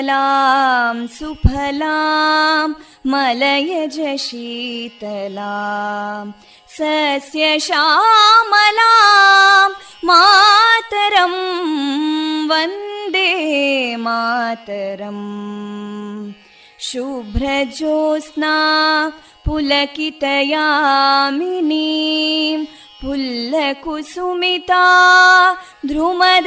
सुजलां सुफलां मलयज शीतलां सस्यश्यामलां मातरं वन्दे मातरम् शुभ्रज्योत्स्ना पुलकितयामिनीं पुल्लकुसुमिता ध्रुमदळशोभिनीं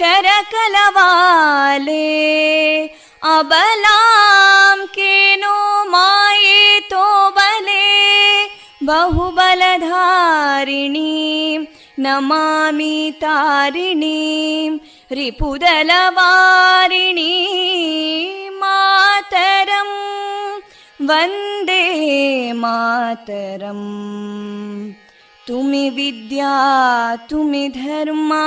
कलकल निनाद कराले कोटि कोटि भुजैदृता करकलवाले अबलां केनो मायेतो बले बहुबलधारिणीं नमामि तारिणीं रिपुदलवारिणी मातरं वन्दे मातरम् तुमि विद्या तुमि धर्मा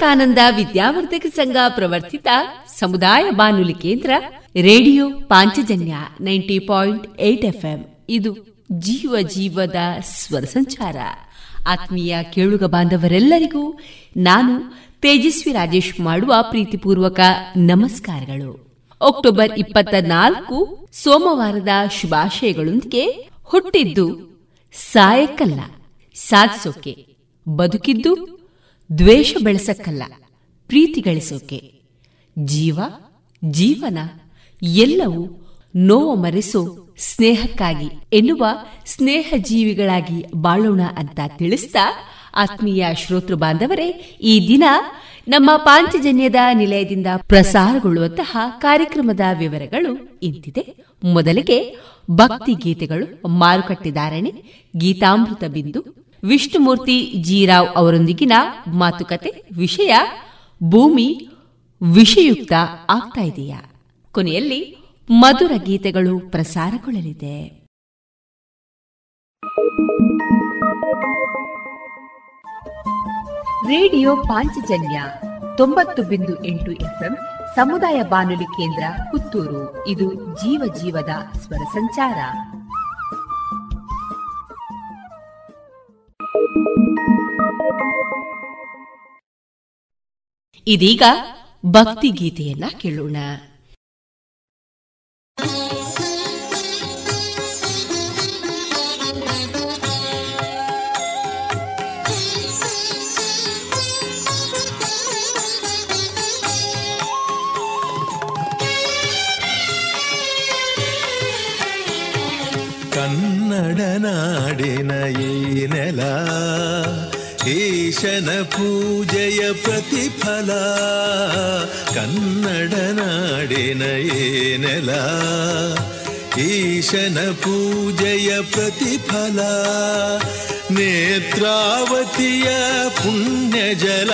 ವಿವೇಕಾನಂದ ವಿದ್ಯಾವರ್ಧಕ ಸಂಘ ಪ್ರವರ್ತಿತ ಸಮುದಾಯ ಬಾನುಲಿ ಕೇಂದ್ರ, radio Panchajanya ninety point eight FM. ಇದು ಜೀವ ಜೀವದ ಸ್ವರ ಸಂಚಾರ. ಆತ್ಮೀಯ ಕೇಳುಗ ಬಾಂಧವರೆಲ್ಲರಿಗೂ ನಾನು ತೇಜಸ್ವಿ ರಾಜೇಶ್ ಮಾಡುವ ಪ್ರೀತಿಪೂರ್ವಕ ನಮಸ್ಕಾರಗಳು. ಅಕ್ಟೋಬರ್ ಇಪ್ಪತ್ತ ನಾಲ್ಕು, ಸೋಮವಾರದ ಶುಭಾಶಯಗಳೊಂದಿಗೆ ಹುಟ್ಟಿದ್ದು ಸಾಯಕ್ಕಲ್ಲ ಸಾಧಿಸೋಕೆ, ಬದುಕಿದ್ದು ದ್ವೇಷ ಬೆಳೆಸಕ್ಕಲ್ಲ, ಪ್ರೀತಿ ಗಳಿಸೋಕೆ. ಜೀವ, ಜೀವನ, ಎಲ್ಲವೂ ನೋವು ಮರೆಸೋ ಸ್ನೇಹಕ್ಕಾಗಿ ಎನ್ನುವ ಸ್ನೇಹ ಜೀವಿಗಳಾಗಿ ಬಾಳೋಣ ಅಂತ ತಿಳಿಸ್ತಾ ಆತ್ಮೀಯ ಶ್ರೋತೃ ಬಾಂಧವರೇ, ಈ ದಿನ ನಮ್ಮ ಪಾಂಚಜನ್ಯದ ನಿಲಯದಿಂದ ಪ್ರಸಾರಗೊಳ್ಳುವಂತಹ ಕಾರ್ಯಕ್ರಮದ ವಿವರಗಳು ಇಂತಿದೆ. ಮೊದಲಿಗೆ ಭಕ್ತಿ ಗೀತೆಗಳು ಮಾರುಕಟ್ಟೆದಾರಣೆ ಗೀತಾಮೃತ ಬಿಂದು ವಿಷ್ಣುಮೂರ್ತಿ ಜೀರಾವ್ ಅವರೊಂದಿಗಿನ ಮಾತುಕತೆ ವಿಷಯ, ಭೂಮಿ, ವಿಷಯುಕ್ತ ಆಗ್ತಾ ಇದೆಯಾ? ಕೊನೆಯಲ್ಲಿ ಮಧುರ ಗೀತೆಗಳು ಪ್ರಸಾರಗೊಳ್ಳಲಿದೆ. ರೇಡಿಯೋ ಪಾಂಚಜನ್ಯ ತೊಂಬತ್ತು ಬಿಂದು ಎಂಟು ಎಫ್ಎಂ ಸಮುದಾಯ ಬಾನುಲಿ ಕೇಂದ್ರ ಪುತ್ತೂರು. ಇದು ಜೀವ ಜೀವದ ಸ್ವರ ಸಂಚಾರ. ಇದೀಗ ಭಕ್ತಿ ಗೀತೆಯನ್ನ ಕೇಳೋಣ. ಕನ್ನಡ ನಾಡಿನ ಈ ನೆಲ ಈಶನ ಪೂಜೆಯ ಪ್ರತಿಫಲ ಕನ್ನಡ ನಾಡಿನ ಏನೆಲ ಈಶನ ಪೂಜೆಯ ಪ್ರತಿಫಲ ನೇತ್ರಾವತಿಯ ಪುಣ್ಯ ಜಲ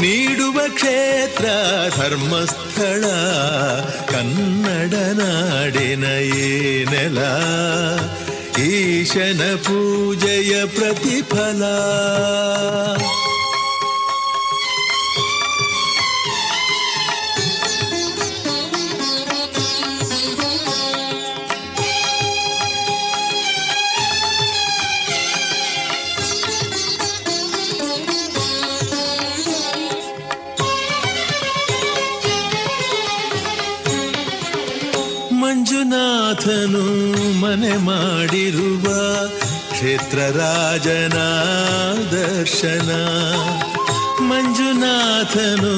ನೀಡುವ ಕ್ಷೇತ್ರ ಧರ್ಮಸ್ಥಳ ಕನ್ನಡ ನಾಡಿನ ಏನೆಲ ಈಶನ ಪೂಜೆಯ ಪ್ರತಿಫಲ. ರಾಜನ ದರ್ಶನ, ಮಂಜುನಾಥನು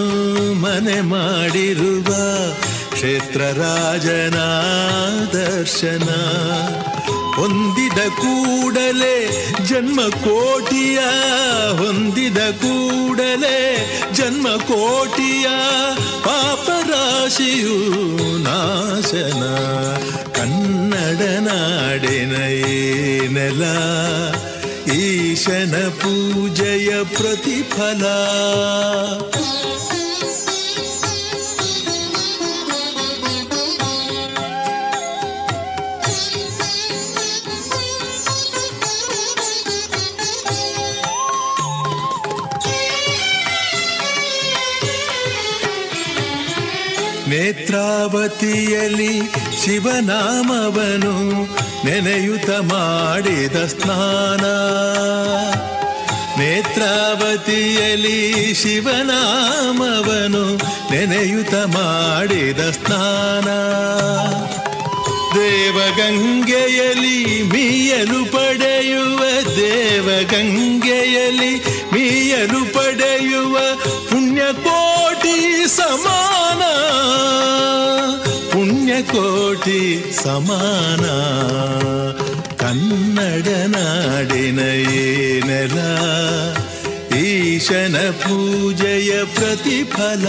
ಮನೆ ಮಾಡಿರುವ ಕ್ಷೇತ್ರ ರಾಜನ ದರ್ಶನ. ಹೊಂದಿದ ಕೂಡಲೇ ಜನ್ಮ ಕೋಟಿಯ, ಹೊಂದಿದ ಕೂಡಲೇ ಜನ್ಮ ಕೋಟಿಯ ಪಾಪರಾಶಿಯು ನಾಶನ. ಕನ್ನಡ ನಾಡಿನ ನೆಲ. ಈಶನ ಪೂಜೆಯ ಪ್ರತಿಫಲ ನೇತ್ರಾವತಿಯಲ್ಲಿ ಶಿವನಾಮವನು ನೆನೆಯುತ ಮಾಡಿದ ಸ್ನಾನ. ನೇತ್ರಾವತಿಯಲಿ ಶಿವನಾಮವನು ನೆನೆಯುತ ಮಾಡಿದ ಸ್ನಾನ. ದೇವಗಂಗೆಯಲಿ ಮೀಯಲು ಪಡೆಯುವ ದೇವಗಂಗೆಯಲಿ ಮೀಯಲು ಪಡೆಯುವ ಪುಣ್ಯಕೋಟಿ ಸಮಾನ ಪುಣ್ಯಕೋಟಿ ಸಮಾನ ಕನ್ನಡ ನಾಡಿನ ಏನೆಲ ಈಶನ ಪೂಜೆಯ ಪ್ರತಿಫಲ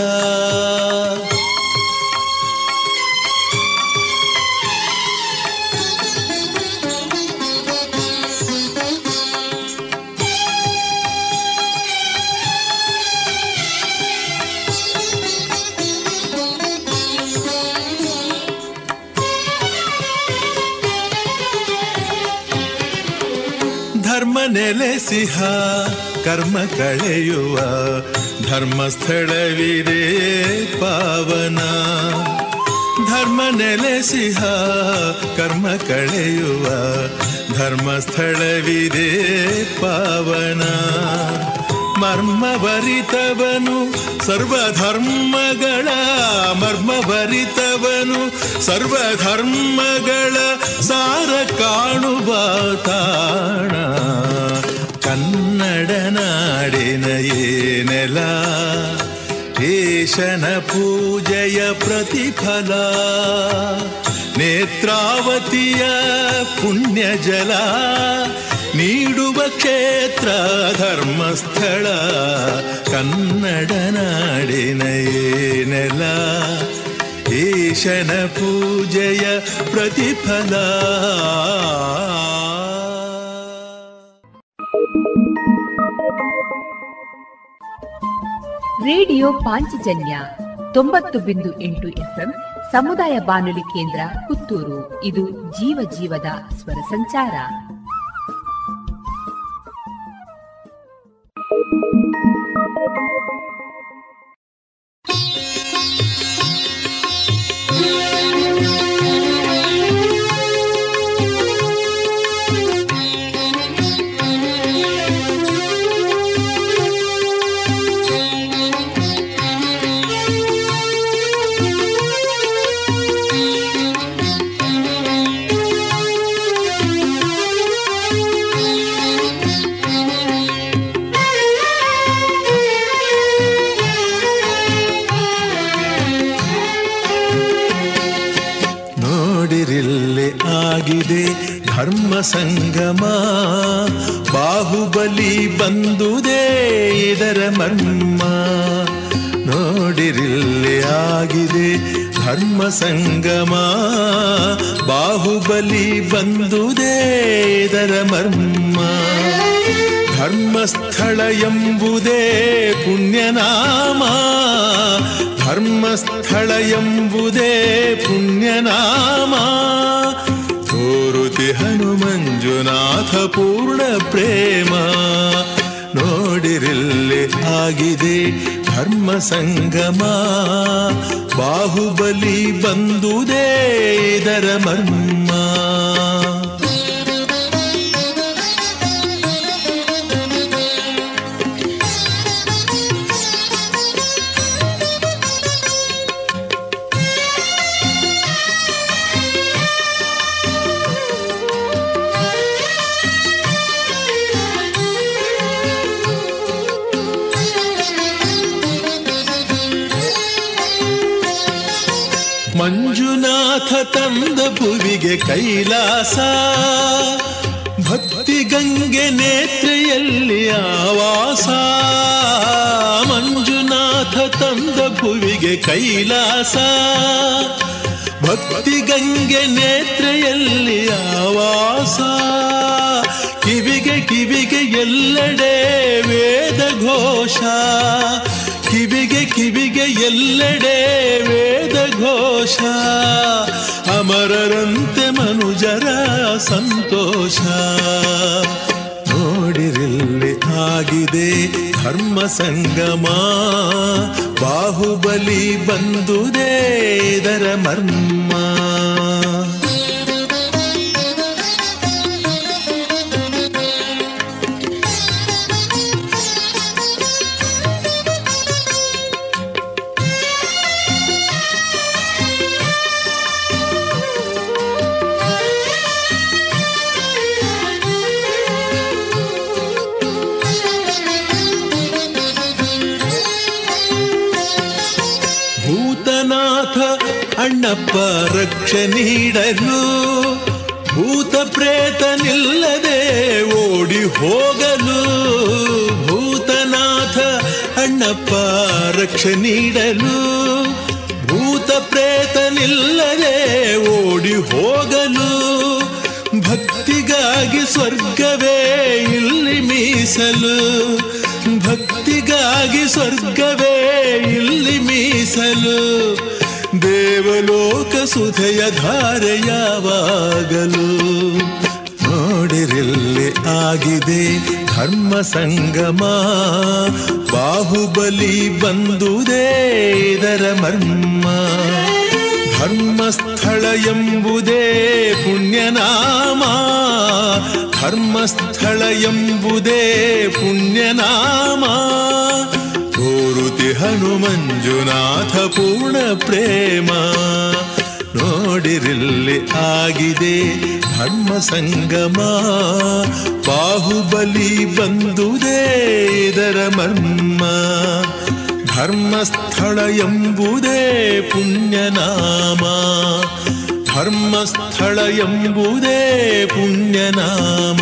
ನೆಲೆಸಿಹ ಕರ್ಮ ಕಳೆಯುವ ಧರ್ಮಸ್ಥಳವಿದೆ ಪಾವನ. ಧರ್ಮ ನೆಲೆಸಿಹ ಕರ್ಮ ಕಳೆಯುವ ಧರ್ಮಸ್ಥಳವಿದೆ ಪಾವನ. ಮರ್ಮಭರಿತವನು ಸರ್ವಧರ್ಮಗಳ ಮರ್ಮಭರಿತವನು ಸರ್ವಧರ್ಮಗಳ ಸಾರ ಕಾಣುವ ತಾಣ. ಕನ್ನಡ ನಾಡಿನ ಏನೆಲ? ಪೂಜೆಯ ಪ್ರತಿಫಲ. ನೇತ್ರಾವತಿಯ ಪುಣ್ಯ ಜಲ ನೀಡುವ ಕ್ಷೇತ್ರ ಧರ್ಮಸ್ಥಳ, ಕನ್ನಡ ನಾಡಿನ ಏನೆಲ ಈಶನ ಪೂಜೆಯ ಪ್ರತಿಫಲ. ರೇಡಿಯೋ ಪಾಂಚಜನ್ಯ ತೊಂಬತ್ತು ಬಿಂದು ಎಂಟು ಎಫ್ಎಂ, ಸಮುದಾಯ ಬಾನುಲಿ ಕೇಂದ್ರ ಪುತ್ತೂರು. ಇದು ಜೀವ ಜೀವದ ಸ್ವರ ಸಂಚಾರ. ನೋಡಿರಿಲ್ಲಿ ಸಂಗಮ. ಬಾಹುಬಲಿ ಬಂದುದೇ ಇದರ ಮರ್ಮ. ನೋಡಿರಿಲ್ಲಿ ಆಗಿದೆ ಧರ್ಮ ಸಂಗಮ. ಬಾಹುಬಲಿ ಬಂದುದೇ ಇದರ ಮರ್ಮ. ಧರ್ಮಸ್ಥಳ ಎಂಬುದೇ ಪುಣ್ಯನಾಮ. ಧರ್ಮಸ್ಥಳ ಎಂಬುದೇ ಪುಣ್ಯನಾಮ. ಹನುಮಂಜುನಾಥ ಪೂರ್ಣ ಪ್ರೇಮ. ನೋಡಿರಿಲ್ಲಿ ಆಗಿದೆ ಧರ್ಮ ಸಂಗಮ. ಬಾಹುಬಲಿ ಬಂದುದೇ ಇದರ ಮರ್ಮ. ಕೈಲಾಸ, ಭಕ್ತಿ ಗಂಗೆ ನೇತ್ರೆಯಲ್ಲಿ ಆವಾಸ, ಮಂಜುನಾಥ ತಂದ ಭುವಿಗೆ ಕೈಲಾಸ, ಭಕ್ತಿ ಗಂಗೆ ನೇತ್ರೆಯಲ್ಲಿ ಆವಾಸ. ಕಿವಿಗೆ ಕಿವಿಗೆ ಎಲ್ಲೆಡೆ ವೇದ ಘೋಷ, ಕಿವಿಗೆ ಕಿವಿಗೆ ಎಲ್ಲೆಡೆ ವೇದ ಘೋಷ. ಅಮರರಂತೆ ಮನುಜರ ಸಂತೋಷ. ನೋಡಿರಿಲ್ಲಿ ಆಗಿದೆ ಧರ್ಮ ಸಂಗಮ. ಬಾಹುಬಲಿ ಬಂದುದೇ ಇದರ ಮರ್ಮ. ರಕ್ಷೆ ನೀಡಲು ಭೂತ ಪ್ರೇತನಿಲ್ಲದೆ ಓಡಿ ಹೋಗಲು ಭೂತನಾಥ ಅಣ್ಣಪ್ಪ ರಕ್ಷೆ ನೀಡಲು ಭೂತ ಪ್ರೇತನಿಲ್ಲದೆ ಓಡಿ ಹೋಗಲು ಭಕ್ತಿಗಾಗಿ ಸ್ವರ್ಗವೇ ಇಲ್ಲಿ ಮೀಸಲು ಭಕ್ತಿಗಾಗಿ ಸ್ವರ್ಗವೇ ಇಲ್ಲಿ ಮೀಸಲು ದೇವಲೋಕ ಸುಧೆಯ ಧಾರೆ ಯಾವಾಗಲೂ ನೋಡಿರಿಲ್ಲಿ ಆಗಿದೆ ಧರ್ಮ ಸಂಗಮ. ಬಾಹುಬಲಿ ಬಂದುದೇ ಇದರ ಮರ್ಮ. ಧರ್ಮಸ್ಥಳ ಎಂಬುದೇ ಪುಣ್ಯನಾಮ. ಧರ್ಮಸ್ಥಳ ಎಂಬುದೇ ಪುಣ್ಯನಾಮ. ತೋರುತಿ ಹನುಮಂಜುನಾಥ ಪೂರ್ಣ ಪ್ರೇಮ. ನೋಡಿರಲ್ಲಿ ಆಗಿದೆ ಧರ್ಮ ಸಂಗಮ. ಬಾಹುಬಲಿ ಬಂದುದೇ ಇದರ ಮರ್ಮ. ಧರ್ಮಸ್ಥಳ ಎಂಬುದೇ ಪುಣ್ಯನಾಮ. ಧರ್ಮಸ್ಥಳ ಎಂಬುದೇ ಪುಣ್ಯನಾಮ.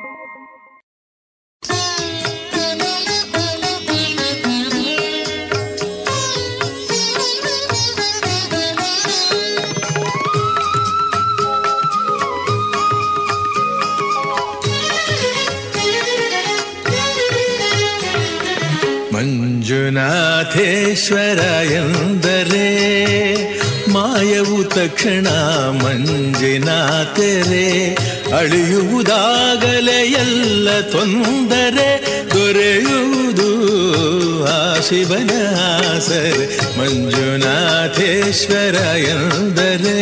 ಮಂಜುನಾಥೇಶ್ವರ ಎಂದರೆ ಮಾಯವು ತಕ್ಷಣ ಮಂಜಿನಾಥರೆ ಅಳಿಯುವುದಾಗಲೇ ಎಲ್ಲ ತೊಂದರೆ ದೊರೆಯುವುದು ಆ ಶಿವನ ಮಂಜುನಾಥೇಶ್ವರ ಎಂದರೆ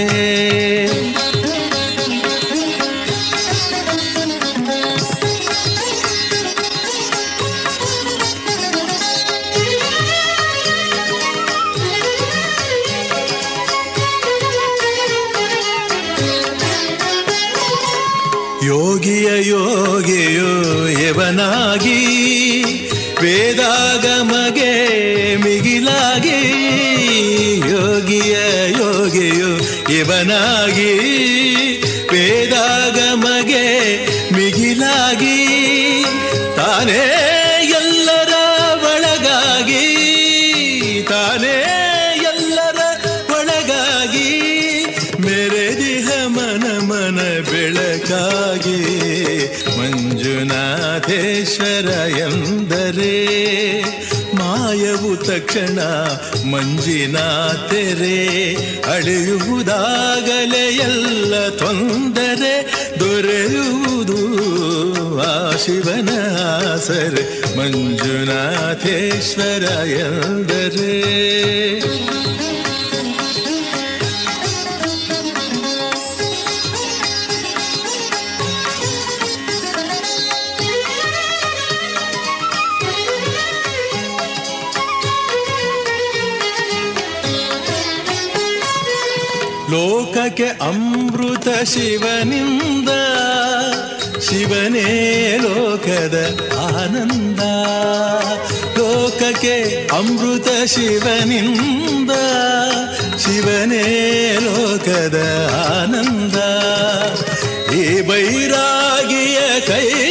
ಮಾಯವು ಮಂಜಿನ ಮಂಜಿನಾಥೆರೆ ಅಳೆಯುವುದಾಗಲೇ ಎಲ್ಲ ತೊಂದರೆ ದೊರೆಯುವುದು. ಆ ಶಿವನ ಆಸರೆ ಮಂಜುನಾಥೇಶ್ವರ ಎಂದರೆ. ಲೋಕಕ್ಕೆ ಅಮೃತ ಶಿವನಿಂದ, ಶಿವನೇ ಲೋಕದ ಆನಂದ. ಲೋಕಕ್ಕೆ ಅಮೃತ ಶಿವನಿಂದ, ಶಿವನೇ ಲೋಕದ ಆನಂದ. ಈ ಬೈರಾಗಿಯ ಕೈಯಿಂದ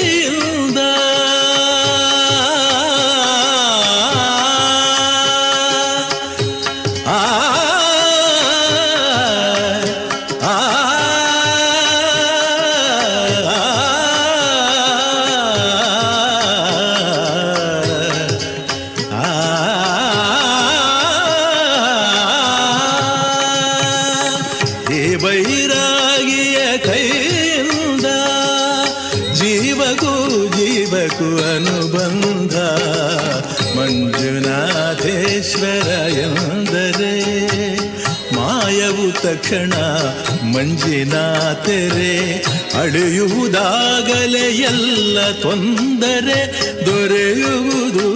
ಅಳೆಯುವುದಾಗಲೇ ಎಲ್ಲ ತೊಂದರೆ ದೊರೆಯುವುದು.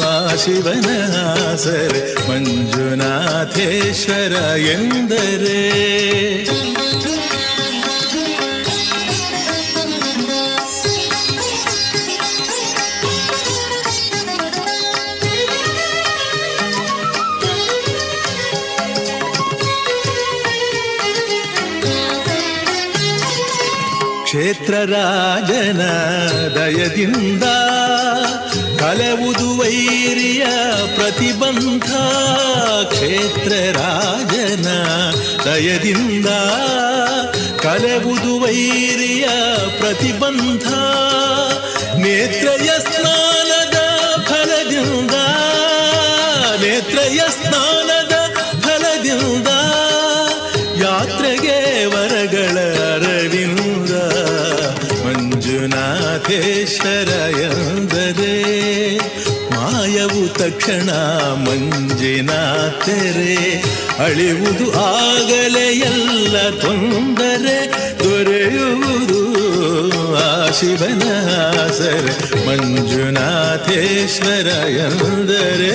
ಆ ಶಿವನ ಆಸರೆ ಮಂಜುನಾಥೇಶ್ವರ ಎಂದರೆ. ರಾಜನ ದಯದಿಂದ ಕಲೆವುದು ವೈರಿಯ ಪ್ರತಿಬಂಧ, ಕ್ಷೇತ್ರ ರಾಜನ ದಯದಿಂದ ಕಲೆವುದು ವೈರಿಯ ಪ್ರತಿಬಂಧ, ನೇತ್ರಯ ಸ್ನಾನದ ಫಲದಿಂದ, ನೇತ್ರಯ ಸ್ನಾನದ ಫಲದಿಂದ, ಯಾತ್ರೆಗೆ ವರಗಳ ಮಂಜುನಾಥೇಶ್ವರ ಎಂದರೆ ಮಾಯವು ತಕ್ಷಣ ಮಂಜಿನ ತೆರೆ ಅಳಿವುದು ಆಗಲೇ ಎಲ್ಲ ತೊಂದರೆ ದೊರೆಯುವುದು ಆ ಶಿವನ ಸರೆ ಮಂಜುನಾಥೇಶ್ವರ ಎಂದರೆ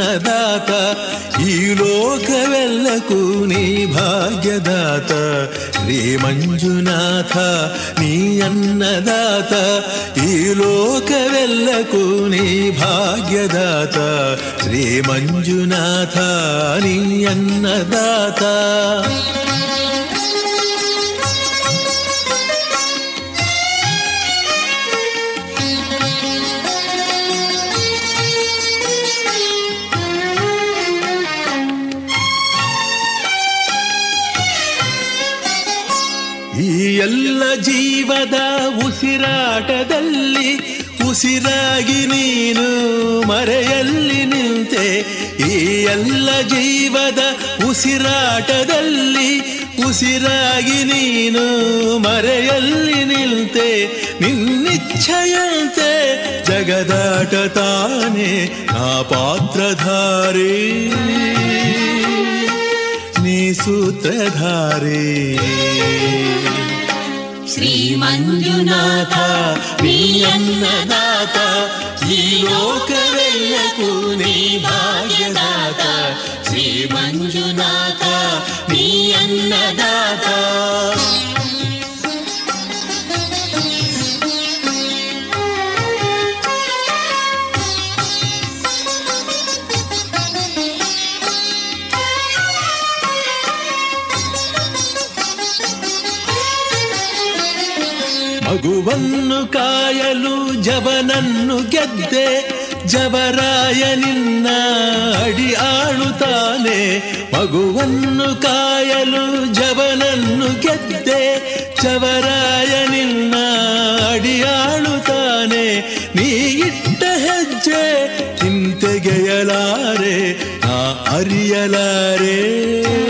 ಅನ್ನದಾತ ಈ ಲೋಕವೆಲ್ಲಕ್ಕೂ ನೀ ಭಾಗ್ಯದಾತ ಶ್ರೀ ಮಂಜುನಾಥ ನೀ ಅನ್ನದಾತ ಈ ಲೋಕವೆಲ್ಲಕ್ಕೂ ನೀ ಭಾಗ್ಯದಾತ ಶ್ರೀ ಮಂಜುನಾಥ ನೀ ಅನ್ನದಾತ ಜೀವದ ಉಸಿರಾಟದಲ್ಲಿ ಉಸಿರಾಗಿ ನೀನು ಮರೆಯಲ್ಲಿ ನಿಂತೆ, ಈ ಎಲ್ಲ ಜೀವದ ಉಸಿರಾಟದಲ್ಲಿ ಉಸಿರಾಗಿ ನೀನು ಮರೆಯಲ್ಲಿ ನಿಂತೆ, ನಿನ್ನಿಚ್ಛೆಯಂತೆ ಜಗದಾಟ ತಾನೆ ನಾ ಪಾತ್ರಧಾರಿ. ನೀ ಸೂತ್ರಧಾರಿ. ಶ್ರೀ ಮಂಜುನಾಥ ನೀ ಅನ್ನದಾತ ಈ ಲೋಕವೆಲ್ಲಕ್ಕೂ ನೀ ಭಾಗ್ಯದಾತ ಶ್ರೀ ಮಂಜುನಾಥ ನೀ ಅನ್ನದಾತ ಮಗುವನ್ನು ಕಾಯಲು ಜವನನ್ನು ಗೆದ್ದೆ, ಜವರಾಯ ನಿನ್ನ ಅಡಿ ಆಳುತ್ತಾನೆ. ಮಗುವನ್ನು ಕಾಯಲು ಜವನನ್ನು ಗೆದ್ದೆ, ಜವರಾಯ ನಿನ್ನ ಅಡಿ ಆಳುತ್ತಾನೆ. ನೀ ಇಟ್ಟ ಹೆಜ್ಜೆ ಹಿಂತೆಗೆಯಲಾರೆ ಆ ಅರಿಯಲಾರೆ.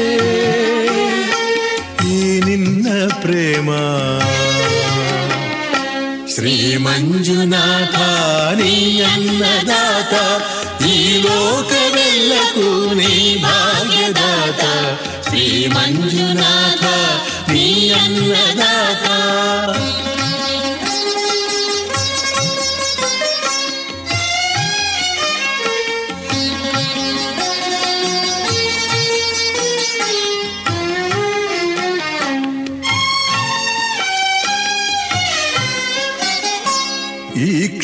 ಶ್ರೀ ಮಂಜುನಾಥ ನೀ ಅನ್ನದಾತ ಈ ಲೋಕವೆಲ್ಲಕ್ಕೂ ನೀ ಭಾಗ್ಯದಾತ ಶ್ರೀ ಮಂಜುನಾಥ ನೀ ಅನ್ನದಾತ ಈ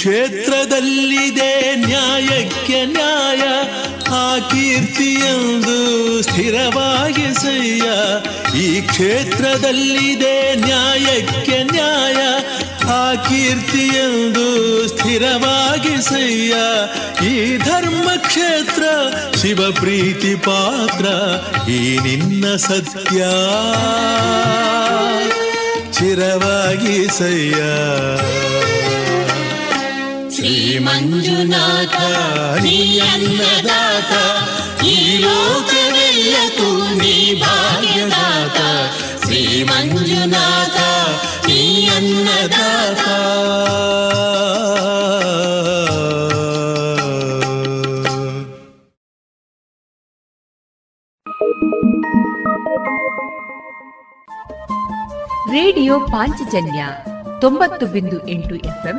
ಕ್ಷೇತ್ರದಲ್ಲಿದೆ ನ್ಯಾಯಕ್ಕೆ ನ್ಯಾಯ, ಆ ಕೀರ್ತಿಯೊಂದು ಸ್ಥಿರವಾಗಿ ಸಯ್ಯ ಈ ಕ್ಷೇತ್ರದಲ್ಲಿದೆ ನ್ಯಾಯಕ್ಕೆ ನ್ಯಾಯ, ಆ ಕೀರ್ತಿಯೊಂದು ಸ್ಥಿರವಾಗಿ ಸಯ್ಯ ಈ ಧರ್ಮ ಕ್ಷೇತ್ರ ಶಿವ ಪ್ರೀತಿ ಪಾತ್ರ, ಈ ನಿನ್ನ ಸತ್ಯ ಚಿರವಾಗಿ శ్రీ మంజునాథ నీ అన్నదాత ఈ లోక నీ భాగ్యదాత. శ్రీ మంజునాథ నీ అన్నదాత. రేడియో పాంచజన్య ತೊಂಬತ್ತು బిందు ఎంటు ఎఫ్ఎం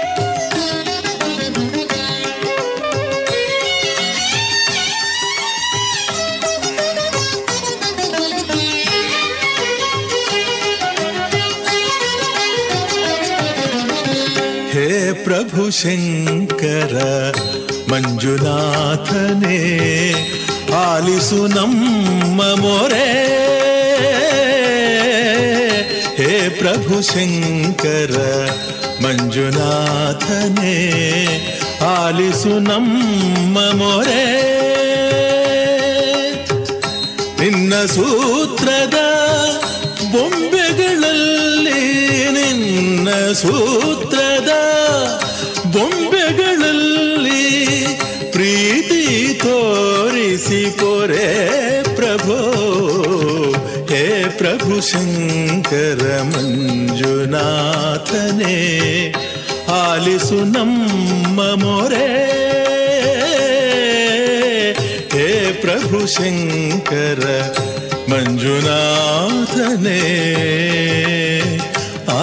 ಶಂಕರ, ಮಂಜುನಾಥನೇ, ಆಲಿಸು ನಮ್ಮ ಮೊರೆ. ಹೇ ಪ್ರಭು ಶಂಕರ, ಮಂಜುನಾಥನೇ, ಆಲಿಸು ನಮ್ಮ ಮೊರೆ. ನಿನ್ನ ಸೂತ್ರದ ಬೊಂಬೆಗಳಲ್ಲಿ ನಿನ್ನ ಸೂತ್ರದ ो रे प्रभु। हे प्रभु शङ्कर मञ्जुनाथने आलिसुनं ममो रे हे प्रभु शङ्कर मञ्जुनाथने आ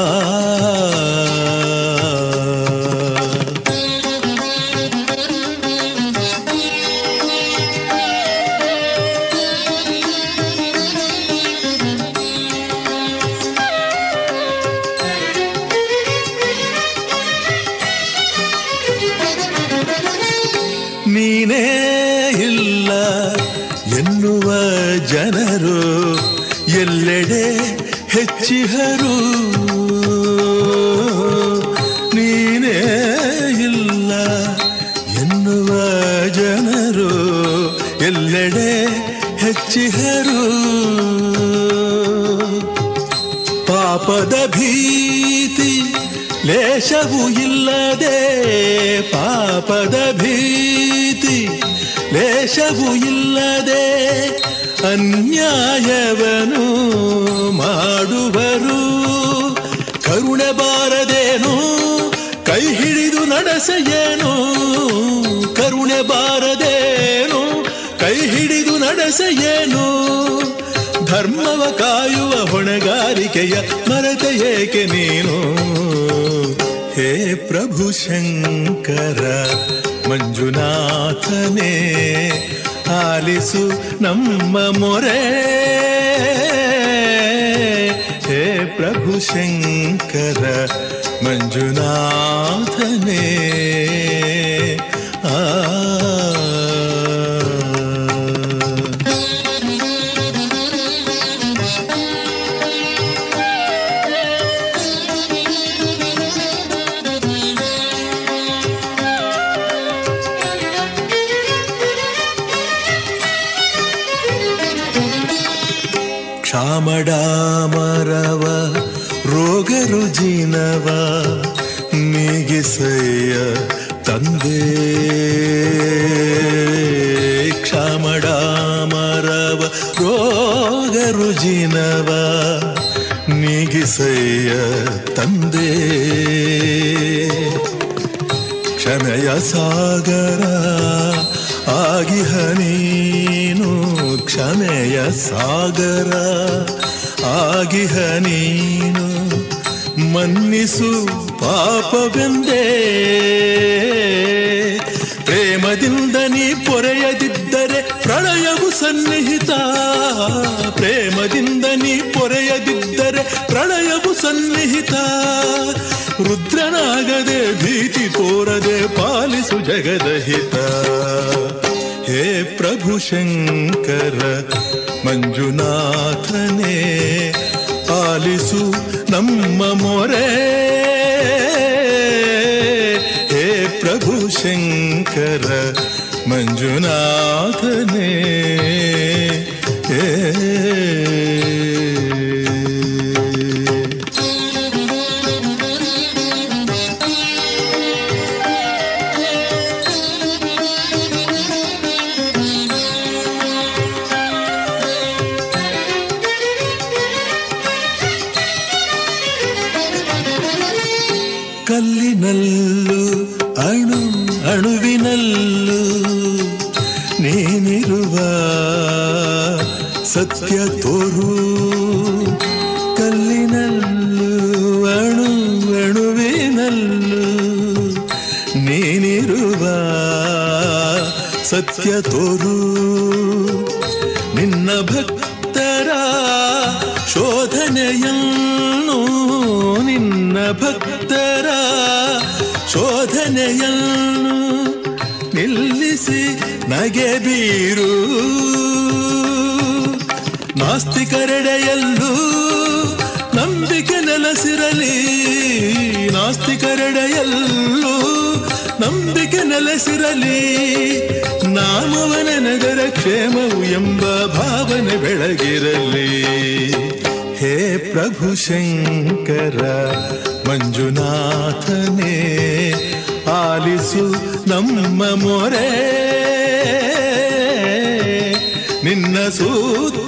ಪಾಪದ ಭೀತಿ ಲೇಷವೂ ಇಲ್ಲದೆ ಪಾಪದ ಭೀತಿ ಲೇಷವೂ ಇಲ್ಲದೆ ಅನ್ಯಾಯವನು ಮಾಡುವರು. ಕರುಣೆ ಬಾರದೇನು, ಕೈ ಹಿಡಿದು ನಡೆಸೆಯೇನು? ಕರುಣೆ ಬಾರದೇನು, ಕೈ ಹಿಡಿದು ನಡೆಸೆಯೇನು? ಧರ್ಮವ ಕಾಯುವ ಹೊಣೆಗಾರಿಕೆಯ ಮರೆತ ಏಕೆ ನೀನು? ಹೇ ಪ್ರಭು ಶಂಕರ, ಮಂಜುನಾಥನೇ, ಆಲಿಸು ನಮ್ಮ ಮೊರೆ. ಹೇ ಪ್ರಭು ಶಂಕರ, ಮಂಜುನಾಥನೇ. ಕ್ಷಾಮಡಾಮರವ ರೋಗ ರುಜಿನವ ನೀಗಿಸಯ್ಯ ತಂದೆ. ಕ್ಷಮಡಾಮರವ ರೋಗ ರುಜಿನವ ನೀಗಿಸಯ್ಯ ತಂದೆ. ಕ್ಷಮೆಯ ಸಾಗರ ಆಗಿಹ ನೀನು ಕ್ಷಮೆಯ ಸಾಗರ. ಆಗಿಹ ನೀನು, ಮನ್ನಿಸು ಪಾಪವೆಂದೇ. ಪ್ರೇಮದಿಂದ ನೀ ಪೊರೆಯದಿದ್ದರೆ ಪ್ರಳಯವು ಸನ್ನಿಹಿತ. ಪ್ರೇಮದಿಂದ ನೀ ಪೊರೆಯದಿದ್ದರೆ ಪ್ರಳಯವು ಸನ್ನಿಹಿತ. ರುದ್ರನಾಗದೆ ಭೀತಿ ತೋರದೆ ಪಾಲಿಸು ಜಗದಹಿತ ಹೇ ಪ್ರಭು ಶಂಕರ ಮಂಜುನಾಥನೇ ಆಲಿಸು ನಮ್ಮ ಮೊರೆ ಹೇ ಪ್ರಭು ಶಂಕರ ಮಂಜುನಾಥನೇ ತೋರು. ನಿನ್ನ ಭಕ್ತರ ಶೋಧನೆಯನ್ನು, ನಿನ್ನ ಭಕ್ತರ ಶೋಧನೆಯನ್ನು ನಿಲ್ಲಿಸಿ ನಗೆ ಬೀರು. ನಾಸ್ತಿಕರೆಡೆಯಲ್ಲೂ ನಂಬಿಕೆ ನೆಲೆಸಿರಲಿ. ನಾಸ್ತಿಕರೆಡೆಯಲ್ಲೂ ನಂಬಿಕೆ ನೆಲೆಸಿರಲಿ. ನಾಮವನ ನಗರ ಕ್ಷೇಮವು ಎಂಬ ಭಾವನೆ ಬೆಳಗಿರಲಿ. ಹೇ ಪ್ರಭು ಶಂಕರ, ಮಂಜುನಾಥನೇ, ಆಲಿಸು ನಮ್ಮ ಮೊರೆ. ನಿನ್ನ ಸೂತ್ರದ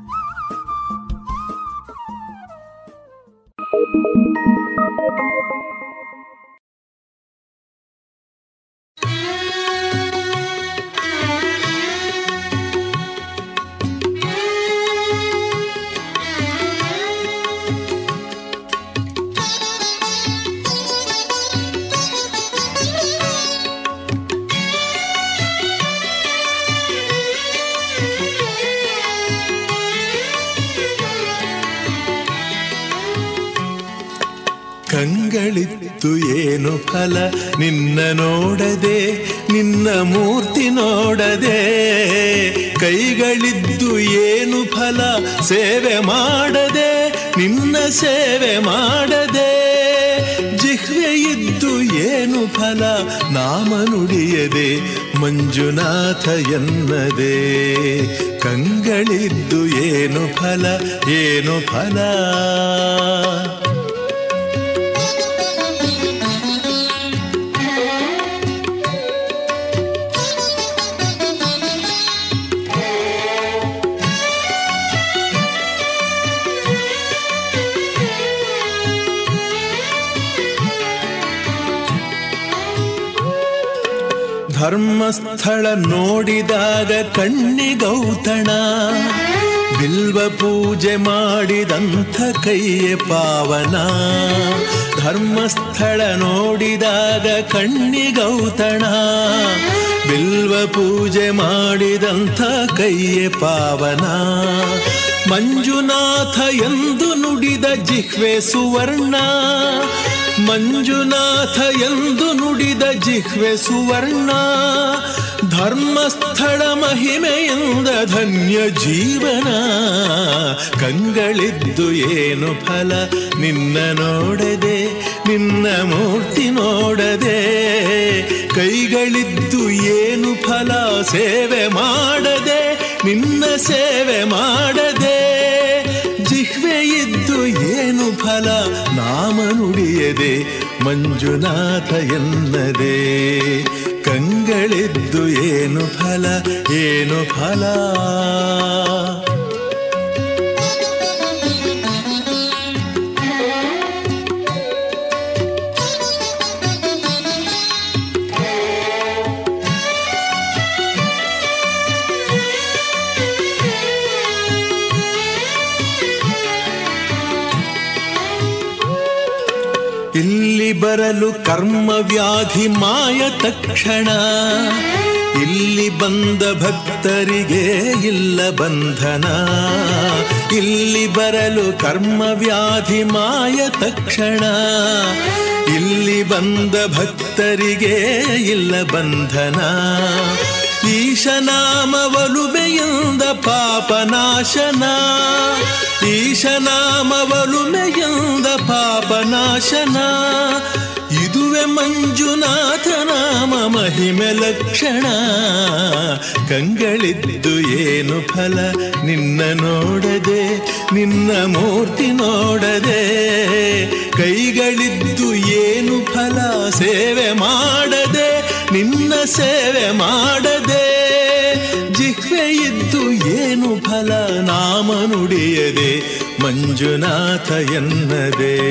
ಫಲ ನಿನ್ನ ನೋಡದೆ, ನಿನ್ನ ಮೂರ್ತಿ ನೋಡದೆ. ಕೈಗಳಿದ್ದು ಏನು ಫಲ? ಸೇವೆ ಮಾಡದೆ, ನಿನ್ನ ಸೇವೆ ಮಾಡದೆ. ಜಿಹ್ವೆ ಇದ್ದು ಏನು ಫಲ? ನಾಮ ನುಡಿಯದೆ, ಮಂಜುನಾಥ ಎನ್ನದೆ. ಕಂಗಳಿದ್ದು ಏನು ಫಲ? ಏನು ಫಲ? ಧರ್ಮಸ್ಥಳ ನೋಡಿದಾಗ ಕಣ್ಣಿ ಗೌತಣ. ಬಿಲ್ವ ಪೂಜೆ ಮಾಡಿದಂಥ ಕೈಯ ಪಾವನ. ಧರ್ಮಸ್ಥಳ ನೋಡಿದಾಗ ಕಣ್ಣಿ ಗೌತಣ. ಬಿಲ್ವ ಪೂಜೆ ಮಾಡಿದಂಥ ಕೈಯ ಪಾವನ. ಮಂಜುನಾಥ ಎಂದು ನುಡಿದ ಜಿಹ್ವೆ ಸುವರ್ಣ. ಮಂಜುನಾಥ ಎಂದು ನುಡಿದ ಜಿಹ್ವೆ ಸುವರ್ಣ, ಧರ್ಮಸ್ಥಳ ಮಹಿಮೆಯಿಂದ ಧನ್ಯ ಜೀವನ. ಕಂಗಳಿದ್ದು ಏನು ಫಲ? ನಿನ್ನ ನೋಡದೆ, ನಿನ್ನ ಮೂರ್ತಿ ನೋಡದೆ. ಕೈಗಳಿದ್ದು ಏನು ಫಲ? ಸೇವೆ ಮಾಡದೆ, ನಿನ್ನ ಸೇವೆ ಮಾಡದೆ. ಜಿಹ್ವೆ ಇದ್ದು ಏನು ಫಲ? ನಾಮ ನುಡಿಯದೆ ಮಂಜುನಾಥ ಎನ್ನದೆ. ಕಂಗಳಿದ್ದು ಏನು ಫಲ ಏನು ಫಲ? ಬರಲು ಕರ್ಮ ವ್ಯಾಧಿ ಮಾಯ ತಕ್ಷಣ. ಇಲ್ಲಿ ಬಂದ ಭಕ್ತರಿಗೆ ಇಲ್ಲ ಬಂಧನ. ಇಲ್ಲಿ ಬರಲು ಕರ್ಮ ವ್ಯಾಧಿ ಮಾಯ ತಕ್ಷಣ. ಇಲ್ಲಿ ಬಂದ ಭಕ್ತರಿಗೆ ಇಲ್ಲ ಬಂಧನ. ಈಶನಾಮವಲುಮೆಯಿಂದ ಪಾಪನಾಶನ ಈಶನಾಮವಲುಮೆಯಿಂದ ಪಾಪನಾಶನ ಮಂಜುನಾಥ ನಾಮ ಮಹಿಮೆ ಲಕ್ಷಣ. ಕಂಗಳಿದ್ದು ಏನು ಫಲ? ನಿನ್ನ ನೋಡದೆ, ನಿನ್ನ ಮೂರ್ತಿ ನೋಡದೆ. ಕೈಗಳಿದ್ದು ಏನು ಫಲ? ಸೇವೆ ಮಾಡದೆ, ನಿನ್ನ ಸೇವೆ ಮಾಡದೆ. ಜಿಹ್ವೆ ಇದ್ದು ಏನು ಫಲ? ನಾಮ ನುಡಿಯದೆ, ಮಂಜುನಾಥ ಎನ್ನದೆ.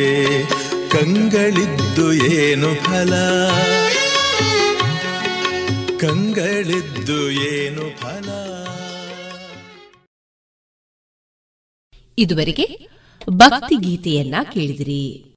ಕಂಗಳಿದ್ದು ಏನು ಫಲ? ಕಂಗಳಿದ್ದು ಏನು ಫಲ? ಇದುವರೆಗೆ ಭಕ್ತಿ ಗೀತೆಯನ್ನ ಕೇಳಿದಿರಿ.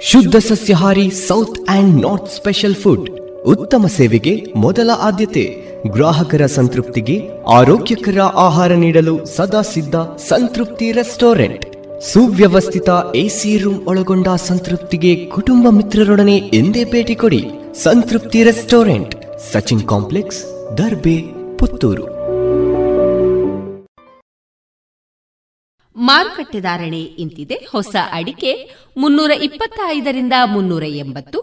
ಶುದ್ಧ ಸಸ್ಯಹಾರಿ south and north special food ಉತ್ತಮ ಸೇವೆಗೆ ಮೊದಲ ಆದ್ಯತೆ. ಗ್ರಾಹಕರ ಸಂತೃಪ್ತಿಗೆ ಆರೋಗ್ಯಕರ ಆಹಾರ ನೀಡಲು ಸದಾ ಸಿದ್ಧ ಸಂತೃಪ್ತಿ ರೆಸ್ಟೋರೆಂಟ್. ಸುವ್ಯವಸ್ಥಿತ ಎಸಿ ರೂಮ್ ಒಳಗೊಂಡ ಸಂತೃಪ್ತಿಗೆ ಕುಟುಂಬ ಮಿತ್ರರೊಡನೆ ಎಂದೇ ಭೇಟಿ ಕೊಡಿ ಸಂತೃಪ್ತಿ ರೆಸ್ಟೋರೆಂಟ್, ಸಚಿನ್ ಕಾಂಪ್ಲೆಕ್ಸ್, ದರ್ಬೆ, ಪುತ್ತೂರು. ಮಾರುಕಟ್ಟೆ ಧಾರಣೆ ಇಂತಿದೆ. ಹೊಸ ಅಡಿಕೆ ಮುನ್ನೂರ ಇಪ್ಪತ್ತೈದರಿಂದ ಮುನ್ನೂರ ಎಂಬತ್ತು,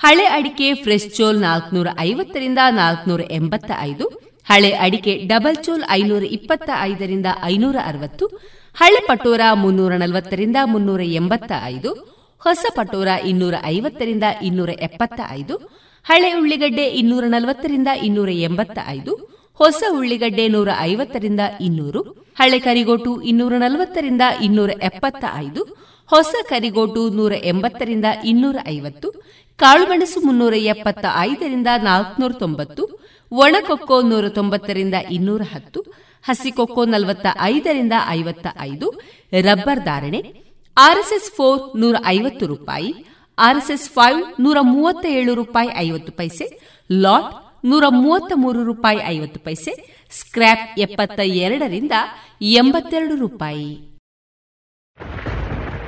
ಹಳೆ ಅಡಿಕೆ ಫ್ರೆಶ್ ಚೋಲ್ ನಾಲ್ಕನೂರ ಐವತ್ತರಿಂದ ನಾಲ್ಕನೂರ ಎಂಬತ್ತ ಐದು ಹಳೆ ಅಡಿಕೆ ಡಬಲ್ ಚೋಲ್ ಐನೂರ ಇಪ್ಪತ್ತ ಐದರಿಂದ ಐನೂರ ಅರವತ್ತು ಹಳೆ ಪಟೋರ ಮುನ್ನೂರ ನಲವತ್ತರಿಂದ ಮುನ್ನೂರ ಎಂಬತ್ತ ಐದು, ಹೊಸ ಪಟೋರ ಇನ್ನೂರ ಐವತ್ತರಿಂದ ಇನ್ನೂರ ಎಪ್ಪತ್ತ ಐದು, ಹಳೆ ಉಳ್ಳಿಗಡ್ಡೆ ಇನ್ನೂರ ನಲವತ್ತರಿಂದ ಇನ್ನೂರ ಎಂಬತ್ತ ಐದು, ಹೊಸ ಉಳ್ಳಿಗಡ್ಡೆ ನೂರ ಐವತ್ತರಿಂದ ಇನ್ನೂರು, ಹಳೆ ಕರಿಗೋಟು ಇನ್ನೂರ ನಲವತ್ತರಿಂದ ಇನ್ನೂರ ಎಪ್ಪತ್ತ ಐದು, ಹೊಸ ಕರಿಗೋಟು ನೂರ ಎಂಬತ್ತರಿಂದ ಇನ್ನೂರ ಐವತ್ತು, ಕಾಳುಮೆಣಸು ಮುನ್ನೂರ ಎಪ್ಪತ್ತ ಐದರಿಂದ ನಾಲ್ಕುನೂರ ತೊಂಬತ್ತು ಒಣಕೊಕ್ಕೋ ನೂರ ತೊಂಬತ್ತರಿಂದ ಇನ್ನೂರ ಹತ್ತು ಹಸಿಕೊಕ್ಕೋ ನಲವತ್ತ ಐದರಿಂದ ಐವತ್ತ ಐದು ರಬ್ಬರ್ ಧಾರಣೆ, ಆರ್ಎಸ್ಎಸ್ ಫೋರ್ ನೂರ ಐವತ್ತು ರೂಪಾಯಿ, ಆರ್ಎಸ್ಎಸ್ ಫೈವ್ ನೂರ ಮೂವತ್ತ ಏಳು ರೂಪಾಯಿ ಐವತ್ತು ಪೈಸೆ, ಲಾಟ್ ನೂರ ಮೂವತ್ತ ಮೂರು ರೂಪಾಯಿ ಐವತ್ತು ಪೈಸೆ, ಸ್ಕ್ರ್ಯಾಪ್ ಎಪ್ಪತ್ತ ಎರಡರಿಂದ ಎಂಬತ್ತೆರಡು ರೂಪಾಯಿ.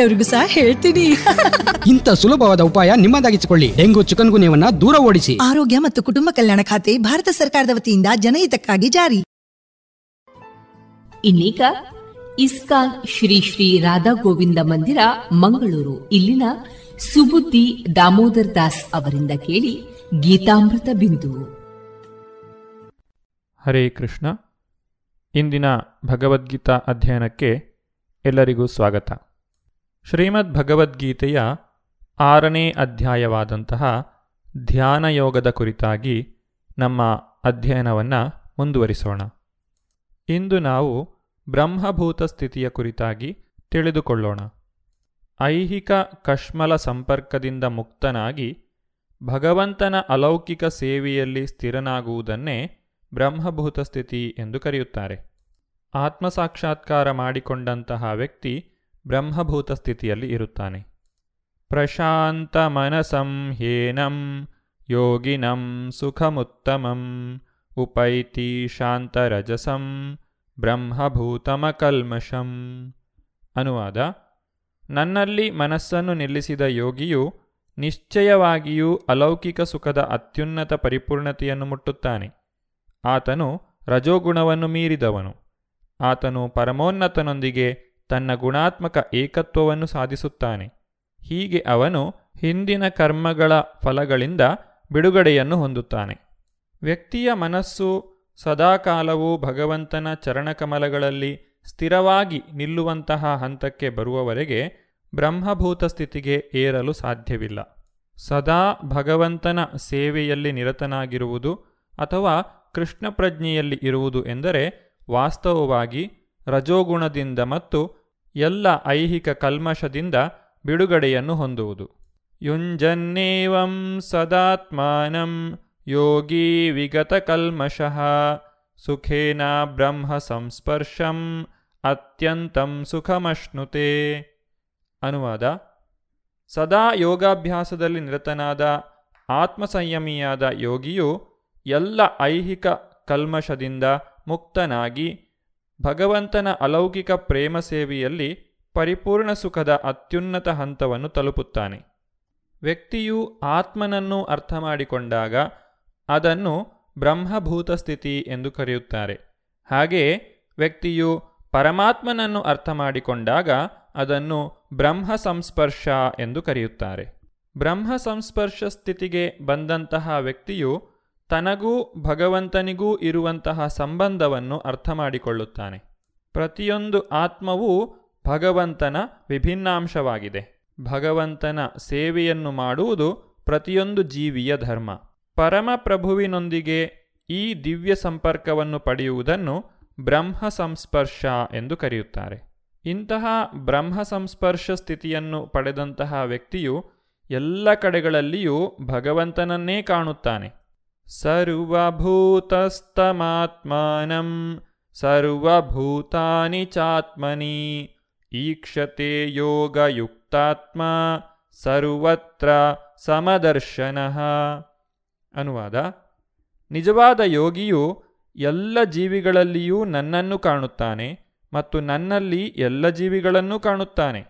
ಬೇರೆಯವರಿಗೂ ಸಹ ಹೇಳ್ತೀನಿ. ಇಂಥ ಸುಲಭವಾದ ಉಪಾಯ ನಿಮ್ಮದಾಗಿಸಿಕೊಳ್ಳಿ. ಡೆಂಗು ಚಿಕನ್ ಗುನ್ಯವನ್ನ ದೂರ ಓಡಿಸಿ. ಆರೋಗ್ಯ ಮತ್ತು ಕುಟುಂಬ ಕಲ್ಯಾಣ ಖಾತೆ ಭಾರತ ಸರ್ಕಾರದ ವತಿಯಿಂದ ಜನಹಿತಕ್ಕಾಗಿ ಜಾರಿ. ಇನ್ನೀಗ ಇಸ್ಕಾನ್ ಶ್ರೀ ಶ್ರೀ ರಾಧಾ ಗೋವಿಂದ ಮಂದಿರ ಮಂಗಳೂರು. ಇಲ್ಲಿನ ಸುಬುದ್ದಿ ದಾಮೋದರ್ ದಾಸ್ ಅವರಿಂದ ಕೇಳಿ ಗೀತಾಮೃತ ಬಿಂದು. ಹರೇ ಕೃಷ್ಣ. ಇಂದಿನ ಭಗವದ್ಗೀತಾ ಅಧ್ಯಯನಕ್ಕೆ ಎಲ್ಲರಿಗೂ ಸ್ವಾಗತ. ಶ್ರೀಮದ್ ಭಗವದ್ಗೀತೆಯ ಆರನೇ ಅಧ್ಯಾಯವಾದಂತಹ ಧ್ಯಾನಯೋಗದ ಕುರಿತಾಗಿ ನಮ್ಮ ಅಧ್ಯಯನವನ್ನು ಮುಂದುವರಿಸೋಣ. ಇಂದು ನಾವು ಬ್ರಹ್ಮಭೂತ ಸ್ಥಿತಿಯ ಕುರಿತಾಗಿ ತಿಳಿದುಕೊಳ್ಳೋಣ. ಐಹಿಕ ಕಶ್ಮಲ ಸಂಪರ್ಕದಿಂದ ಮುಕ್ತನಾಗಿ ಭಗವಂತನ ಅಲೌಕಿಕ ಸೇವೆಯಲ್ಲಿ ಸ್ಥಿರನಾಗುವುದನ್ನೇ ಬ್ರಹ್ಮಭೂತ ಸ್ಥಿತಿ ಎಂದು ಕರೆಯುತ್ತಾರೆ. ಆತ್ಮಸಾಕ್ಷಾತ್ಕಾರ ಮಾಡಿಕೊಂಡಂತಹ ವ್ಯಕ್ತಿ ಬ್ರಹ್ಮಭೂತ ಸ್ಥಿತಿಯಲ್ಲಿ ಇರುತ್ತಾನೆ. ಪ್ರಶಾಂತ ಮನಸಂ ಹೇನಂ ಯೋಗಿನಂ ಸುಖಮುತ್ತಮಂ ಉಪೈತಿ ಶಾಂತರಜಸಂ ಬ್ರಹ್ಮಭೂತಮಕಲ್ಮಷಂ. ಅನುವಾದ, ನನ್ನಲ್ಲಿ ಮನಸ್ಸನ್ನು ನಿಲ್ಲಿಸಿದ ಯೋಗಿಯು ನಿಶ್ಚಯವಾಗಿಯೂ ಅಲೌಕಿಕ ಸುಖದ ಅತ್ಯುನ್ನತ ಪರಿಪೂರ್ಣತೆಯನ್ನು ಮುಟ್ಟುತ್ತಾನೆ. ಆತನು ರಜೋಗುಣವನ್ನು ಮೀರಿದವನು. ಆತನು ಪರಮೋನ್ನತನೊಂದಿಗೆ ತನ್ನ ಗುಣಾತ್ಮಕ ಏಕತ್ವವನ್ನು ಸಾಧಿಸುತ್ತಾನೆ. ಹೀಗೆ ಅವನು ಹಿಂದಿನ ಕರ್ಮಗಳ ಫಲಗಳಿಂದ ಬಿಡುಗಡೆಯನ್ನು ಹೊಂದುತ್ತಾನೆ. ವ್ಯಕ್ತಿಯ ಮನಸ್ಸು ಸದಾಕಾಲವೂ ಭಗವಂತನ ಚರಣಕಮಲಗಳಲ್ಲಿ ಸ್ಥಿರವಾಗಿ ನಿಲ್ಲುವಂತಹ ಹಂತಕ್ಕೆ ಬರುವವರೆಗೆ ಬ್ರಹ್ಮಭೂತ ಸ್ಥಿತಿಗೆ ಏರಲು ಸಾಧ್ಯವಿಲ್ಲ. ಸದಾ ಭಗವಂತನ ಸೇವೆಯಲ್ಲಿ ನಿರತನಾಗಿರುವುದು ಅಥವಾ ಕೃಷ್ಣ ಪ್ರಜ್ಞೆಯಲ್ಲಿ ಇರುವುದು ಎಂದರೆ ವಾಸ್ತವವಾಗಿ ರಜೋಗುಣದಿಂದ ಮತ್ತು ಎಲ್ಲ ಐಹಿಕ ಕಲ್ಮಶದಿಂದ ಬಿಡುಗಡೆಯನ್ನು ಹೊಂದುವುದು. ಯುಂಜನ್ನೇವಂ ಸದಾತ್ಮಾನಂ ಯೋಗಿ ವಿಗತಕಲ್ಮಷಃ ಸುಖೇನ ಬ್ರಹ್ಮ ಸಂಸ್ಪರ್ಶಂ ಅತ್ಯಂತಂ ಸುಖಮಶ್ನುತೆ. ಅನುವಾದ. ಸದಾ ಯೋಗಾಭ್ಯಾಸದಲ್ಲಿ ನಿರತನಾದ ಆತ್ಮಸಂಯಮಿಯಾದ ಯೋಗಿಯು ಎಲ್ಲ ಐಹಿಕ ಕಲ್ಮಶದಿಂದ ಮುಕ್ತನಾಗಿ ಭಗವಂತನ ಅಲೌಕಿಕ ಪ್ರೇಮ ಸೇವೆಯಲ್ಲಿ ಪರಿಪೂರ್ಣ ಸುಖದ ಅತ್ಯುನ್ನತ ಹಂತವನ್ನು ತಲುಪುತ್ತಾನೆ. ವ್ಯಕ್ತಿಯು ಆತ್ಮನನ್ನು ಅರ್ಥ ಮಾಡಿಕೊಂಡಾಗ ಅದನ್ನು ಬ್ರಹ್ಮಭೂತ ಸ್ಥಿತಿ ಎಂದು ಕರೆಯುತ್ತಾರೆ. ಹಾಗೆಯೇ ವ್ಯಕ್ತಿಯು ಪರಮಾತ್ಮನನ್ನು ಅರ್ಥ ಮಾಡಿಕೊಂಡಾಗ ಅದನ್ನು ಬ್ರಹ್ಮ ಸಂಸ್ಪರ್ಶ ಎಂದು ಕರೆಯುತ್ತಾರೆ. ಬ್ರಹ್ಮ ಸಂಸ್ಪರ್ಶ ಸ್ಥಿತಿಗೆ ಬಂದಂತಹ ವ್ಯಕ್ತಿಯು ತನಗೂ ಭಗವಂತನಿಗೂ ಇರುವಂತಹ ಸಂಬಂಧವನ್ನು ಅರ್ಥ ಮಾಡಿಕೊಳ್ಳುತ್ತಾನೆ ಪ್ರತಿಯೊಂದು ಆತ್ಮವೂ ಭಗವಂತನ ವಿಭಿನ್ನಾಂಶವಾಗಿದೆ. ಭಗವಂತನ ಸೇವೆಯನ್ನು ಮಾಡುವುದು ಪ್ರತಿಯೊಂದು ಜೀವಿಯ ಧರ್ಮ. ಪರಮಪ್ರಭುವಿನೊಂದಿಗೆ ಈ ದಿವ್ಯ ಸಂಪರ್ಕವನ್ನು ಪಡೆಯುವುದನ್ನು ಬ್ರಹ್ಮ ಸಂಸ್ಪರ್ಶ ಎಂದು ಕರೆಯುತ್ತಾರೆ. ಇಂತಹ ಬ್ರಹ್ಮ ಸಂಸ್ಪರ್ಶ ಸ್ಥಿತಿಯನ್ನು ಪಡೆದಂತಹ ವ್ಯಕ್ತಿಯು ಎಲ್ಲ ಕಡೆಗಳಲ್ಲಿಯೂ ಭಗವಂತನನ್ನೇ ಕಾಣುತ್ತಾನೆ. ಸರ್ವಭೂತಸ್ತಮಾತ್ಮಾನಂ ಸರ್ವಭೂತಾನಿ ಚಾತ್ಮನಿ ಈಕ್ಷತೆ ಯೋಗಯುಕ್ತಾತ್ಮ ಸರ್ವತ್ರ ಸಮದರ್ಶನಃ. ಅನುವಾದ. ನಿಜವಾದ ಯೋಗಿಯು ಎಲ್ಲ ಜೀವಿಗಳಲ್ಲಿಯೂ ನನ್ನನ್ನು ಕಾಣುತ್ತಾನೆ ಮತ್ತು ನನ್ನಲ್ಲಿ ಎಲ್ಲ ಜೀವಿಗಳನ್ನೂ ಕಾಣುತ್ತಾನೆ.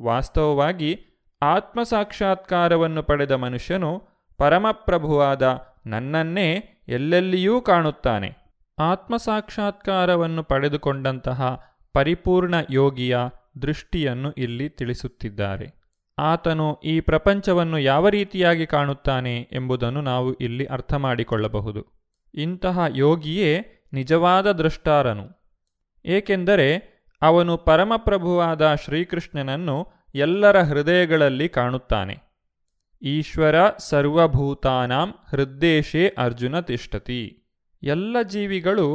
ವಾಸ್ತವವಾಗಿ ಆತ್ಮ ಸಾಕ್ಷಾತ್ಕಾರವನ್ನು ಪಡೆದ ಮನುಷ್ಯನು ಪರಮಪ್ರಭುವಾದ ನನ್ನನ್ನೇ ಎಲ್ಲೆಲ್ಲಿಯೂ ಕಾಣುತ್ತಾನೆ. ಆತ್ಮಸಾಕ್ಷಾತ್ಕಾರವನ್ನು ಪಡೆದುಕೊಂಡಂತಹ ಪರಿಪೂರ್ಣ ಯೋಗಿಯ ದೃಷ್ಟಿಯನ್ನು ಇಲ್ಲಿ ತಿಳಿಸುತ್ತಿದ್ದಾರೆ. ಆತನು ಈ ಪ್ರಪಂಚವನ್ನು ಯಾವ ರೀತಿಯಾಗಿ ಕಾಣುತ್ತಾನೆ ಎಂಬುದನ್ನು ನಾವು ಇಲ್ಲಿ ಅರ್ಥ ಮಾಡಿಕೊಳ್ಳಬಹುದು ಇಂತಹ ಯೋಗಿಯೇ ನಿಜವಾದ ದೃಷ್ಟಾರನು. ಏಕೆಂದರೆ ಅವನು ಪರಮಪ್ರಭುವಾದ ಶ್ರೀಕೃಷ್ಣನನ್ನು ಎಲ್ಲರ ಹೃದಯಗಳಲ್ಲಿ ಕಾಣುತ್ತಾನೆ. ಈಶ್ವರ ಸರ್ವಭೂತಾನಾಂ ಹೃದ್ದೇಶೇ ಅರ್ಜುನ ತಿಷ್ಟತಿ. ಎಲ್ಲ ಜೀವಿಗಳು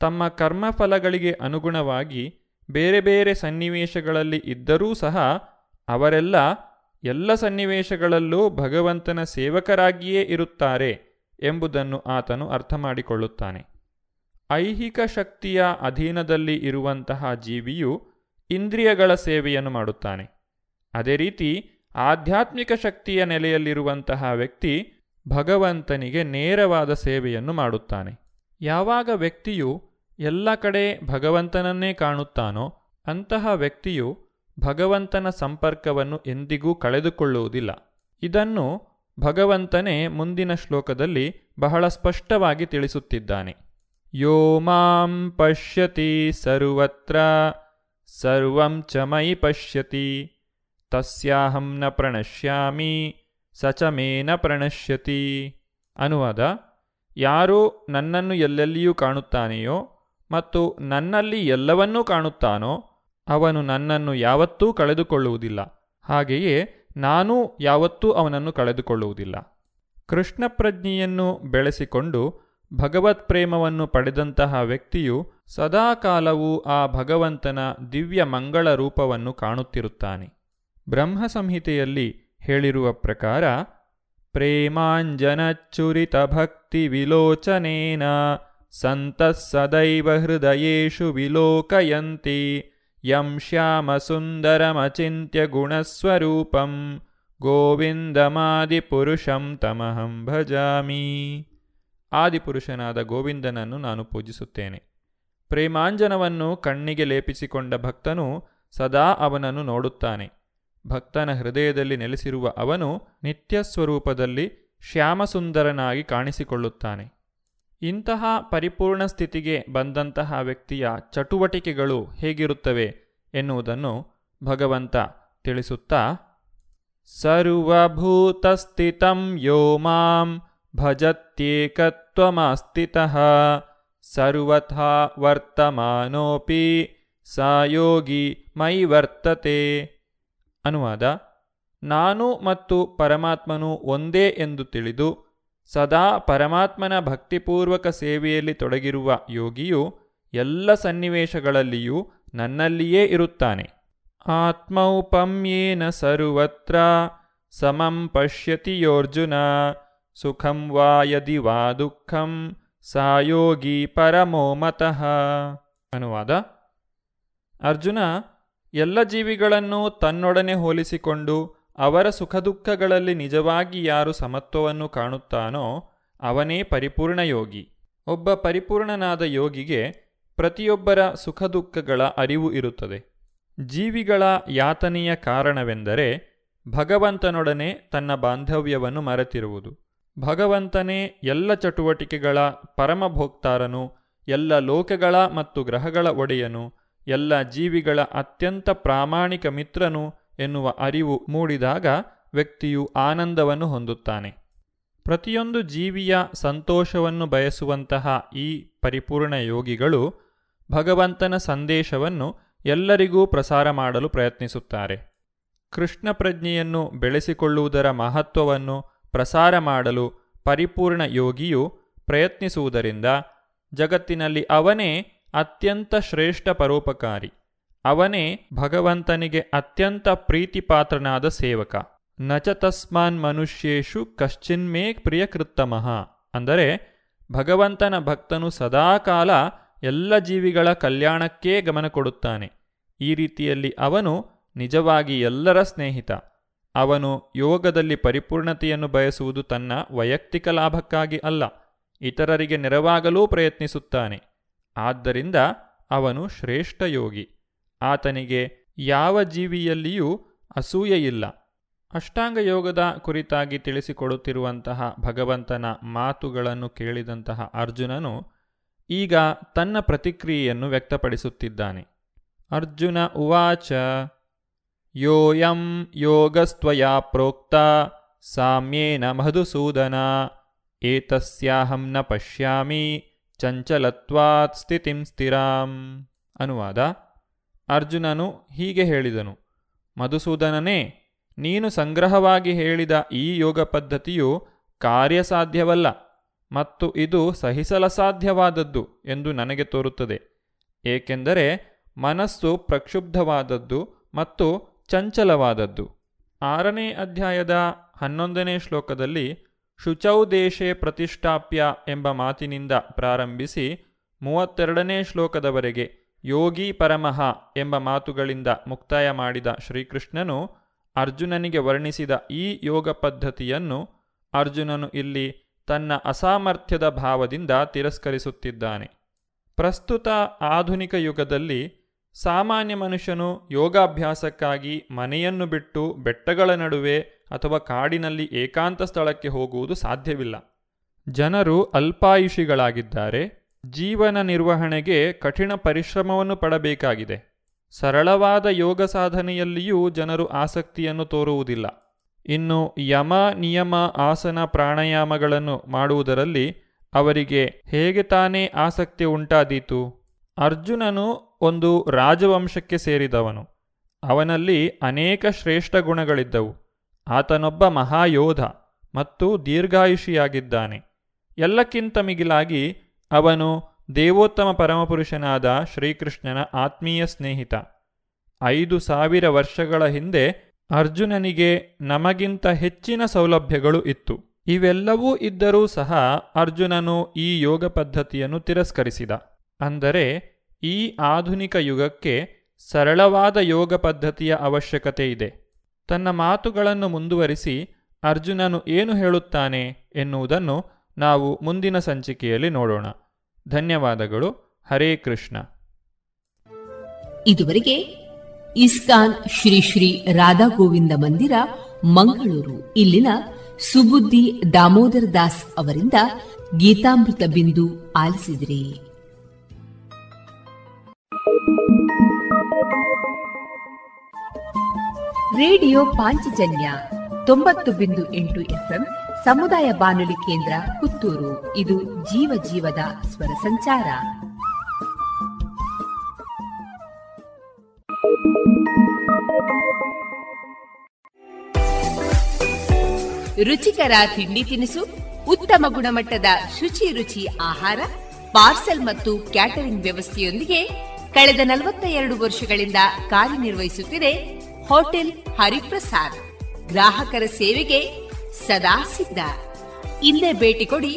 ತಮ್ಮ ಕರ್ಮಫಲಗಳಿಗೆ ಅನುಗುಣವಾಗಿ ಬೇರೆ ಬೇರೆ ಸನ್ನಿವೇಶಗಳಲ್ಲಿ ಇದ್ದರೂ ಸಹ ಅವರೆಲ್ಲ ಎಲ್ಲ ಸನ್ನಿವೇಶಗಳಲ್ಲೂ ಭಗವಂತನ ಸೇವಕರಾಗಿಯೇ ಇರುತ್ತಾರೆ ಎಂಬುದನ್ನು ಆತನು ಅರ್ಥ ಮಾಡಿಕೊಳ್ಳುತ್ತಾನೆ ಐಹಿಕ ಶಕ್ತಿಯ ಅಧೀನದಲ್ಲಿ ಇರುವಂತಹ ಜೀವಿಯು ಇಂದ್ರಿಯಗಳ ಸೇವೆಯನ್ನು ಮಾಡುತ್ತಾನೆ. ಅದೇ ರೀತಿ ಆಧ್ಯಾತ್ಮಿಕ ಶಕ್ತಿಯ ನೆಲೆಯಲ್ಲಿರುವಂತಹ ವ್ಯಕ್ತಿ ಭಗವಂತನಿಗೆ ನೇರವಾದ ಸೇವೆಯನ್ನು ಮಾಡುತ್ತಾನೆ. ಯಾವಾಗ ವ್ಯಕ್ತಿಯು ಎಲ್ಲ ಕಡೆ ಭಗವಂತನನ್ನೇ ಕಾಣುತ್ತಾನೋ ಅಂತಹ ವ್ಯಕ್ತಿಯು ಭಗವಂತನ ಸಂಪರ್ಕವನ್ನು ಎಂದಿಗೂ ಕಳೆದುಕೊಳ್ಳುವುದಿಲ್ಲ. ಇದನ್ನು ಭಗವಂತನೇ ಮುಂದಿನ ಶ್ಲೋಕದಲ್ಲಿ ಬಹಳ ಸ್ಪಷ್ಟವಾಗಿ ತಿಳಿಸುತ್ತಿದ್ದಾನೆ. ಯೋ ಮಾಂ ಪಶ್ಯತಿ ಸರ್ವತ್ರ, ಸರ್ವಂ ಚ ಪಶ್ಯತಿ. ತಸ್ಯಾಹಂ ನ ಪ್ರಣಶ್ಯಾಮಿ ಸಚ ಮೇನ ಪ್ರಣಶ್ಯತಿ ಅನುವಾದ ಯಾರು ನನ್ನನ್ನು ಎಲ್ಲೆಲ್ಲಿಯೂ ಕಾಣುತ್ತಾನೆಯೋ ಮತ್ತು ನನ್ನಲ್ಲಿ ಎಲ್ಲವನ್ನೂ ಕಾಣುತ್ತಾನೋ ಅವನು ನನ್ನನ್ನು ಯಾವತ್ತೂ ಕಳೆದುಕೊಳ್ಳುವುದಿಲ್ಲ. ಹಾಗೆಯೇ ನಾನೂ ಯಾವತ್ತೂ ಅವನನ್ನು ಕಳೆದುಕೊಳ್ಳುವುದಿಲ್ಲ. ಕೃಷ್ಣ ಪ್ರಜ್ಞೆಯನ್ನು ಬೆಳೆಸಿಕೊಂಡು ಭಗವತ್ ಪ್ರೇಮವನ್ನು ಪಡೆದಂತಹ ವ್ಯಕ್ತಿಯು ಸದಾಕಾಲವೂ ಆ ಭಗವಂತನ ದಿವ್ಯ ಮಂಗಳ ರೂಪವನ್ನು ಕಾಣುತ್ತಿರುತ್ತಾನೆ. ಬ್ರಹ್ಮ ಸಂಹಿತೆಯಲ್ಲಿ ಹೇಳಿರುವ ಪ್ರಕಾರ ಪ್ರೇಮಾಂಜನಚ್ಚುರಿತ ಭಕ್ತಿ ವಿಲೋಚನೇನ ಸಂತಃ ಸದೈವ ಹೃದಯೇಷು ವಿಲೋಕಯಂತಿ ಯಂ ಶ್ಯಾಮ ಸುಂದರಮಚಿತ್ಯ ಗುಣಸ್ವರೂಪಂ ಗೋವಿಂದಮಾದಿಪುರುಷಂ ತಮಹಂ ಭಜಾಮಿ. ಆದಿಪುರುಷನಾದ ಗೋವಿಂದನನ್ನು ನಾನು ಪೂಜಿಸುತ್ತೇನೆ. ಪ್ರೇಮಾಂಜನವನ್ನು ಕಣ್ಣಿಗೆ ಲೇಪಿಸಿಕೊಂಡ ಭಕ್ತನು ಸದಾ ಅವನನ್ನು ನೋಡುತ್ತಾನೆ. ಭಕ್ತನ ಹೃದಯದಲ್ಲಿ ನೆಲೆಸಿರುವ ಅವನು ನಿತ್ಯ ಸ್ವರೂಪದಲ್ಲಿ ಶ್ಯಾಮಸುಂದರನಾಗಿ ಕಾಣಿಸಿಕೊಳ್ಳುತ್ತಾನೆ. ಇಂತಹ ಪರಿಪೂರ್ಣ ಸ್ಥಿತಿಗೆ ಬಂದಂತಹ ವ್ಯಕ್ತಿಯ ಚಟುವಟಿಕೆಗಳು ಹೇಗಿರುತ್ತವೆ ಎನ್ನುವುದನ್ನು ಭಗವಂತ ತಿಳಿಸುತ್ತಾ, ಸರ್ವಭೂತಸ್ಥಿತಂ ಯೋ ಮಾಂ ಭಜತ್ಯೇಕತ್ವಮಾಸ್ಥಿತಃ ಸರ್ವಥಾ ವರ್ತಮಾನೋಪಿ ಸಾಯೋಗಿ ಮೈ ವರ್ತತೆ ಅನುವಾದ, ನಾನು ಮತ್ತು ಪರಮಾತ್ಮನು ಒಂದೇ ಎಂದು ತಿಳಿದು, ಸದಾ ಪರಮಾತ್ಮನ ಭಕ್ತಿಪೂರ್ವಕ ಸೇವೆಯಲ್ಲಿ ತೊಡಗಿರುವ ಯೋಗಿಯು ಎಲ್ಲ ಸನ್ನಿವೇಶಗಳಲ್ಲಿಯೂ ನನ್ನಲ್ಲಿಯೇ ಇರುತ್ತಾನೆ. ಆತ್ಮೌಪಮ್ಯೇನ ಸರ್ವತ್ರ, ಸಮಂ ಪಶ್ಯತಿ ಯೋರ್ಜುನ, ಸುಖಂ ವಾ ಯದಿ ವಾ ದುಃಖಂ ಸಾಯೋಗಿ ಪರಮೋ ಮತಃ. ಅನುವಾದ, ಅರ್ಜುನ ಎಲ್ಲ ಜೀವಿಗಳನ್ನು ತನ್ನೊಡನೆ ಹೋಲಿಸಿಕೊಂಡು ಅವರ ಸುಖ ದುಃಖಗಳಲ್ಲಿ ನಿಜವಾಗಿ ಯಾರು ಸಮತ್ವವನ್ನು ಕಾಣುತ್ತಾನೋ ಅವನೇ ಪರಿಪೂರ್ಣ ಯೋಗಿ. ಒಬ್ಬ ಪರಿಪೂರ್ಣನಾದ ಯೋಗಿಗೆ ಪ್ರತಿಯೊಬ್ಬರ ಸುಖ ದುಃಖಗಳ ಅರಿವು ಇರುತ್ತದೆ. ಜೀವಿಗಳ ಯಾತನೆಯ ಕಾರಣವೆಂದರೆ ಭಗವಂತನೊಡನೆ ತನ್ನ ಬಾಂಧವ್ಯವನ್ನು ಮರೆತಿರುವುದು. ಭಗವಂತನೇ ಎಲ್ಲ ಚಟುವಟಿಕೆಗಳ ಪರಮಭೋಕ್ತಾರನು, ಎಲ್ಲ ಲೋಕಗಳ ಮತ್ತು ಗ್ರಹಗಳ ಒಡೆಯನು ಎಲ್ಲ ಜೀವಿಗಳ ಅತ್ಯಂತ ಪ್ರಾಮಾಣಿಕ ಮಿತ್ರನು ಎನ್ನುವ ಅರಿವು ಮೂಡಿದಾಗ ವ್ಯಕ್ತಿಯು ಆನಂದವನ್ನು ಹೊಂದುತ್ತಾನೆ. ಪ್ರತಿಯೊಂದು ಜೀವಿಯ ಸಂತೋಷವನ್ನು ಬಯಸುವಂತಹ ಈ ಪರಿಪೂರ್ಣ ಯೋಗಿಗಳು ಭಗವಂತನ ಸಂದೇಶವನ್ನು ಎಲ್ಲರಿಗೂ ಪ್ರಸಾರ ಮಾಡಲು ಪ್ರಯತ್ನಿಸುತ್ತಾರೆ. ಕೃಷ್ಣ ಪ್ರಜ್ಞೆಯನ್ನು ಬೆಳೆಸಿಕೊಳ್ಳುವುದರ ಮಹತ್ವವನ್ನು ಪ್ರಸಾರ ಮಾಡಲು ಪರಿಪೂರ್ಣ ಯೋಗಿಯು ಪ್ರಯತ್ನಿಸುವುದರಿಂದ ಜಗತ್ತಿನಲ್ಲಿ ಅವನೇ ಅತ್ಯಂತ ಶ್ರೇಷ್ಠ ಪರೋಪಕಾರಿ. ಅವನೇ ಭಗವಂತನಿಗೆ ಅತ್ಯಂತ ಪ್ರೀತಿಪಾತ್ರನಾದ ಸೇವಕ. ನಚ ತಸ್ಮಾನ್ ಮನುಷ್ಯೇಶು ಕಶ್ಚಿನ್ಮೇ ಪ್ರಿಯಕೃತ್ತಮಃ. ಅಂದರೆ ಭಗವಂತನ ಭಕ್ತನು ಸದಾಕಾಲ ಎಲ್ಲ ಜೀವಿಗಳ ಕಲ್ಯಾಣಕ್ಕೇ ಗಮನ ಕೊಡುತ್ತಾನೆ. ಈ ರೀತಿಯಲ್ಲಿ ಅವನು ನಿಜವಾಗಿ ಎಲ್ಲರ ಸ್ನೇಹಿತ. ಅವನು ಯೋಗದಲ್ಲಿ ಪರಿಪೂರ್ಣತೆಯನ್ನು ಬಯಸುವುದು ತನ್ನ ವೈಯಕ್ತಿಕ ಲಾಭಕ್ಕಾಗಿ ಅಲ್ಲ, ಇತರರಿಗೆ ನೆರವಾಗಲೂ ಪ್ರಯತ್ನಿಸುತ್ತಾನೆ. ಆದ್ದರಿಂದ ಅವನು ಶ್ರೇಷ್ಠ ಯೋಗಿ ಆತನಿಗೆ ಯಾವ ಜೀವಿಯಲ್ಲಿಯೂ ಅಸೂಯೆಯಿಲ್ಲ. ಅಷ್ಟಾಂಗ ಯೋಗದ ಕುರಿತಾಗಿ ತಿಳಿಸಿಕೊಡುತ್ತಿರುವಂತಹ ಭಗವಂತನ ಮಾತುಗಳನ್ನು ಕೇಳಿದಂತಹ ಅರ್ಜುನನು ಈಗ ತನ್ನ ಪ್ರತಿಕ್ರಿಯೆಯನ್ನು ವ್ಯಕ್ತಪಡಿಸುತ್ತಿದ್ದಾನೆ. ಅರ್ಜುನ ಉವಾಚ, ಯೋಯಂ ಯೋಗಸ್ತ್ವಯಾ ಪ್ರೋಕ್ತ, ಸಾಮ್ಯೇನ ಮಧುಸೂದನ, ಏತಸ್ಯಾಹಂ ನ ಪಶ್ಯಾಮಿ. ಚಂಚಲತ್ವಾತ್ ಸ್ಥಿತಿಂ ಸ್ಥಿರಾಂ. ಅನುವಾದ, ಅರ್ಜುನನು ಹೀಗೆ ಹೇಳಿದನು, ಮಧುಸೂದನನೇ, ನೀನು ಸಂಗ್ರಹವಾಗಿ ಹೇಳಿದ ಈ ಯೋಗ ಪದ್ಧತಿಯು ಕಾರ್ಯಸಾಧ್ಯವಲ್ಲ ಮತ್ತು ಇದು ಸಹಿಸಲಸಾಧ್ಯವಾದದ್ದು ಎಂದು ನನಗೆ ತೋರುತ್ತದೆ, ಏಕೆಂದರೆ ಮನಸ್ಸು ಪ್ರಕ್ಷುಬ್ಧವಾದದ್ದು ಮತ್ತು ಚಂಚಲವಾದದ್ದು. ಆರನೇ ಅಧ್ಯಾಯದ ಹನ್ನೊಂದನೇ ಶ್ಲೋಕದಲ್ಲಿ ಶುಚೌ ದೇಶೆ ಪ್ರತಿಷ್ಠಾಪ್ಯ ಎಂಬ ಮಾತಿನಿಂದ ಪ್ರಾರಂಭಿಸಿ ಮೂವತ್ತೆರಡನೇ ಶ್ಲೋಕದವರೆಗೆ ಯೋಗಿ ಪರಮಃ ಎಂಬ ಮಾತುಗಳಿಂದ ಮುಕ್ತಾಯ ಮಾಡಿದ ಶ್ರೀಕೃಷ್ಣನು ಅರ್ಜುನನಿಗೆ ವರ್ಣಿಸಿದ ಈ ಯೋಗ ಪದ್ಧತಿಯನ್ನು ಅರ್ಜುನನು ಇಲ್ಲಿ ತನ್ನ ಅಸಾಮರ್ಥ್ಯದ ಭಾವದಿಂದ ತಿರಸ್ಕರಿಸುತ್ತಿದ್ದಾನೆ. ಪ್ರಸ್ತುತ ಆಧುನಿಕ ಯುಗದಲ್ಲಿ ಸಾಮಾನ್ಯ ಮನುಷ್ಯನು ಯೋಗಾಭ್ಯಾಸಕ್ಕಾಗಿ ಮನೆಯನ್ನು ಬಿಟ್ಟು ಬೆಟ್ಟಗಳ ನಡುವೆ ಅಥವಾ ಕಾಡಿನಲ್ಲಿ ಏಕಾಂತ ಸ್ಥಳಕ್ಕೆ ಹೋಗುವುದು ಸಾಧ್ಯವಿಲ್ಲ. ಜನರು ಅಲ್ಪಾಯುಷಿಗಳಾಗಿದ್ದಾರೆ. ಜೀವನ ನಿರ್ವಹಣೆಗೆ ಕಠಿಣ ಪರಿಶ್ರಮವನ್ನು ಪಡಬೇಕಾಗಿದೆ. ಸರಳವಾದ ಯೋಗ ಸಾಧನೆಯಲ್ಲಿಯೂ ಜನರು ಆಸಕ್ತಿಯನ್ನು ತೋರುವುದಿಲ್ಲ. ಇನ್ನು ಯಮ, ನಿಯಮ, ಆಸನ, ಪ್ರಾಣಾಯಾಮಗಳನ್ನು ಮಾಡುವುದರಲ್ಲಿ ಅವರಿಗೆ ಹೇಗೆ ತಾನೇ ಆಸಕ್ತಿ ಉಂಟಾದೀತು? ಅರ್ಜುನನು ಒಂದು ರಾಜವಂಶಕ್ಕೆ ಸೇರಿದವನು. ಅವನಲ್ಲಿ ಅನೇಕ ಶ್ರೇಷ್ಠ ಗುಣಗಳಿದ್ದವು. ಆತನೊಬ್ಬ ಮಹಾಯೋಧ ಮತ್ತು ದೀರ್ಘಾಯುಷಿಯಾಗಿದ್ದಾನೆ. ಎಲ್ಲಕ್ಕಿಂತ ಮಿಗಿಲಾಗಿ ಅವನು ದೇವೋತ್ತಮ ಪರಮಪುರುಷನಾದ ಶ್ರೀಕೃಷ್ಣನ ಆತ್ಮೀಯ ಸ್ನೇಹಿತ. ಐದು ಸಾವಿರ ವರ್ಷಗಳ ಹಿಂದೆ ಅರ್ಜುನನಿಗೆ ನಮಗಿಂತ ಹೆಚ್ಚಿನ ಸೌಲಭ್ಯಗಳು ಇತ್ತು. ಇವೆಲ್ಲವೂ ಇದ್ದರೂ ಸಹ ಅರ್ಜುನನು ಈ ಯೋಗ ಪದ್ಧತಿಯನ್ನು ತಿರಸ್ಕರಿಸಿದ. ಅಂದರೆ ಈ ಆಧುನಿಕ ಯುಗಕ್ಕೆ ಸರಳವಾದ ಯೋಗ ಪದ್ಧತಿಯ ಅವಶ್ಯಕತೆ ಇದೆ. ತನ್ನ ಮಾತುಗಳನ್ನು ಮುಂದುವರಿಸಿ ಅರ್ಜುನನು ಏನು ಹೇಳುತ್ತಾನೆ ಎನ್ನುವುದನ್ನು ನಾವು ಮುಂದಿನ ಸಂಚಿಕೆಯಲ್ಲಿ ನೋಡೋಣ. ಧನ್ಯವಾದಗಳು. ಹರೇ ಕೃಷ್ಣ. ಇದುವರೆಗೆ ಇಸ್ಕಾನ್ ಶ್ರೀ ಶ್ರೀ ರಾಧಾ ಗೋವಿಂದ ಮಂದಿರ, ಮಂಗಳೂರು. ಇಲ್ಲಿನ ಸುಬುದ್ದಿ ದಾಮೋದರ ದಾಸ್ ಅವರಿಂದ ಗೀತಾಮೃತ ಬಿಂದು ಆಲಿಸಿದ್ರಿ. ರೇಡಿಯೋ ಪಾಂಚಜನ್ಯ ತೊಂಬತ್ತು ಬಿಂದು ಎಂಟು ಎಫ್ಎಂ ಸಮುದಾಯ ಬಾನುಲಿ ಕೇಂದ್ರ ಪುತ್ತೂರು. ಇದು ಜೀವ ಜೀವದ ಸ್ವರ ಸಂಚಾರ. ರುಚಿಕರ ತಿಂಡಿ ತಿನಿಸು, ಉತ್ತಮ ಗುಣಮಟ್ಟದ ಶುಚಿ ರುಚಿ ಆಹಾರ, ಪಾರ್ಸೆಲ್ ಮತ್ತು ಕ್ಯಾಟರಿಂಗ್ ವ್ಯವಸ್ಥೆಯೊಂದಿಗೆ ಕಳೆದ ನಲವತ್ತ ಎರಡು ವರ್ಷಗಳಿಂದ ಕಾರ್ಯನಿರ್ವಹಿಸುತ್ತಿದೆ ಹೋಟೆಲ್ ಹರಿಪ್ರಸಾದ್. ಗ್ರಾಹಕರ ಸೇವೆಗೆ ಸದಾ ಸಿದ್ಧ. ಇಲ್ಲೇ ಭೇಟಿ ಕೊಡಿ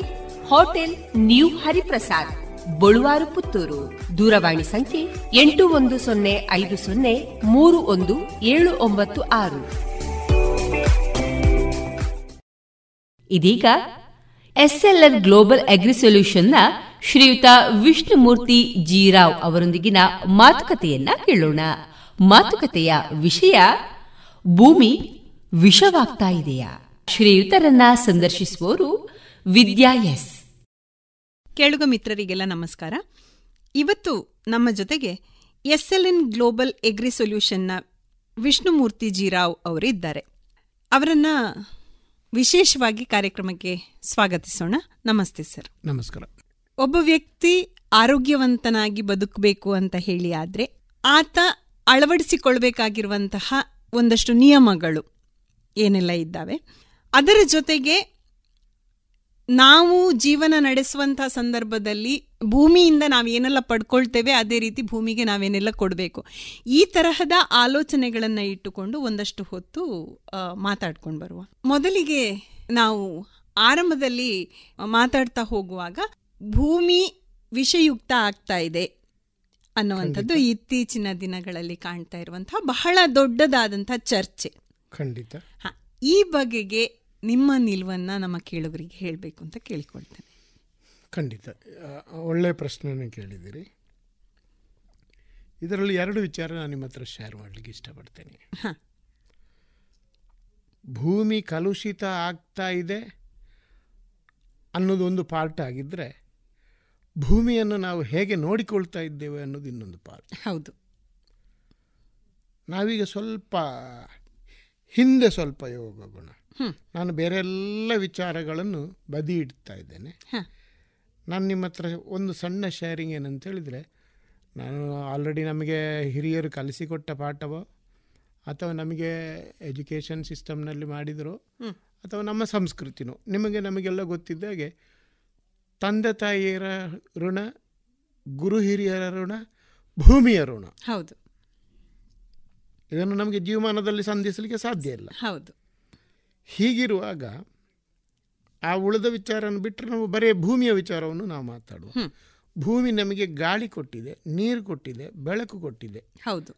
ಹೋಟೆಲ್ ನ್ಯೂ ಹರಿಪ್ರಸಾದ್, ಬಳುವಾರು ಪುತ್ತೂರು. ದೂರವಾಣಿ ಸಂಖ್ಯೆ ಎಂಟು ಒಂದು ಸೊನ್ನೆ ಐದು ಸೊನ್ನೆ ಮೂರು ಒಂದು ಏಳು ಒಂಬತ್ತು ಆರು. ಇದೀಗ ಎಸ್ಎಲ್ಎನ್ ಗ್ಲೋಬಲ್ ಅಗ್ರಿಸೊಲ್ಯೂಷನ್ನ ಶ್ರೀಯುತ ವಿಷ್ಣುಮೂರ್ತಿ ಜೀರಾವ್ ಅವರೊಂದಿಗಿನ ಮಾತುಕತೆಯನ್ನ ಕೇಳೋಣ. ಮಾತುಕತೆಯ ವಿಷಯ ಭೂಮಿ ವಿಷವಾಗ್ತಾ ಇದೆಯಾ? ಶ್ರೀಯುತರನ್ನ ಸಂದರ್ಶಿಸುವವರು ವಿದ್ಯಾ ಎಸ್. ಕೇಳುಗ ಮಿತ್ರರಿಗೆಲ್ಲ ನಮಸ್ಕಾರ. ಇವತ್ತು ನಮ್ಮ ಜೊತೆಗೆ ಎಸ್ಎಲ್ಎನ್ ಗ್ಲೋಬಲ್ ಎಗ್ರಿ ಸೊಲ್ಯೂಷನ್ನ ವಿಷ್ಣುಮೂರ್ತಿ ಜೀರಾವ್ ಅವರಿದ್ದಾರೆ. ಅವರನ್ನ ವಿಶೇಷವಾಗಿ ಕಾರ್ಯಕ್ರಮಕ್ಕೆ ಸ್ವಾಗತಿಸೋಣ. ನಮಸ್ತೆ ಸರ್. ನಮಸ್ಕಾರ. ಒಬ್ಬ ವ್ಯಕ್ತಿ ಆರೋಗ್ಯವಂತನಾಗಿ ಬದುಕಬೇಕು ಅಂತ ಹೇಳಿ ಆದರೆ ಆತ ಅಳವಡಿಸಿಕೊಳ್ಬೇಕಾಗಿರುವಂತಹ ಒಂದಷ್ಟು ನಿಯಮಗಳು ಏನೆಲ್ಲ ಇದ್ದಾವೆ. ಅದರ ಜೊತೆಗೆ ನಾವು ಜೀವನ ನಡೆಸುವಂತಹ ಸಂದರ್ಭದಲ್ಲಿ ಭೂಮಿಯಿಂದ ನಾವೇನೆಲ್ಲ ಪಡ್ಕೊಳ್ತೇವೆ, ಅದೇ ರೀತಿ ಭೂಮಿಗೆ ನಾವೇನೆಲ್ಲ ಕೊಡಬೇಕು. ಈ ತರಹದ ಆಲೋಚನೆಗಳನ್ನು ಇಟ್ಟುಕೊಂಡು ಒಂದಷ್ಟು ಹೊತ್ತು ಮಾತಾಡ್ಕೊಂಡು ಬರುವ. ಮೊದಲಿಗೆ ನಾವು ಆರಂಭದಲ್ಲಿ ಮಾತಾಡ್ತಾ ಹೋಗುವಾಗ ಭೂಮಿ ವಿಷಯುಕ್ತ ಆಗ್ತಾ ಇದೆ. ಅನ್ನುವಂಥದ್ದು ಇತ್ತೀಚಿನ ದಿನಗಳಲ್ಲಿ ಕಾಣ್ತಾ ಇರುವಂತಹ ಬಹಳ ದೊಡ್ಡದಾದಂತಹ ಚರ್ಚೆ. ಖಂಡಿತ. ಈ ಬಗೆಗೆ ನಿಮ್ಮ ನಿಲುವನ್ನ ನಮ್ಮ ಕೇಳುಗರಿಗೆ ಹೇಳಬೇಕು ಅಂತ ಕೇಳಿಕೊಳ್ತೇನೆ. ಖಂಡಿತ. ಒಳ್ಳೆ ಪ್ರಶ್ನೆಯನ್ನು ಕೇಳಿದಿರಿ ಇದರಲ್ಲಿ ಎರಡು ವಿಚಾರ ನಾನು ನಿಮ್ಮ ಹತ್ರ ಶೇರ್ ಮಾಡಲಿಕ್ಕೆ ಇಷ್ಟಪಡ್ತೇನೆ. ಭೂಮಿ ಕಲುಷಿತ ಆಗ್ತಾ ಇದೆ ಅನ್ನೋದು ಒಂದು ಪಾರ್ಟ್ ಆಗಿದ್ದರೆ ಭೂಮಿಯನ್ನು ನಾವು ಹೇಗೆ ನೋಡಿಕೊಳ್ತಾ ಇದ್ದೇವೆ ಅನ್ನೋದು ಇನ್ನೊಂದು ಪಾರ್ಟ್ ಹೌದು. ನಾವೀಗ ಸ್ವಲ್ಪ ಹಿಂದೆ ಸ್ವಲ್ಪ ಯೋಗ ಗುಣ ನಾನು ಬೇರೆ ಎಲ್ಲ ವಿಚಾರಗಳನ್ನು ಬದಿ ಇಡ್ತಾ ಇದ್ದೇನೆ. ನಾನು ನಿಮ್ಮ ಹತ್ರ ಒಂದು ಸಣ್ಣ ಶೇರಿಂಗ್ ಏನಂತ ಹೇಳಿದರೆ ನಾನು ಆಲ್ರೆಡಿ ನಮಗೆ ಹಿರಿಯರು ಕಲಿಸಿಕೊಟ್ಟ ಪಾಠವೋ ಅಥವಾ ನಮಗೆ ಎಜುಕೇಷನ್ ಸಿಸ್ಟಮ್ನಲ್ಲಿ ಮಾಡಿದರೋ ಅಥವಾ ನಮ್ಮ ಸಂಸ್ಕೃತಿನೋ ನಿಮಗೆ ನಮಗೆಲ್ಲ ಗೊತ್ತಿದ್ದ ಹಾಗೆ ತಂದೆ ತಾಯಿಯರ ಋಣ ಗುರು ಹಿರಿಯರ ಋಣ ಭೂಮಿಯ ಋಣ. ಹೌದು. ಇದನ್ನು ನಮಗೆ ಜೀವಮಾನದಲ್ಲಿ ಸಂಧಿಸಲಿಕ್ಕೆ ಸಾಧ್ಯ ಇಲ್ಲ. ಹೌದು. ಹೀಗಿರುವಾಗ ಆ ಉಳಿದ ವಿಚಾರವನ್ನು ಬಿಟ್ಟರೆ ನಾವು ಬರೀ ಭೂಮಿಯ ವಿಚಾರವನ್ನು ನಾವು ಮಾತಾಡುವ. ಭೂಮಿ ನಮಗೆ ಗಾಳಿ ಕೊಟ್ಟಿದೆ ನೀರು ಕೊಟ್ಟಿದೆ ಬೆಳಕು ಕೊಟ್ಟಿದೆ. ಹೌದು.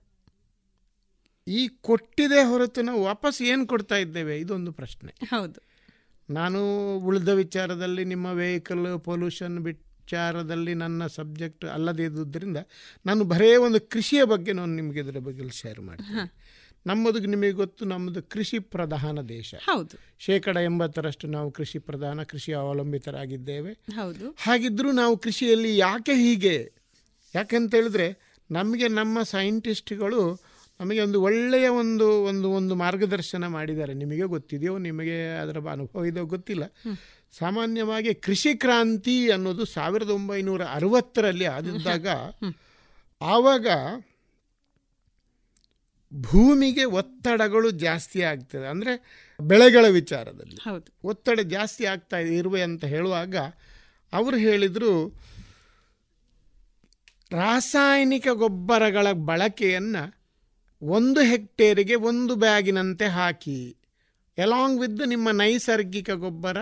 ಈ ಕೊಟ್ಟಿದೆ ಹೊರತು ನಾವು ವಾಪಸ್ ಏನು ಕೊಡ್ತಾ ಇದ್ದೇವೆ? ಇದೊಂದು ಪ್ರಶ್ನೆ. ಹೌದು. ನಾನು ಉಳಿದ ವಿಚಾರದಲ್ಲಿ ನಿಮ್ಮ ವೆಹಿಕಲ್ ಪೊಲ್ಯೂಷನ್ ವಿಚಾರದಲ್ಲಿ ನನ್ನ ಸಬ್ಜೆಕ್ಟ್ ಅಲ್ಲದೇ ಇದ್ದುದರಿಂದ ನಾನು ಬರೇ ಒಂದು ಕೃಷಿಯ ಬಗ್ಗೆ ನಾನು ನಿಮಗೆ ಇದರ ಬಗ್ಗೆ ಶೇರ್ ಮಾಡ್ತೀನಿ. ನಮ್ಮದು ನಿಮಗೆ ಗೊತ್ತು ನಮ್ಮದು ಕೃಷಿ ಪ್ರಧಾನ ದೇಶ. ಹೌದು. ಶೇಕಡ ಎಂಬತ್ತರಷ್ಟು ನಾವು ಕೃಷಿ ಪ್ರಧಾನ ಕೃಷಿ ಅವಲಂಬಿತರಾಗಿದ್ದೇವೆ. ಹೌದು. ಹಾಗಿದ್ರೂ ನಾವು ಕೃಷಿಯಲ್ಲಿ ಯಾಕೆ ಹೀಗೆ? ಯಾಕೆಂತ ಹೇಳಿದ್ರೆ ನಮಗೆ ನಮ್ಮ ಸೈಂಟಿಸ್ಟ್ಗಳು ನಮಗೆ ಒಂದು ಒಳ್ಳೆಯ ಒಂದು ಒಂದು ಒಂದು ಮಾರ್ಗದರ್ಶನ ಮಾಡಿದ್ದಾರೆ. ನಿಮಗೆ ಗೊತ್ತಿದೆಯೋ ನಿಮಗೆ ಅದರ ಅನುಭವ ಇದೋ ಗೊತ್ತಿಲ್ಲ. ಸಾಮಾನ್ಯವಾಗಿ ಕೃಷಿ ಕ್ರಾಂತಿ ಅನ್ನೋದು ಸಾವಿರದ ಒಂಬೈನೂರ ಅರವತ್ತರಲ್ಲಿ ಆದಿದ್ದಾಗ ಆವಾಗ ಭೂಮಿಗೆ ಒತ್ತಡಗಳು ಜಾಸ್ತಿ ಆಗ್ತದೆ. ಅಂದರೆ ಬೆಳೆಗಳ ವಿಚಾರದಲ್ಲಿ. ಒತ್ತಡ ಜಾಸ್ತಿ ಆಗ್ತಾ ಇರುವೆ ಅಂತ ಹೇಳುವಾಗ ಅವರು ಹೇಳಿದರು ರಾಸಾಯನಿಕ ಗೊಬ್ಬರಗಳ ಬಳಕೆಯನ್ನು ಒಂದು ಹೆಕ್ಟೇರಿಗೆ ಒಂದು ಬ್ಯಾಗಿನಂತೆ ಹಾಕಿ ಎಲಾಂಗ್ ವಿತ್ ನಿಮ್ಮ ನೈಸರ್ಗಿಕ ಗೊಬ್ಬರ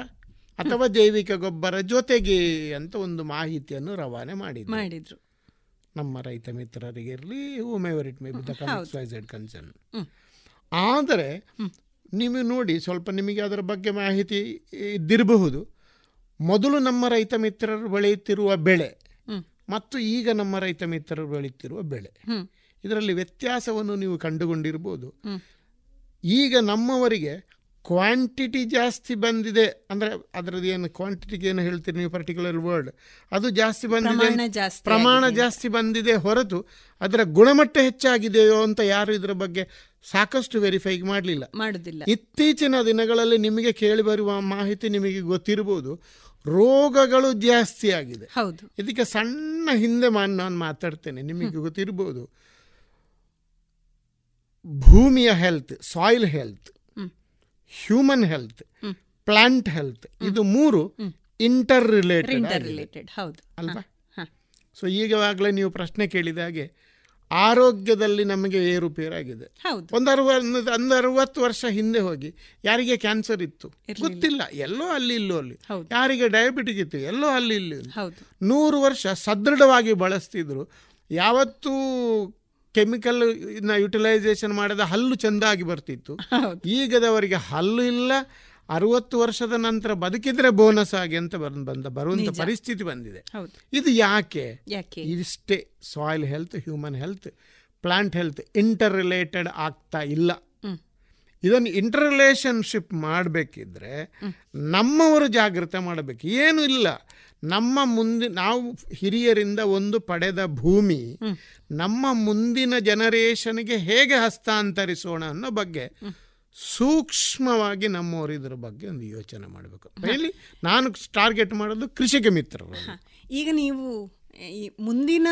ಅಥವಾ ಜೈವಿಕ ಗೊಬ್ಬರ ಜೊತೆಗೆ ಅಂತ ಒಂದು ಮಾಹಿತಿಯನ್ನು ರವಾನೆ ಮಾಡಿದ್ರು. ಮಾಡಿದ್ರು. ನಮ್ಮ ರೈತ ಮಿತ್ರರಿಗೆ ಇರಲಿ however it may be the concern ಆದರೆ ನೀವು ನೋಡಿ ಸ್ವಲ್ಪ ನಿಮಗೆ ಅದರ ಬಗ್ಗೆ ಮಾಹಿತಿ ಇದ್ದಿರಬಹುದು. ಮೊದಲು ನಮ್ಮ ರೈತ ಮಿತ್ರರು ಬೆಳೆಯುತ್ತಿರುವ ಬೆಳೆ ಮತ್ತು ಈಗ ನಮ್ಮ ರೈತ ಮಿತ್ರರು ಬೆಳೆಯುತ್ತಿರುವ ಬೆಳೆ. ಇದರಲ್ಲಿ ವ್ಯತ್ಯಾಸವನ್ನು ನೀವು ಕಂಡುಕೊಂಡಿರ್ಬೋದು. ಈಗ ನಮ್ಮವರಿಗೆ ಕ್ವಾಂಟಿಟಿ ಜಾಸ್ತಿ ಬಂದಿದೆ. ಅಂದರೆ ಅದರದ್ದು ಏನು ಕ್ವಾಂಟಿಟಿಗೆ ಏನು ಹೇಳ್ತೀರಿ ನೀವು ಪರ್ಟಿಕ್ಯುಲರ್ ವರ್ಡ್ ಅದು ಜಾಸ್ತಿ ಬಂದಿದೆ ಪ್ರಮಾಣ ಜಾಸ್ತಿ ಬಂದಿದೆ ಹೊರತು ಅದರ ಗುಣಮಟ್ಟ ಹೆಚ್ಚಾಗಿದೆಯೋ ಅಂತ ಯಾರು ಇದರ ಬಗ್ಗೆ ಸಾಕಷ್ಟು ವೆರಿಫೈ ಮಾಡಲಿಲ್ಲ. ಮಾಡುದಿಲ್ಲ. ಇತ್ತೀಚಿನ ದಿನಗಳಲ್ಲಿ ನಿಮಗೆ ಕೇಳಿ ಬರುವ ಮಾಹಿತಿ ನಿಮಗೆ ಗೊತ್ತಿರಬಹುದು ರೋಗಗಳು ಜಾಸ್ತಿ ಆಗಿದೆ. ಹೌದು. ಇದಕ್ಕೆ ಸಣ್ಣ ಹಿಂದೆ ನಾನು ಮಾತಾಡ್ತೇನೆ ನಿಮಗೆ ಗೊತ್ತಿರಬಹುದು ಭೂಮಿಯ health soil health human health plant health ಇದು ಮೂರು ಇಂಟರ್ ರಿಲೇಟೆಡ್ ಹೌದು. ಅಲ್ವಾ? ಸೊ ಈಗವಾಗಲೇ ನೀವು ಪ್ರಶ್ನೆ ಕೇಳಿದ ಹಾಗೆ ಆರೋಗ್ಯದಲ್ಲಿ ನಮಗೆ ಏರುಪೇರಾಗಿದೆ. ಒಂದು ಅರವ ಒಂದು ಅರವತ್ತು ವರ್ಷ ಹಿಂದೆ ಹೋಗಿ ಯಾರಿಗೆ ಕ್ಯಾನ್ಸರ್ ಇತ್ತು? ಗೊತ್ತಿಲ್ಲ. ಎಲ್ಲೋ ಅಲ್ಲಿ ಇಲ್ಲೋ ಅಲ್ಲಿ. ಯಾರಿಗೆ ಡಯಾಬಿಟಿಕ್ ಇತ್ತು? ಎಲ್ಲೋ ಅಲ್ಲಿ ಇಲ್ಲಿ ನೂರು ವರ್ಷ ಸದೃಢವಾಗಿ ಬಳಸ್ತಿದ್ರು. ಯಾವತ್ತೂ ಕೆಮಿಕಲ್ ಯುಟಿಲೈಸೇಷನ್ ಮಾಡಿದ ಹಲ್ಲು ಚೆಂದಾಗಿ ಬರ್ತಿತ್ತು. ಈಗದವರಿಗೆ ಹಲ್ಲು ಇಲ್ಲ ಅರವತ್ತು ವರ್ಷದ ನಂತರ ಬದುಕಿದ್ರೆ ಬೋನಸ್ ಆಗಿ ಅಂತ ಬಂದ ಬಂದ ಬರುವಂತ ಪರಿಸ್ಥಿತಿ ಬಂದಿದೆ. ಇದು ಯಾಕೆ? ಯಾಕೆ? ಇಷ್ಟೇ soil health human health plant health interrelated ಆಗ್ತಾ ಇಲ್ಲ. ಇದನ್ನು ಇಂಟರ್ ರಿಲೇಷನ್ಶಿಪ್ ಮಾಡಬೇಕಿದ್ರೆ ನಮ್ಮವರು ಜಾಗೃತೆ ಮಾಡಬೇಕು. ಏನು ಇಲ್ಲ. ನಮ್ಮ ಮುಂದೆ ನಾವು ಹಿರಿಯರಿಂದ ಒಂದು ಪಡೆದ ಭೂಮಿ ನಮ್ಮ ಮುಂದಿನ ಜನರೇಷನ್ಗೆ ಹೇಗೆ ಹಸ್ತಾಂತರಿಸೋಣ ಅನ್ನೋ ಬಗ್ಗೆ ಸೂಕ್ಷ್ಮವಾಗಿ ನಮ್ಮವರಿದ್ರ ಬಗ್ಗೆ ಒಂದು ಯೋಚನೆ ಮಾಡಬೇಕು. ಹೇಳಿ ನಾನು ಟಾರ್ಗೆಟ್ ಮಾಡೋದು ಕೃಷಿಗೆ ಮಿತ್ರರು ಈಗ ನೀವು ಈ ಮುಂದಿನ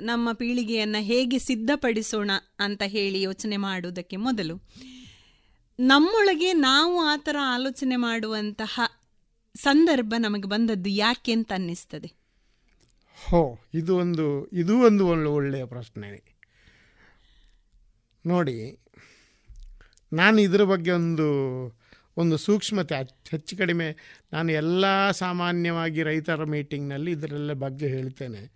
ನಮ್ಮ ಪೀಳಿಗೆಯನ್ನು ಹೇಗೆ ಸಿದ್ಧಪಡಿಸೋಣ ಅಂತ ಹೇಳಿ ಯೋಚನೆ ಮಾಡುವುದಕ್ಕೆ ಮೊದಲು ನಮ್ಮೊಳಗೆ ನಾವು ಆ ಥರ ಆಲೋಚನೆ ಮಾಡುವಂತಹ ಸಂದರ್ಭ ನಮಗೆ ಬಂದದ್ದು ಯಾಕೆ ಅಂತ ಅನ್ನಿಸ್ತದೆ? ಹೋ ಇದು ಒಂದು ಇದು ಒಂದು ಒಳ್ಳೆ ಒಳ್ಳೆಯ ಪ್ರಶ್ನೆ. ನೋಡಿ ನಾನು ಇದರ ಬಗ್ಗೆ ಒಂದು ಒಂದು ಸೂಕ್ಷ್ಮತೆ ಹೆಚ್ಚ್- ಹೆಚ್ಚು ಕಡಿಮೆ ನಾನು ಎಲ್ಲ ಸಾಮಾನ್ಯವಾಗಿ ರೈತರ ಮೀಟಿಂಗ್ನಲ್ಲಿ ಇದರೆಲ್ಲ ಬಗ್ಗೆ ಹೇಳ್ತೇನೆ.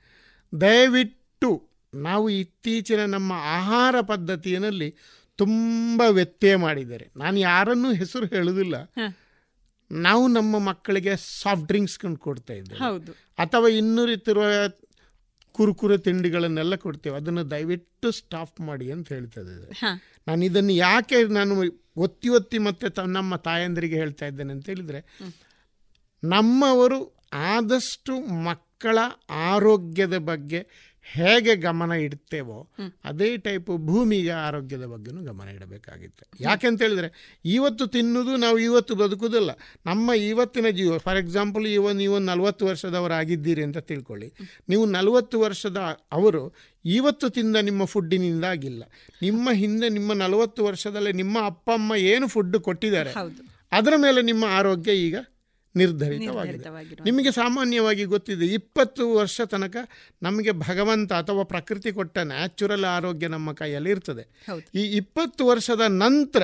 ದಯವಿಟ್ಟು ನಾವು ಇತ್ತೀಚಿನ ನಮ್ಮ ಆಹಾರ ಪದ್ಧತಿಯಲ್ಲಿ ತುಂಬ ವ್ಯತ್ಯಯ ಮಾಡಿದ್ದಾರೆ. ನಾನು ಯಾರನ್ನೂ ಹೆಸರು ಹೇಳುವುದಿಲ್ಲ ನಾವು ನಮ್ಮ ಮಕ್ಕಳಿಗೆ ಸಾಫ್ಟ್ ಡ್ರಿಂಕ್ಸ್ ಕೊಡ್ತಾ ಇದ್ದೇವೆ. ಹೌದು. ಅಥವಾ ಇನ್ನೂರಿತಿರುವ ಕುರುಕುರೆ ತಿಂಡಿಗಳನ್ನೆಲ್ಲ ಕೊಡ್ತೇವೆ. ಅದನ್ನು ದಯವಿಟ್ಟು ಸ್ಟಾಪ್ ಮಾಡಿ ಅಂತ ಹೇಳ್ತಾ ಇದ್ದೇವೆ. ನಾನು ಇದನ್ನು ಯಾಕೆ ನಾನು ಒತ್ತಿ ಒತ್ತಿ ಮತ್ತೆ ನಮ್ಮ ತಾಯಂದರಿಗೆ ಹೇಳ್ತಾ ಇದ್ದೇನೆ ಅಂತ ಹೇಳಿದರೆ ನಮ್ಮವರು ಆದಷ್ಟು ಮಕ್ಕಳ ಆರೋಗ್ಯದ ಬಗ್ಗೆ ಹೇಗೆ ಗಮನ ಇಡ್ತೇವೋ ಅದೇ ಟೈಪ್ ಭೂಮಿಗೆ ಆರೋಗ್ಯದ ಬಗ್ಗೆನೂ ಗಮನ ಇಡಬೇಕಾಗಿತ್ತು. ಯಾಕೆಂತ ಹೇಳಿದ್ರೆ ಇವತ್ತು ತಿನ್ನುದು ನಾವು ಇವತ್ತು ಬದುಕುವುದಿಲ್ಲ ನಮ್ಮ ಇವತ್ತಿನ ಜೀವ ಫಾರ್ ಎಕ್ಸಾಂಪಲ್ ಇವ ನೀವು ನಲವತ್ತು ವರ್ಷದವರಾಗಿದ್ದೀರಿ ಅಂತ ತಿಳ್ಕೊಳ್ಳಿ. ನೀವು ನಲವತ್ತು ವರ್ಷದ ಅವರು ಇವತ್ತು ತಿಂದ ನಿಮ್ಮ ಫುಡ್ಡಿನಿಂದಾಗಿಲ್ಲ ನಿಮ್ಮ ಹಿಂದೆ ನಿಮ್ಮ ನಲವತ್ತು ವರ್ಷದಲ್ಲೇ ನಿಮ್ಮ ಅಪ್ಪ ಅಮ್ಮ ಏನು ಫುಡ್ ಕೊಟ್ಟಿದ್ದಾರೆ ಅದರ ಮೇಲೆ ನಿಮ್ಮ ಆರೋಗ್ಯ ಈಗ ನಿರ್ಧರಿತವಾಗಿದೆ. ನಿಮಗೆ ಸಾಮಾನ್ಯವಾಗಿ ಗೊತ್ತಿದೆ ಇಪ್ಪತ್ತು ವರ್ಷ ತನಕ ನಮಗೆ ಭಗವಂತ ಅಥವಾ ಪ್ರಕೃತಿ ಕೊಟ್ಟ ನ್ಯಾಚುರಲ್ ಆರೋಗ್ಯ ನಮ್ಮ ಕೈಯಲ್ಲಿ ಇರ್ತದೆ. ಈ ಇಪ್ಪತ್ತು ವರ್ಷದ ನಂತರ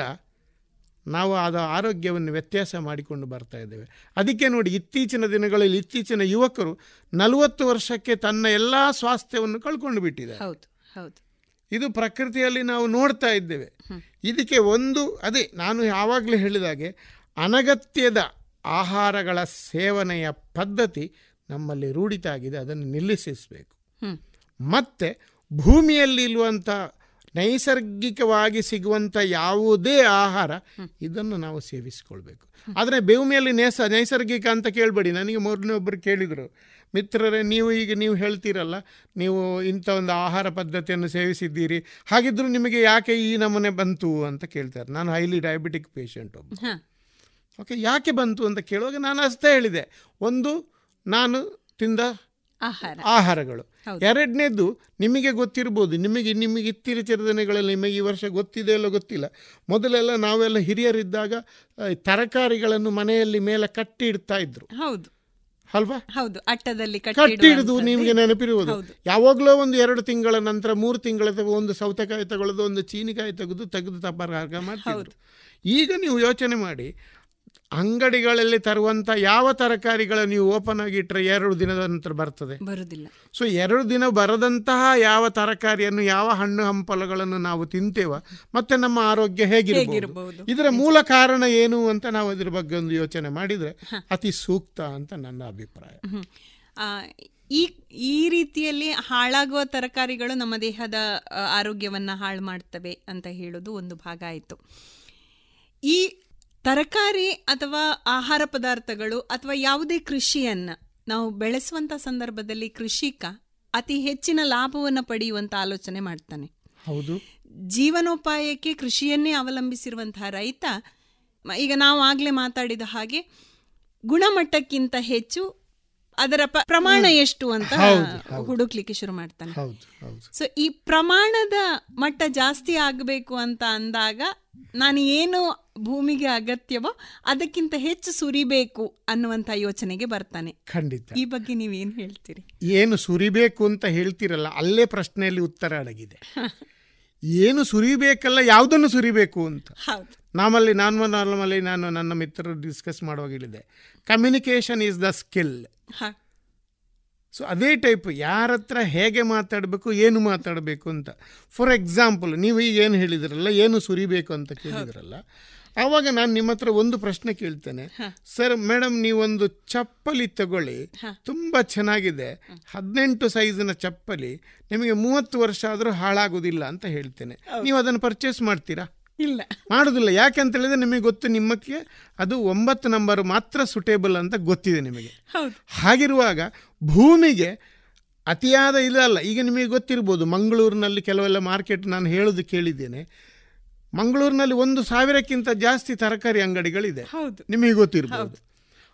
ನಾವು ಅದು ಆರೋಗ್ಯವನ್ನು ವ್ಯತ್ಯಾಸ ಮಾಡಿಕೊಂಡು ಬರ್ತಾ ಇದ್ದೇವೆ. ಅದಕ್ಕೆ ನೋಡಿ ಇತ್ತೀಚಿನ ದಿನಗಳಲ್ಲಿ ಇತ್ತೀಚಿನ ಯುವಕರು ನಲವತ್ತು ವರ್ಷಕ್ಕೆ ತನ್ನ ಎಲ್ಲ ಸ್ವಾಸ್ಥ್ಯವನ್ನು ಕಳ್ಕೊಂಡು ಬಿಟ್ಟಿದ್ದಾರೆ. ಹೌದು ಹೌದು. ಇದು ಪ್ರಕೃತಿಯಲ್ಲಿ ನಾವು ನೋಡ್ತಾ ಇದ್ದೇವೆ. ಇದಕ್ಕೆ ಒಂದು ಅದೇ ನಾನು ಯಾವಾಗಲೂ ಹೇಳಿದಾಗೆ ಅನಗತ್ಯದ ಆಹಾರಗಳ ಸೇವನೆಯ ಪದ್ಧತಿ ನಮ್ಮಲ್ಲಿ ರೂಢಿತಾಗಿದೆ ಅದನ್ನು ನಿಲ್ಲಿಸಬೇಕು. ಮತ್ತು ಭೂಮಿಯಲ್ಲಿ ಇರುವಂಥ ನೈಸರ್ಗಿಕವಾಗಿ ಸಿಗುವಂಥ ಯಾವುದೇ ಆಹಾರ ಇದನ್ನು ನಾವು ಸೇವಿಸಿಕೊಳ್ಬೇಕು. ಆದರೆ ಭೂಮಿಯಲ್ಲಿ ನೇಸ ನೈಸರ್ಗಿಕ ಅಂತ ಕೇಳಬೇಡಿ. ನನಗೆ ಮೊದಲನೇ ಒಬ್ಬರು ಕೇಳಿದರು ಮಿತ್ರರೇ ನೀವು ಈಗ ನೀವು ಹೇಳ್ತೀರಲ್ಲ ನೀವು ಇಂಥ ಒಂದು ಆಹಾರ ಪದ್ಧತಿಯನ್ನು ಸೇವಿಸಿದ್ದೀರಿ ಹಾಗಿದ್ದರೂ ನಿಮಗೆ ಯಾಕೆ ಈ ನಮೂನೆ ಬಂತು? ಅಂತ ಕೇಳ್ತಾರೆ. ನಾನು ಹೈಲಿ ಡಯಾಬಿಟಿಕ್ ಪೇಷಂಟ್ ಒಬ್ಬ. ಓಕೆ ಯಾಕೆ ಬಂತು ಅಂತ ಕೇಳುವಾಗ ನಾನು ಅಷ್ಟೇ ಹೇಳಿದೆ. ಒಂದು ನಾನು ತಿಂದ ಆಹಾರ. ಆಹಾರಗಳು. ಎರಡನೇದು ನಿಮಗೆ ಗೊತ್ತಿರ್ಬೋದು ನಿಮಗೆ ನಿಮಗೆ ಇತ್ತೀಚಿನ ದಿನಗಳಲ್ಲಿ ನಿಮಗೆ ಈ ವರ್ಷ ಗೊತ್ತಿದೆ ಅಲ್ಲ ಗೊತ್ತಿಲ್ಲ. ಮೊದಲೆಲ್ಲ ನಾವೆಲ್ಲ ಹಿರಿಯರಿದ್ದಾಗ ತರಕಾರಿಗಳನ್ನು ಮನೆಯಲ್ಲಿ ಮೇಲೆ ಕಟ್ಟಿ ಇಡ್ತಾ ಇದ್ರು. ಹೌದು. ಅಲ್ವಾ? ಹೌದು ಅಟ್ಟದಲ್ಲಿ ಕಟ್ಟಿ ಹಿಡಿದು ನಿಮಗೆ ನೆನಪಿರುವುದು. ಯಾವಾಗಲೂ ಒಂದು ಎರಡು ತಿಂಗಳ ನಂತರ ಮೂರು ತಿಂಗಳ ತಗೋ ಒಂದು ಸೌತೆಕಾಯಿ ತಗೊಳ್ಳೋದು ಒಂದು ಚೀನಿಕಾಯಿ ತೆಗೆದು ತೆಗೆದು ತಪ್ಪಾರ ಮಾಡ್ತಿದ್ರು. ಈಗ ನೀವು ಯೋಚನೆ ಮಾಡಿ ಅಂಗಡಿಗಳಲ್ಲಿ ತರುವಂಥ ಯಾವ ತರಕಾರಿಗಳು ನೀವು ಓಪನ್ ಆಗಿ ಇಟ್ಟರೆ ಎರಡು ದಿನದ ನಂತರ ಬರ್ತದೆ? ಬರುದಿಲ್ಲ. ಸೊ ಎರಡು ದಿನ ಬರದಂತಹ ಯಾವ ತರಕಾರಿಯನ್ನು ಯಾವ ಹಣ್ಣು ಹಂಪಲುಗಳನ್ನು ನಾವು ತಿಂತೇವ ಮತ್ತೆ ನಮ್ಮ ಆರೋಗ್ಯ ಹೇಗಿರಬಹುದು? ಇದರ ಮೂಲ ಕಾರಣ ಏನು ಅಂತ ನಾವು ಇದ್ರ ಬಗ್ಗೆ ಒಂದು ಯೋಚನೆ ಮಾಡಿದರೆ ಅತಿ ಸೂಕ್ತ ಅಂತ ನನ್ನ ಅಭಿಪ್ರಾಯ. ಈ ಈ ರೀತಿಯಲ್ಲಿ ಹಾಳಾಗುವ ತರಕಾರಿಗಳು ನಮ್ಮ ದೇಹದ ಆರೋಗ್ಯವನ್ನ ಹಾಳು ಮಾಡ್ತವೆ ಅಂತ ಹೇಳೋದು ಒಂದು ಭಾಗ ಆಯಿತು. ಈ ತರಕಾರಿ ಅಥವಾ ಆಹಾರ ಪದಾರ್ಥಗಳು ಅಥವಾ ಯಾವುದೇ ಕೃಷಿಯನ್ನ ನಾವು ಬೆಳೆಸುವಂತ ಸಂದರ್ಭದಲ್ಲಿ ಕೃಷಿಕ ಅತಿ ಹೆಚ್ಚಿನ ಲಾಭವನ್ನು ಪಡೆಯುವಂತ ಆಲೋಚನೆ ಮಾಡ್ತಾನೆ. ಹೌದು. ಜೀವನೋಪಾಯಕ್ಕೆ ಕೃಷಿಯನ್ನೇ ಅವಲಂಬಿಸಿರುವಂತಹ ರೈತ ಈಗ ನಾವು ಆಗ್ಲೇ ಮಾತಾಡಿದ ಹಾಗೆ ಗುಣಮಟ್ಟಕ್ಕಿಂತ ಹೆಚ್ಚು ಅದರ ಪ್ರಮಾಣ ಎಷ್ಟು ಅಂತ ಹುಡುಕ್ಲಿಕ್ಕೆ ಶುರು ಮಾಡ್ತಾನೆ. ಸೊ ಈ ಪ್ರಮಾಣದ ಮಟ್ಟ ಜಾಸ್ತಿ ಆಗಬೇಕು ಅಂತ ಅಂದಾಗ ನಾನು ಏನು ಭೂಮಿಗೆ ಅಗತ್ಯವೋ ಅದಕ್ಕಿಂತ ಹೆಚ್ಚು ಸುರಿಬೇಕು ಅನ್ನುವಂತ ಯೋಚನೆಗೆ ಬರ್ತಾನೆ. ಖಂಡಿತ. ಈ ಬಗ್ಗೆ ನೀವೇನು ಹೇಳ್ತೀರಿ? ಏನು ಸುರಿಬೇಕು ಅಂತ ಹೇಳ್ತಿರಲ್ಲ ಅಲ್ಲೇ ಪ್ರಶ್ನೆಯಲ್ಲಿ ಉತ್ತರ ಅಡಗಿದೆ. ಏನು ಸುರಿಬೇಕಲ್ಲ ಯಾವುದನ್ನು ಸುರಿಬೇಕು ಅಂತ. ನಮ್ಮಲ್ಲಿ ನಾನು ನಾರ್ಮಲಿ ನಾನು ನನ್ನ ಮಿತ್ರರು ಡಿಸ್ಕಸ್ ಮಾಡುವಾಗ ಹೇಳಿದೆ communication is the skill so ಅದೇ ಟೈಪ್ ಯಾರ ಹತ್ರ ಹೇಗೆ ಮಾತಾಡಬೇಕು ಏನು ಮಾತಾಡಬೇಕು ಅಂತ. ಫಾರ್ ಎಕ್ಸಾಂಪಲ್ ನೀವು ಈಗ ಏನು ಹೇಳಿದ್ರಲ್ಲ ಏನು ಸುರಿಬೇಕು ಅಂತ ಕೇಳಿದ್ರಲ್ಲ ಆವಾಗ ನಾನು ನಿಮ್ಮ ಹತ್ರ ಒಂದು ಪ್ರಶ್ನೆ ಕೇಳ್ತೇನೆ. ಸರ್ ಮೇಡಮ್ ನೀವೊಂದು ಚಪ್ಪಲಿ ತಗೊಳ್ಳಿ. ತುಂಬ ಚೆನ್ನಾಗಿದೆ. ಹದಿನೆಂಟು ಸೈಜಿನ ಚಪ್ಪಲಿ ನಿಮಗೆ ಮೂವತ್ತು ವರ್ಷ ಆದರೂ ಹಾಳಾಗೋದಿಲ್ಲ ಅಂತ ಹೇಳ್ತೇನೆ. ನೀವು ಅದನ್ನು ಪರ್ಚೇಸ್ ಮಾಡ್ತೀರಾ? ಇಲ್ಲ. ಮಾಡೋದಿಲ್ಲ. ಯಾಕೆ ಅಂತ ಹೇಳಿದ್ರೆ ನಿಮಗೆ ಗೊತ್ತು ನಿಮ್ಮಕ್ಕೆ ಅದು ಒಂಬತ್ತು ನಂಬರ್ ಮಾತ್ರ ಸುಟೇಬಲ್ ಅಂತ ಗೊತ್ತಿದೆ ನಿಮಗೆ. ಹಾಗಿರುವಾಗ ಭೂಮಿಗೆ ಅತಿಯಾದ ಇದಲ್ಲ ಈಗ ನಿಮಗೆ ಗೊತ್ತಿರ್ಬೋದು ಮಂಗಳೂರಿನಲ್ಲಿ ಕೆಲವೆಲ್ಲ ಮಾರ್ಕೆಟ್ ನಾನು ಹೇಳೋದು ಕೇಳಿದ್ದೇನೆ. ಮಂಗಳೂರಿನಲ್ಲಿ ಒಂದು ಸಾವಿರಕ್ಕಿಂತ ಜಾಸ್ತಿ ತರಕಾರಿ ಅಂಗಡಿಗಳಿದೆ. ನಿಮಗೆ ಗೊತ್ತಿರಬಹುದು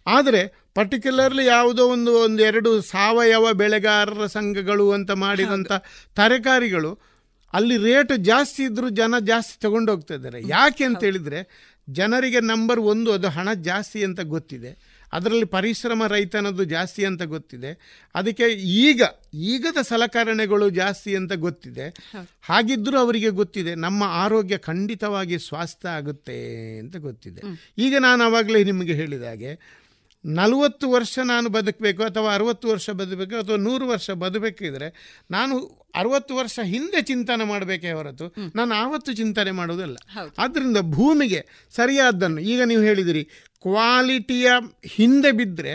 ಆದರೆ ಪರ್ಟಿಕ್ಯುಲರ್ಲಿ ಯಾವುದೋ ಒಂದು ಒಂದು ಎರಡು ಸಾವಯವ ಬೆಳೆಗಾರರ ಸಂಘಗಳು ಅಂತ ಮಾಡಿದಂಥ ತರಕಾರಿಗಳು ಅಲ್ಲಿ ರೇಟ್ ಜಾಸ್ತಿ ಇದ್ದರೂ ಜನ ಜಾಸ್ತಿ ತಗೊಂಡೋಗ್ತಾ ಇದ್ದಾರೆ. ಯಾಕೆ ಅಂತ ಹೇಳಿದರೆ ಜನರಿಗೆ ನಂಬರ್ ಒಂದು ಅದು ಹಣ ಜಾಸ್ತಿ ಅಂತ ಗೊತ್ತಿದೆ. ಅದರಲ್ಲಿ ಪರಿಶ್ರಮ ರೈತ ಅನ್ನೋದು ಜಾಸ್ತಿ ಅಂತ ಗೊತ್ತಿದೆ. ಅದಕ್ಕೆ ಈಗ ಈಗದ ಸಲಕರಣೆಗಳು ಜಾಸ್ತಿ ಅಂತ ಗೊತ್ತಿದೆ. ಹಾಗಿದ್ದರೂ ಅವರಿಗೆ ಗೊತ್ತಿದೆ ನಮ್ಮ ಆರೋಗ್ಯ ಖಂಡಿತವಾಗಿ ಸ್ವಾಸ್ಥ್ಯ ಆಗುತ್ತೆ ಅಂತ ಗೊತ್ತಿದೆ. ಈಗ ನಾನು ಆವಾಗಲೇ ನಿಮಗೆ ಹೇಳಿದ ಹಾಗೆ ನಲವತ್ತು ವರ್ಷ ನಾನು ಬದುಕಬೇಕು ಅಥವಾ ಅರವತ್ತು ವರ್ಷ ಬದುಕಬೇಕು ಅಥವಾ ನೂರು ವರ್ಷ ಬದುಕಬೇಕಿದ್ರೆ ನಾನು ಅರವತ್ತು ವರ್ಷ ಹಿಂದೆ ಚಿಂತನೆ ಮಾಡಬೇಕೇ ಹೊರತು ನಾನು ಆವತ್ತು ಚಿಂತನೆ ಮಾಡೋದಲ್ಲ ಆದ್ದರಿಂದ ಭೂಮಿಗೆ ಸರಿಯಾದ್ದನ್ನು ಈಗ ನೀವು ಹೇಳಿದಿರಿ ಕ್ವಾಲಿಟಿಯ ಹಿಂದೆ ಬಿದ್ದರೆ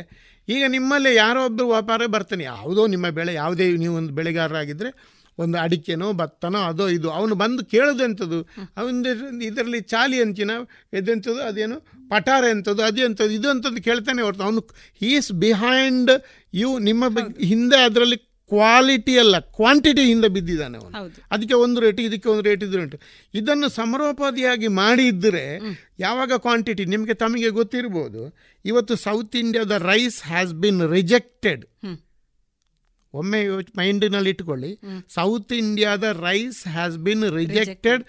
ಈಗ ನಿಮ್ಮಲ್ಲೇ ಯಾರೋ ಒಬ್ಬರು ವ್ಯಾಪಾರ ಬರ್ತಾನೆ ಯಾವುದೋ ನಿಮ್ಮ ಬೆಳೆ ಯಾವುದೇ ನೀವು ಒಂದು ಬೆಳೆಗಾರರಾಗಿದ್ದರೆ ಒಂದು ಅಡಿಕೆನೋ ಭತ್ತನೋ ಅದೋ ಇದು. ಅವನು ಬಂದು ಕೇಳೋದು ಎಂಥದ್ದು ಅವನ ಇದರಲ್ಲಿ ಚಾಲಿ ಅಂಚಿನ ಇದೆಂಥದ್ದು ಅದೇನು? ಪಟಾರ ಎಂಥದ್ದು ಅದು ಎಂಥದ್ದು ಇದು ಅಂಥದ್ದು ಕೇಳ್ತಾನೆ ಹೊರತು. ಅವನು ಹೀಸ್ ಬಿಹೈಂಡ್ ಯು ನಿಮ್ಮ ಹಿಂದೆ. ಅದರಲ್ಲಿ ಕ್ವಾಲಿಟಿ ಅಲ್ಲ ಕ್ವಾಂಟಿಟಿ ಹಿಂದೆ ಬಿದ್ದಿದ್ದಾನೆ ಅವನು. ಅದಕ್ಕೆ ಒಂದು ರೇಟ್ ಇದಕ್ಕೆ ಒಂದು ರೇಟ್ ಇದ್ರೆ ಉಂಟು ಇದನ್ನು ಸಮರೋಪಾದಿಯಾಗಿ ಮಾಡಿದ್ದರೆ ಯಾವಾಗ ಕ್ವಾಂಟಿಟಿ ನಿಮಗೆ ತಮಗೆ ಗೊತ್ತಿರ್ಬೋದು ಇವತ್ತು ಸೌತ್ ಇಂಡಿಯಾದ ರೈಸ್ ಹ್ಯಾಸ್ ಬಿನ್ ರಿಜೆಕ್ಟೆಡ್ ಒಮ್ಮೆ ಮೈಂಡಿನಲ್ಲಿ ಇಟ್ಕೊಳ್ಳಿ ಸೌತ್ ಇಂಡಿಯಾದ rice has been rejected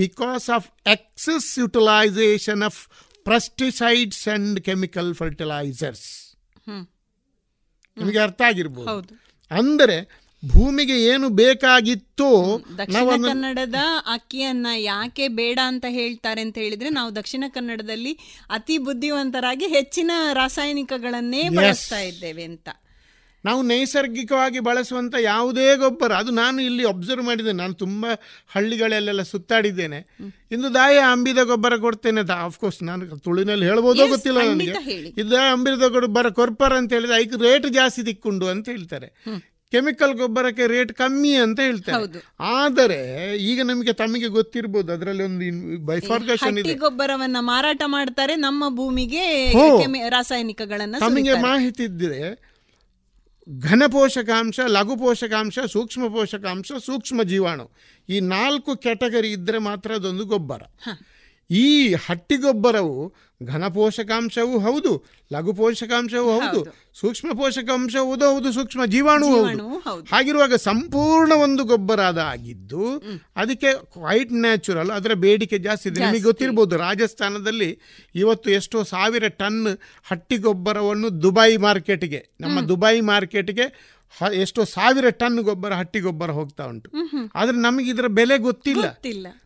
because of excess utilisation of pesticides and chemical fertilisers ನಿಮಗೆ ಅರ್ಥ ಆಗಿರ್ಬೋದು. ಅಂದರೆ ಭೂಮಿಗೆ ಏನು ಬೇಕಾಗಿತ್ತು ದಕ್ಷಿಣ ಕನ್ನಡದ ಅಕ್ಕಿಯನ್ನ ಯಾಕೆ ಬೇಡ ಅಂತ ಹೇಳ್ತಾರೆ ಅಂತ ಹೇಳಿದ್ರೆ ನಾವು ದಕ್ಷಿಣ ಕನ್ನಡದಲ್ಲಿ ಅತಿ ಬುದ್ಧಿವಂತರಾಗಿ ಹೆಚ್ಚಿನ ರಾಸಾಯನಿಕಗಳನ್ನೇ ಬಳಸ್ತಾ ಇದ್ದೇವೆ ಅಂತ. ನಾವು ನೈಸರ್ಗಿಕವಾಗಿ ಬಳಸುವಂಥ ಯಾವುದೇ ಗೊಬ್ಬರ ಅದು ನಾನು ಇಲ್ಲಿ ಅಬ್ಸರ್ವ್ ಮಾಡಿದ್ದೇನೆ. ನಾನು ತುಂಬ ಹಳ್ಳಿಗಳಲ್ಲೆಲ್ಲ ಸುತ್ತಾಡಿದ್ದೇನೆ. ಇಂದು ದಾಯ ಅಂಬಿದ ಗೊಬ್ಬರ ಕೊಡ್ತೇನೆ. ಆಫ್ಕೋರ್ಸ್ ನಾನು ತುಳಿನಲ್ಲಿ ಹೇಳ್ಬೋದೋ ಗೊತ್ತಿಲ್ಲ ನನಗೆ. ಇದು ಅಂಬಿದ ಗೊಬ್ಬರ ಕೊರ್ಪರ್ ಅಂತ ಹೇಳಿದ್ರೆ ಐಕ್ ರೇಟ್ ಜಾಸ್ತಿ ತಿಕ್ಕೊಂಡು ಅಂತ ಹೇಳ್ತಾರೆ. ಕೆಮಿಕಲ್ ಗೊಬ್ಬರಕ್ಕೆ ರೇಟ್ ಕಮ್ಮಿ ಅಂತ ಹೇಳ್ತಾರೆ. ಆದರೆ ಈಗ ನಮಗೆ ತಮಗೆ ಗೊತ್ತಿರಬಹುದು ಅದರಲ್ಲಿ ಒಂದು ಬೈಫಾರ್ಕೇಶನ್ ಇದೆ. ಗೊಬ್ಬರವನ್ನ ಮಾರಾಟ ಮಾಡ್ತಾರೆ ನಮ್ಮ ಭೂಮಿಗೆ ರಾಸಾಯನಿಕಗಳನ್ನ ತಮಗೆ ಮಾಹಿತಿ ಇದ್ದರೆ ಘನ ಪೋಷಕಾಂಶ ಲಘು ಪೋಷಕಾಂಶ ಸೂಕ್ಷ್ಮ ಪೋಷಕಾಂಶ ಸೂಕ್ಷ್ಮ ಜೀವಾಣು ಈ ನಾಲ್ಕು ಕ್ಯಾಟಗರಿ ಇದ್ದರೆ ಮಾತ್ರ ಅದೊಂದು ಗೊಬ್ಬರ. ಈ ಹಟ್ಟಿ ಗೊಬ್ಬರವು ಘನ ಪೋಷಕಾಂಶವೂ ಹೌದು ಲಘು ಪೋಷಕಾಂಶವೂ ಹೌದು ಸೂಕ್ಷ್ಮ ಪೋಷಕಾಂಶವೂ ಹೌದು. ಸೂಕ್ಷ್ಮ ಜೀವಾಣು ಹೌದು. ಹಾಗಿರುವಾಗ ಸಂಪೂರ್ಣ ಒಂದು ಗೊಬ್ಬರ ಆಗಿದ್ದು ಅದಕ್ಕೆ ಕ್ವೈಟ್ ನ್ಯಾಚುರಲ್ ಅದರ ಬೇಡಿಕೆ ಜಾಸ್ತಿ ಇದೆ. ನಿಮಗೆ ಗೊತ್ತಿರ್ಬೋದು ರಾಜಸ್ಥಾನದಲ್ಲಿ ಇವತ್ತು ಎಷ್ಟೋ ಸಾವಿರ ಟನ್ ಹಟ್ಟಿ ಗೊಬ್ಬರವನ್ನು ದುಬೈ ಮಾರ್ಕೆಟ್ಗೆ ನಮ್ಮ ದುಬೈ ಮಾರ್ಕೆಟ್ಗೆ ಎಷ್ಟೋ ಸಾವಿರ ಟನ್ ಗೊಬ್ಬರ ಹಟ್ಟಿ ಗೊಬ್ಬರ ಹೋಗ್ತಾ ಉಂಟು. ಆದ್ರೆ ನಮಗೆ ಇದರ ಬೆಲೆ ಗೊತ್ತಿಲ್ಲ.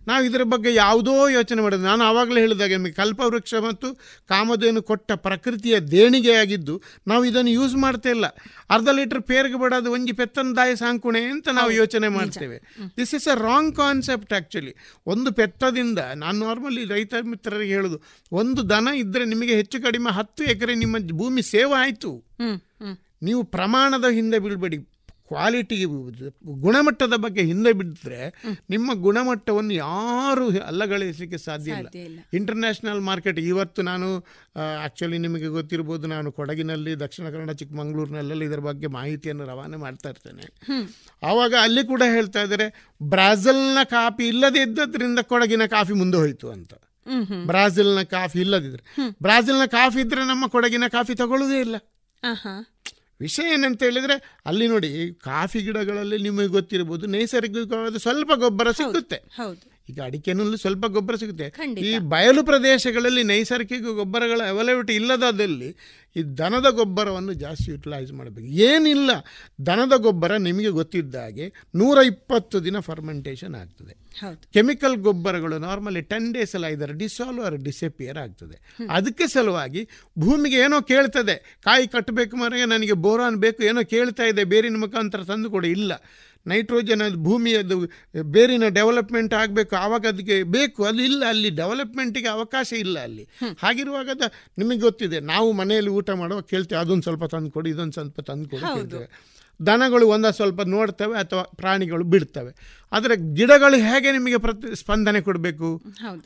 ನಾವು ಇದರ ಬಗ್ಗೆ ಯಾವುದೋ ಯೋಚನೆ ಮಾಡೋದು ನಾನು ಆವಾಗಲೇ ಹೇಳಿದಾಗ ನಿಮಗೆ ಕಲ್ಪವೃಕ್ಷ ಮತ್ತು ಕಾಮಧೇನು ಕೊಟ್ಟ ಪ್ರಕೃತಿಯ ದೇಣಿಗೆಯಾಗಿದ್ದು ನಾವು ಇದನ್ನು ಯೂಸ್ ಮಾಡ್ತಾ ಇಲ್ಲ. ಅರ್ಧ ಲೀಟರ್ ಪೇರ್ಗೆ ಬಡೋದು ಒಂಜಿ ಪೆತ್ತನ ದಾಯ ಸಾಂಕುಣೆ ಅಂತ ನಾವು ಯೋಚನೆ ಮಾಡ್ತೇವೆ. This is a wrong concept actually ಒಂದು ಪೆತ್ತದಿಂದ ನಾನು ನಾರ್ಮಲಿ ರೈತ ಮಿತ್ರರಿಗೆ ಹೇಳುದು ಒಂದು ದನ ಇದ್ರೆ ನಿಮಗೆ ಹೆಚ್ಚು ಕಡಿಮೆ ಹತ್ತು ಎಕರೆ ನಿಮ್ಮ ಭೂಮಿ ಸೇವೆ ಆಯಿತು. ನೀವು ಪ್ರಮಾಣದ ಹಿಂದೆ ಬೀಳ್ಬೇಡಿ. ಕ್ವಾಲಿಟಿ ಗುಣಮಟ್ಟದ ಬಗ್ಗೆ ಹಿಂದೆ ಬಿದ್ದರೆ ನಿಮ್ಮ ಗುಣಮಟ್ಟವನ್ನು ಯಾರು ಅಲ್ಲಗಳಿಸಲಿಕ್ಕೆ ಸಾಧ್ಯ ಇಲ್ಲ. ಇಂಟರ್ನ್ಯಾಷನಲ್ ಮಾರ್ಕೆಟ್ ಇವತ್ತು ನಾನು ಆ್ಯಕ್ಚುಲಿ ನಿಮಗೆ ಗೊತ್ತಿರ್ಬೋದು ನಾನು ಕೊಡಗಿನಲ್ಲಿ ದಕ್ಷಿಣ ಕನ್ನಡ ಚಿಕ್ಕಮಂಗ್ಳೂರಿನಲ್ಲೆಲ್ಲ ಇದರ ಬಗ್ಗೆ ಮಾಹಿತಿಯನ್ನು ರವಾನೆ ಮಾಡ್ತಾ ಇರ್ತೇನೆ. ಆವಾಗ ಅಲ್ಲಿ ಕೂಡ ಹೇಳ್ತಾ ಇದ್ದಾರೆ ಬ್ರಾಜಿಲ್ನ ಕಾಫಿ ಇಲ್ಲದೇ ಇದ್ದದ್ರಿಂದ ಕೊಡಗಿನ ಕಾಫಿ ಮುಂದೆ ಹೋಯಿತು ಅಂತ. ಬ್ರಾಜಿಲ್ನ ಕಾಫಿ ಇಲ್ಲದಿದ್ರೆ. ಬ್ರಾಜಿಲ್ನ ಕಾಫಿ ಇದ್ರೆ ನಮ್ಮ ಕೊಡಗಿನ ಕಾಫಿ ತಗೊಳ್ಳೋದೇ ಇಲ್ಲ. ವಿಷಯ ಏನಂತ ಹೇಳಿದ್ರೆ ಅಲ್ಲಿ ನೋಡಿ ಕಾಫಿ ಗಿಡಗಳಲ್ಲಿ ನಿಮಗೆ ಗೊತ್ತಿರಬಹುದು ನೈಸರ್ಗಿಕವಾದ ಸ್ವಲ್ಪ ಗೊಬ್ಬರ ಸಿಗುತ್ತೆ ಹೌದು. ಈಗ ಅಡಿಕೆನಲ್ಲೂ ಸ್ವಲ್ಪ ಗೊಬ್ಬರ ಸಿಗುತ್ತೆ. ಈ ಬಯಲು ಪ್ರದೇಶಗಳಲ್ಲಿ ನೈಸರ್ಗಿಕ ಗೊಬ್ಬರಗಳ ಅವೈಲಬಿಲಿಟಿ ಇಲ್ಲದಾದಲ್ಲಿ ಈ ದನದ ಗೊಬ್ಬರವನ್ನು ಜಾಸ್ತಿ ಯುಟಿಲೈಸ್ ಮಾಡಬೇಕು. ಏನಿಲ್ಲ ದನದ ಗೊಬ್ಬರ ನಿಮಗೆ ಗೊತ್ತಿದ್ದ ಹಾಗೆ ನೂರ ಇಪ್ಪತ್ತು ದಿನ ಫರ್ಮೆಂಟೇಷನ್ ಆಗ್ತದೆ. ಕೆಮಿಕಲ್ ಗೊಬ್ಬರಗಳು ನಾರ್ಮಲಿ ಟೆನ್ ಡೇಸ್ ಎಲ್ಲ ಇದರ ಡಿಸಾಲ್ವ್ ಆರ್ ಡಿಸಪಿಯರ್ ಆಗ್ತದೆ ಅದಕ್ಕೆ ಸಲುವಾಗಿ ಭೂಮಿಗೆ ಏನೋ ಕೇಳ್ತದೆ ಕಾಯಿ ಕಟ್ಟಬೇಕು ಮನೆಗೆ ನನಗೆ ಬೋರಾನ್ ಬೇಕು ಏನೋ ಕೇಳ್ತಾ ಇದೆ ಬೇರಿನ ಮುಖಾಂತರ ತಂದು ಕೊಡಿ ಇಲ್ಲ. ನೈಟ್ರೋಜನ್ ಅದು ಭೂಮಿಯದು ಬೇರಿನ ಡೆವಲಪ್ಮೆಂಟ್ ಆಗಬೇಕು ಆವಾಗ ಅದಕ್ಕೆ ಬೇಕು ಅದು ಇಲ್ಲ ಅಲ್ಲಿ ಡೆವಲಪ್ಮೆಂಟಿಗೆ ಅವಕಾಶ ಇಲ್ಲ ಅಲ್ಲಿ. ಹಾಗಿರುವಾಗ ಅದ ನಿಮಗೆ ಗೊತ್ತಿದೆ ನಾವು ಮನೆಯಲ್ಲಿ ಊಟ ಮಾಡುವಾಗ ಕೇಳ್ತೇವೆ ಅದೊಂದು ಸ್ವಲ್ಪ ತಂದು ಕೊಡಿ ಇದೊಂದು ಸ್ವಲ್ಪ ತಂದು ಕೊಡಿ ಕೇಳ್ತೇವೆ. ದನಗಳು ಒಂದ ಸ್ವಲ್ಪ ನೋಡ್ತವೆ ಅಥವಾ ಪ್ರಾಣಿಗಳು ಬಿಡ್ತವೆ. ಆದರೆ ಗಿಡಗಳು ಹೇಗೆ ನಿಮಗೆ ಪ್ರತಿ ಸ್ಪಂದನೆ ಕೊಡಬೇಕು?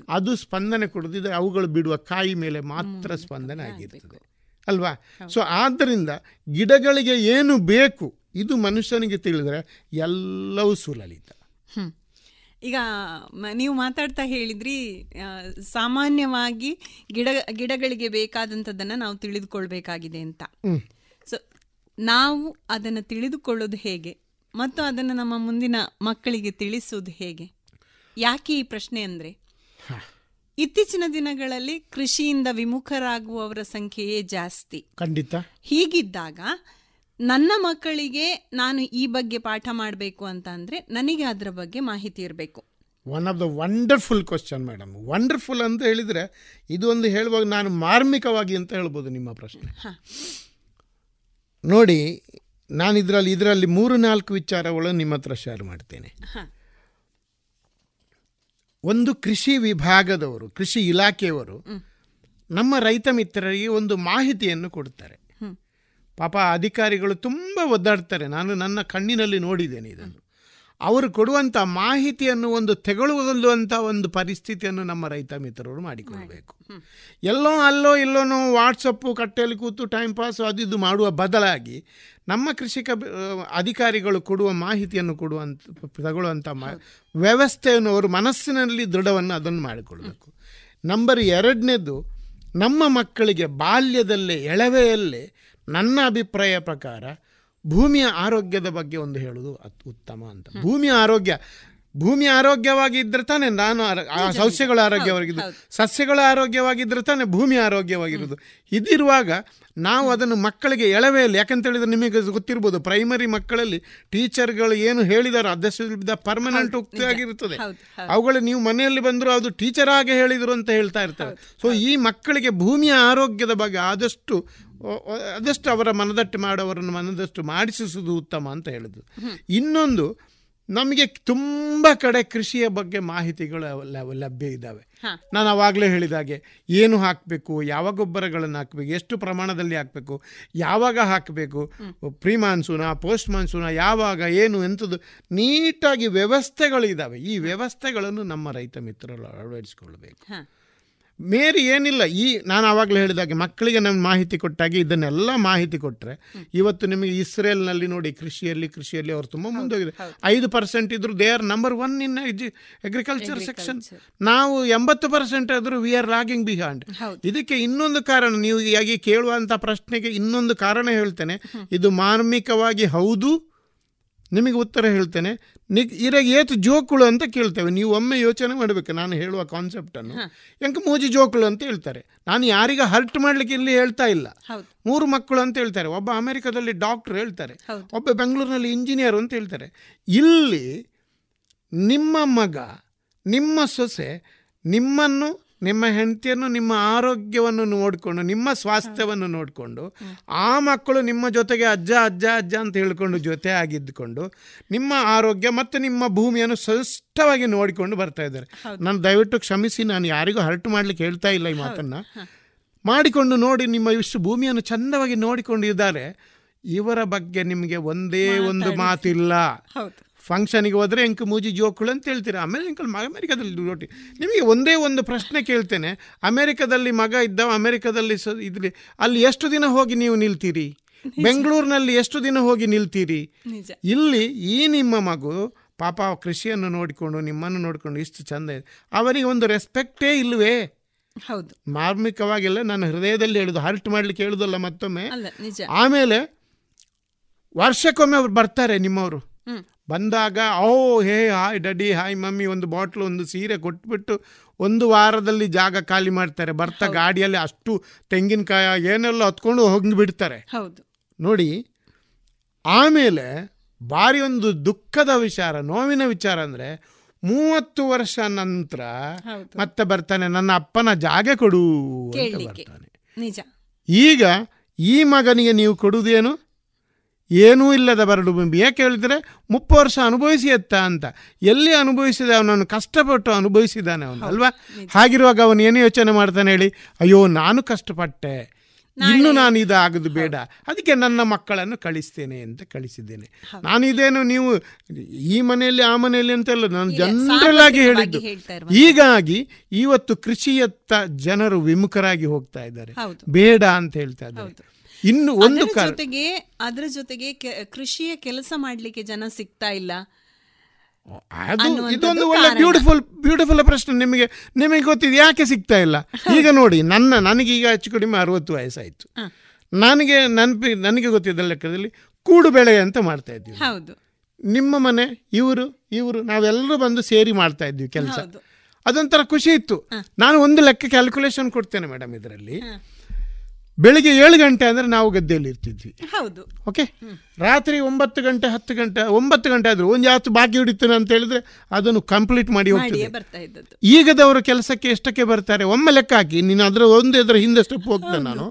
ಅದು ಸ್ಪಂದನೆ ಕೊಡದಿದ್ರೆ ಅವುಗಳು ಬಿಡುವ ಕಾಯಿ ಮೇಲೆ ಮಾತ್ರ ಸ್ಪಂದನೆ ಆಗಿರ್ತದೆ. ಅಲ್ವಾ? ಸೊ ಆದ್ದರಿಂದ ಗಿಡಗಳಿಗೆ ಏನು ಬೇಕು ಇದು ಮನುಷ್ಯನಿಗೆ ತಿಳಿದ್ರೆ ಎಲ್ಲವೂ ಸುಲಲಿತ. ಈಗ ನೀವು ಮಾತಾಡ್ತಾ ಹೇಳಿದ್ರಿ ಸಾಮಾನ್ಯವಾಗಿ ಗಿಡ ಗಿಡಗಳಿಗೆ ಬೇಕಾದಂಥದ್ದನ್ನು ನಾವು ತಿಳಿದುಕೊಳ್ಬೇಕಾಗಿದೆ ಅಂತ. ಸೊ ನಾವು ಅದನ್ನು ತಿಳಿದುಕೊಳ್ಳೋದು ಹೇಗೆ? ಮತ್ತು ಅದನ್ನು ನಮ್ಮ ಮುಂದಿನ ಮಕ್ಕಳಿಗೆ ತಿಳಿಸೋದು ಹೇಗೆ? ಯಾಕೆ ಈ ಪ್ರಶ್ನೆ ಅಂದರೆ? ಇತ್ತೀಚಿನ ದಿನಗಳಲ್ಲಿ ಕೃಷಿಯಿಂದ ವಿಮುಖರಾಗುವವರ ಸಂಖ್ಯೆಯೇ ಜಾಸ್ತಿ. ಖಂಡಿತ. ಹೀಗಿದ್ದಾಗ ನನ್ನ ಮಕ್ಕಳಿಗೆ ನಾನು ಈ ಬಗ್ಗೆ ಪಾಠ ಮಾಡಬೇಕು ಅಂತ ಅಂದರೆ ನನಗೆ ಅದರ ಬಗ್ಗೆ ಮಾಹಿತಿ ಇರಬೇಕು. One of the wonderful question madam wonderful ಅಂತ ಹೇಳಿದರೆ ಇದು ಒಂದು ಹೇಳುವಾಗ ನಾನು ಮಾರ್ಮಿಕವಾಗಿ ಅಂತ ಹೇಳ್ಬೋದು ನಿಮ್ಮ ಪ್ರಶ್ನೆ. ನೋಡಿ ನಾನು ಇದರಲ್ಲಿ ಇದರಲ್ಲಿ ಮೂರು ನಾಲ್ಕು ವಿಚಾರಗಳು ನಿಮ್ಮ ಹತ್ರ ಶೇರ್ ಮಾಡ್ತೇನೆ. ಒಂದು ಕೃಷಿ ವಿಭಾಗದವರು ಕೃಷಿ ಇಲಾಖೆಯವರು ನಮ್ಮ ರೈತ ಮಿತ್ರರಿಗೆ ಒಂದು ಮಾಹಿತಿಯನ್ನು ಕೊಡ್ತಾರೆ. ಪಾಪ ಅಧಿಕಾರಿಗಳು ತುಂಬ ಒದ್ದಾಡ್ತಾರೆ. ನಾನು ನನ್ನ ಕಣ್ಣಿನಲ್ಲಿ ನೋಡಿದ್ದೇನೆ ಇದನ್ನು. ಅವರು ಕೊಡುವಂಥ ಮಾಹಿತಿಯನ್ನು ಒಂದು ತೆಗೊಳ್ಳುವಂಥ ಒಂದು ಪರಿಸ್ಥಿತಿಯನ್ನು ನಮ್ಮ ರೈತ ಮಿತ್ರರು ಮಾಡಿಕೊಳ್ಬೇಕು. ಎಲ್ಲೋ ಅಲ್ಲೋ ಇಲ್ಲೋನೋ ವಾಟ್ಸಪ್ಪು ಕಟ್ಟೆಯಲ್ಲಿ ಕೂತು ಟೈಮ್ ಪಾಸ್ ಅದು ಇದು ಮಾಡುವ ಬದಲಾಗಿ ನಮ್ಮ ಕೃಷಿಕ ಅಧಿಕಾರಿಗಳು ಕೊಡುವ ಮಾಹಿತಿಯನ್ನು ಕೊಡುವಂಥ ತಗೊಳ್ಳುವಂಥ ಮಾ ವ್ಯವಸ್ಥೆಯನ್ನು ಅವರು ಮನಸ್ಸಿನಲ್ಲಿ ದೃಢವನ್ನು ಅದನ್ನು ಮಾಡಿಕೊಳ್ಬೇಕು. ನಂಬರ್ ಎರಡನೇದು ನಮ್ಮ ಮಕ್ಕಳಿಗೆ ಬಾಲ್ಯದಲ್ಲೇ ಎಳವೆಯಲ್ಲೇ ನನ್ನ ಅಭಿಪ್ರಾಯ ಪ್ರಕಾರ ಭೂಮಿಯ ಆರೋಗ್ಯದ ಬಗ್ಗೆ ಒಂದು ಹೇಳೋದು ಅತ್- ಉತ್ತಮ ಅಂತ. ಭೂಮಿಯ ಆರೋಗ್ಯ ಭೂಮಿ ಆರೋಗ್ಯವಾಗಿದ್ದರೆ ತಾನೆ ನಾನು ಸಸ್ಯಗಳ ಆರೋಗ್ಯವಾಗಿದ್ದು. ಸಸ್ಯಗಳ ಆರೋಗ್ಯವಾಗಿದ್ರೆ ತಾನೆ ಭೂಮಿ ಆರೋಗ್ಯವಾಗಿರೋದು ಇದಿರುವಾಗ ನಾವು ಅದನ್ನು ಮಕ್ಕಳಿಗೆ ಎಳವೆಯಲ್ಲಿ ಯಾಕಂತ ಹೇಳಿದ್ರೆ ನಿಮಗೆ ಗೊತ್ತಿರ್ಬೋದು ಪ್ರೈಮರಿ ಮಕ್ಕಳಲ್ಲಿ ಟೀಚರ್ಗಳು ಏನು ಹೇಳಿದಾರೋ ಅಧ್ಯಕ್ಷ ಪರ್ಮನೆಂಟ್ ಉಕ್ತಿಯಾಗಿರುತ್ತದೆ ಅವುಗಳು ನೀವು ಮನೆಯಲ್ಲಿ ಬಂದರೂ ಅದು ಟೀಚರ್ ಆಗಿ ಹೇಳಿದರು ಅಂತ ಹೇಳ್ತಾ ಇರ್ತಾರೆ ಸೊ ಈ ಮಕ್ಕಳಿಗೆ ಭೂಮಿಯ ಆರೋಗ್ಯದ ಬಗ್ಗೆ ಆದಷ್ಟು ಆದಷ್ಟು ಅವರ ಮನದಟ್ಟು ಮಾಡೋವರನ್ನು ಮನದಷ್ಟು ಮಾಡಿಸುವುದು ಉತ್ತಮ ಅಂತ ಹೇಳಿದ್ರು ಇನ್ನೊಂದು ನಮಗೆ ತುಂಬ ಕಡೆ ಕೃಷಿಯ ಬಗ್ಗೆ ಮಾಹಿತಿಗಳು ಲ- ಲಭ್ಯ ಇದ್ದಾವೆ. ನಾನು ಅವಾಗಲೇ ಹೇಳಿದ ಹಾಗೆ ಏನು ಹಾಕಬೇಕು ಯಾವ ಗೊಬ್ಬರಗಳನ್ನು ಹಾಕಬೇಕು ಎಷ್ಟು ಪ್ರಮಾಣದಲ್ಲಿ ಹಾಕಬೇಕು ಯಾವಾಗ ಹಾಕಬೇಕು ಪ್ರೀ ಮಾನ್ಸೂನ ಪೋಸ್ಟ್ ಮಾನ್ಸೂನ ಯಾವಾಗ ಏನು ಎಂಥದ್ದು ನೀಟಾಗಿ ವ್ಯವಸ್ಥೆಗಳು ಇದ್ದಾವೆ. ಈ ವ್ಯವಸ್ಥೆಗಳನ್ನು ನಮ್ಮ ರೈತ ಮಿತ್ರರು ಅಳವಡಿಸಿಕೊಳ್ಬೇಕು ಮೇರಿ ಏನಿಲ್ಲ. ಈ ನಾನು ಆವಾಗಲೇ ಹೇಳಿದಾಗೆ ಮಕ್ಕಳಿಗೆ ನಮ್ಮ ಮಾಹಿತಿ ಕೊಟ್ಟಾಗಿ ಇದನ್ನೆಲ್ಲ ಮಾಹಿತಿ ಕೊಟ್ಟರೆ ಇವತ್ತು ನಿಮಗೆ ಇಸ್ರೇಲ್ನಲ್ಲಿ ನೋಡಿ ಕೃಷಿಯಲ್ಲಿ ಕೃಷಿಯಲ್ಲಿ ಅವರು ತುಂಬ ಮುಂದೋಗಿದೆ. ಐದು ಪರ್ಸೆಂಟ್ ಇದ್ರು they are number one in agriculture section ನಾವು ಎಂಬತ್ತು ಪರ್ಸೆಂಟ್ ಆದರೂ ವಿ ಆರ್ ಲಾಗಿಂಗ್ ಬಿಹಾಂಡ್ ಇದಕ್ಕೆ ಇನ್ನೊಂದು ಕಾರಣ ನೀವು ಯಾಗಿ ಕೇಳುವಂಥ ಪ್ರಶ್ನೆಗೆ ಇನ್ನೊಂದು ಕಾರಣ ಹೇಳ್ತೇನೆ. ಇದು ಮಾರ್ಮಿಕವಾಗಿ ಹೌದು. ನಿಮಗೆ ಉತ್ತರ ಹೇಳ್ತೇನೆ. ಇರಾಗ ಏತು ಜೋಕುಳು ಅಂತ ಕೇಳ್ತೇವೆ. ನೀವು ಒಮ್ಮೆ ಯೋಚನೆ ಮಾಡಬೇಕು. ನಾನು ಹೇಳುವ ಕಾನ್ಸೆಪ್ಟನ್ನು ಯಂಕ ಮೋಜಿ ಜೋಕುಳು ಅಂತ ಹೇಳ್ತಾರೆ. ನಾನು ಯಾರಿಗ ಹರ್ಟ್ ಮಾಡ್ಲಿಕ್ಕೆ ಇಲ್ಲಿ ಹೇಳ್ತಾ ಇಲ್ಲ. ಮೂರು ಮಕ್ಕಳು ಅಂತ ಹೇಳ್ತಾರೆ. ಒಬ್ಬ ಅಮೆರಿಕದಲ್ಲಿ ಡಾಕ್ಟರ್ ಹೇಳ್ತಾರೆ. ಒಬ್ಬ ಬೆಂಗಳೂರಿನಲ್ಲಿ ಇಂಜಿನಿಯರ್ ಅಂತ ಹೇಳ್ತಾರೆ. ಇಲ್ಲಿ ನಿಮ್ಮ ಮಗ ನಿಮ್ಮ ಸೊಸೆ ನಿಮ್ಮನ್ನು ನಿಮ್ಮ ಹೆಂಡತಿಯನ್ನು ನಿಮ್ಮ ಆರೋಗ್ಯವನ್ನು ನೋಡಿಕೊಂಡು ನಿಮ್ಮ ಸ್ವಾಸ್ಥ್ಯವನ್ನು ನೋಡಿಕೊಂಡು ಆ ಮಕ್ಕಳು ನಿಮ್ಮ ಜೊತೆಗೆ ಅಜ್ಜ ಅಜ್ಜ ಅಜ್ಜ ಅಂತ ಹೇಳಿಕೊಂಡು ಜೊತೆ ಆಗಿದ್ದುಕೊಂಡು ನಿಮ್ಮ ಆರೋಗ್ಯ ಮತ್ತು ನಿಮ್ಮ ಭೂಮಿಯನ್ನು ಸ್ಪಷ್ಟವಾಗಿ ನೋಡಿಕೊಂಡು ಬರ್ತಾ ಇದ್ದಾರೆ. ನಾನು ದಯವಿಟ್ಟು ಕ್ಷಮಿಸಿ ನಾನು ಯಾರಿಗೂ ಹರ್ಟ್ ಮಾಡ್ಲಿಕ್ಕೆ ಹೇಳ್ತಾ ಇಲ್ಲ ಈ ಮಾತನ್ನು. ಮಾಡಿಕೊಂಡು ನೋಡಿ ನಿಮ್ಮ ಇಷ್ಟು ಭೂಮಿಯನ್ನು ಚಂದವಾಗಿ ನೋಡಿಕೊಂಡಿದ್ದಾರೆ. ಇವರ ಬಗ್ಗೆ ನಿಮಗೆ ಒಂದೇ ಒಂದು ಮಾತಿಲ್ಲ. ಫಂಕ್ಷನಿಗೆ ಹೋದರೆ ಎಂಕು ಮೂಜಿ ಜೋಕುಳು ಅಂತ ಹೇಳ್ತೀರಾ. ಆಮೇಲೆ ಎಂಕಲ್ ಅಮೆರಿಕದಲ್ಲಿ ರೋಟಿ. ನಿಮಗೆ ಒಂದೇ ಒಂದು ಪ್ರಶ್ನೆ ಕೇಳ್ತೇನೆ. ಅಮೆರಿಕದಲ್ಲಿ ಮಗ ಇದ್ದವ ಅಮೆರಿಕದಲ್ಲಿ ಸ ಇದ್ರಿ ಅಲ್ಲಿ ಎಷ್ಟು ದಿನ ಹೋಗಿ ನೀವು ನಿಲ್ತೀರಿ? ಬೆಂಗಳೂರಿನಲ್ಲಿ ಎಷ್ಟು ದಿನ ಹೋಗಿ ನಿಲ್ತೀರಿ? ಇಲ್ಲಿ ಈ ನಿಮ್ಮ ಮಗು ಪಾಪ ಕೃಷಿಯನ್ನು ನೋಡಿಕೊಂಡು ನಿಮ್ಮನ್ನು ನೋಡಿಕೊಂಡು ಇಷ್ಟು ಚಂದ ಇದೆ. ಅವರಿಗೆ ಒಂದು ರೆಸ್ಪೆಕ್ಟೇ ಇಲ್ಲವೇ ಹೌದು. ಮಾರ್ಮಿಕವಾಗಿಲ್ಲ ನನ್ನ ಹೃದಯದಲ್ಲಿ ಹೇಳುದು ಹರ್ಟ್ ಮಾಡ್ಲಿಕ್ಕೆ ಹೇಳುದಲ್ಲ ಮತ್ತೊಮ್ಮೆ. ಆಮೇಲೆ ವರ್ಷಕ್ಕೊಮ್ಮೆ ಅವ್ರು ಬರ್ತಾರೆ ನಿಮ್ಮವರು. ಬಂದಾಗ ಓ hey hi daddy hi mummy ಒಂದು ಬಾಟ್ಲು ಒಂದು ಸೀರೆ ಕೊಟ್ಬಿಟ್ಟು ಒಂದು ವಾರದಲ್ಲಿ ಜಾಗ ಖಾಲಿ ಮಾಡ್ತಾರೆ. ಬರ್ತಾ ಗಾಡಿಯಲ್ಲಿ ಅಷ್ಟು ತೆಂಗಿನಕಾಯ ಏನೆಲ್ಲ ಹತ್ಕೊಂಡು ಹೋಗಿ ಬಿಡ್ತಾರೆ. ಹೌದು. ನೋಡಿ ಆಮೇಲೆ ಭಾರಿ ಒಂದು ದುಃಖದ ವಿಚಾರ ನೋವಿನ ವಿಚಾರ ಅಂದರೆ ಮೂವತ್ತು ವರ್ಷ ನಂತರ. ಮತ್ತೆ ಬರ್ತಾನೆ ನನ್ನ ಅಪ್ಪನ ಜಾಗ ಕೊಡು ಅಂತ ಬರ್ತಾನೆ. ನಿಜ. ಈಗ ಈ ಮಗನಿಗೆ ನೀವು ಕೊಡುವುದೇನು? ಏನೂ ಇಲ್ಲದ ಬರಡು ಭೂಮಿ ಯಾಕೆ ಹೇಳಿದರೆ ಮುಪ್ಪು ವರ್ಷ ಅನುಭವಿಸಿ ಎತ್ತ ಅಂತ. ಎಲ್ಲಿ ಅನುಭವಿಸಿದ ಅವನನ್ನು ಕಷ್ಟಪಟ್ಟು ಅನುಭವಿಸಿದ್ದಾನೆ ಅವನು ಅಲ್ವಾ? ಹಾಗಿರುವಾಗ ಅವನು ಏನು ಯೋಚನೆ ಮಾಡ್ತಾನೆ ಹೇಳಿ? ಅಯ್ಯೋ ನಾನು ಕಷ್ಟಪಟ್ಟೆ. ಇನ್ನು ನಾನು ಇದಾಗದು ಬೇಡ. ಅದಕ್ಕೆ ನನ್ನ ಮಕ್ಕಳನ್ನು ಕಳಿಸ್ತೇನೆ ಅಂತ ಕಳಿಸಿದ್ದೇನೆ. ನಾನು ಇದೇನು ನೀವು ಈ ಮನೆಯಲ್ಲಿ ಆ ಮನೆಯಲ್ಲಿ ಅಂತೆಲ್ಲ ನಾನು ಜನರಲ್ ಆಗಿ ಹೇಳಿದ್ದು. ಹೀಗಾಗಿ ಇವತ್ತು ಕೃಷಿಯತ್ತ ಜನರು ವಿಮುಖರಾಗಿ ಹೋಗ್ತಾ ಇದ್ದಾರೆ. ಬೇಡ ಅಂತ ಹೇಳ್ತಾ ಇದ್ದಾರೆ. ಇನ್ನು ಒಂದು ಜೊತೆಗೆ ಅದರ ಜೊತೆಗೆ ಕೃಷಿಯ ಕೆಲಸ ಮಾಡ್ಲಿಕ್ಕೆ ಜನ ಸಿಗ್ತಾ ಇಲ್ಲ. ಅದು ಇದೊಂದು ಒಳ್ಳೆ ಬ್ಯೂಟಿಫುಲ್ ಬ್ಯೂಟಿಫುಲ್ ಪ್ರಶ್ನೆ ನಿಮಗೆ ನಿಮಗೆ ಗೊತ್ತಿದೆ ಯಾಕೆ ಸಿಗ್ತಾ ಇಲ್ಲ? ಈಗ ನೋಡಿ ನನ್ನ ನನಗೆ ಈಗ ಹೆಚ್ಚು ಕಡಿಮೆ ಅರವತ್ತು ವಯಸ್ಸಾಯಿತು. ನನಗೆ ನೆನಪಿ ನನಗೆ ಗೊತ್ತಿದ್ದ ಲೆಕ್ಕದಲ್ಲಿ ಕೂಡು ಬೆಳೆ ಅಂತ ಮಾಡ್ತಾ ಇದ್ವಿ ಹೌದು. ನಿಮ್ಮ ಮನೆ ಇವರು ಇವರು ನಾವೆಲ್ಲರೂ ಬಂದು ಸೇರಿ ಮಾಡ್ತಾ ಇದ್ವಿ ಕೆಲಸ. ಅದೊಂಥರ ಖುಷಿ ಇತ್ತು. ನಾನು ಒಂದು ಲೆಕ್ಕ ಕ್ಯಾಲ್ಕುಲೇಷನ್ ಕೊಡ್ತೇನೆ ಮೇಡಮ್ ಇದರಲ್ಲಿ. ಬೆಳಿಗ್ಗೆ ಏಳು ಗಂಟೆ ಅಂದರೆ ನಾವು ಗದ್ದೆಯಲ್ಲಿ ಇರ್ತಿದ್ವಿ. ಹೌದು. ಓಕೆ ರಾತ್ರಿ ಒಂಬತ್ತು ಗಂಟೆ ಹತ್ತು ಗಂಟೆ ಒಂಬತ್ತು ಗಂಟೆ ಆದರೂ ಒಂದು ಯಾವತ್ತು ಬಾಕಿ ಹಿಡಿತೇನೆ ಅಂತ ಹೇಳಿದ್ರೆ ಅದನ್ನು ಕಂಪ್ಲೀಟ್ ಮಾಡಿ ಹೋಗ್ತದೆ. ಈಗದವರು ಕೆಲಸಕ್ಕೆ ಎಷ್ಟಕ್ಕೆ ಬರ್ತಾರೆ? ಒಮ್ಮೆ ಲೆಕ್ಕ ಹಾಕಿ ನೀನು ಅದರ ಒಂದು ಇದರ ಹಿಂದೆ ಸ್ಟೆಪ್ ಹೋಗ್ತೇನೆ ನಾನು.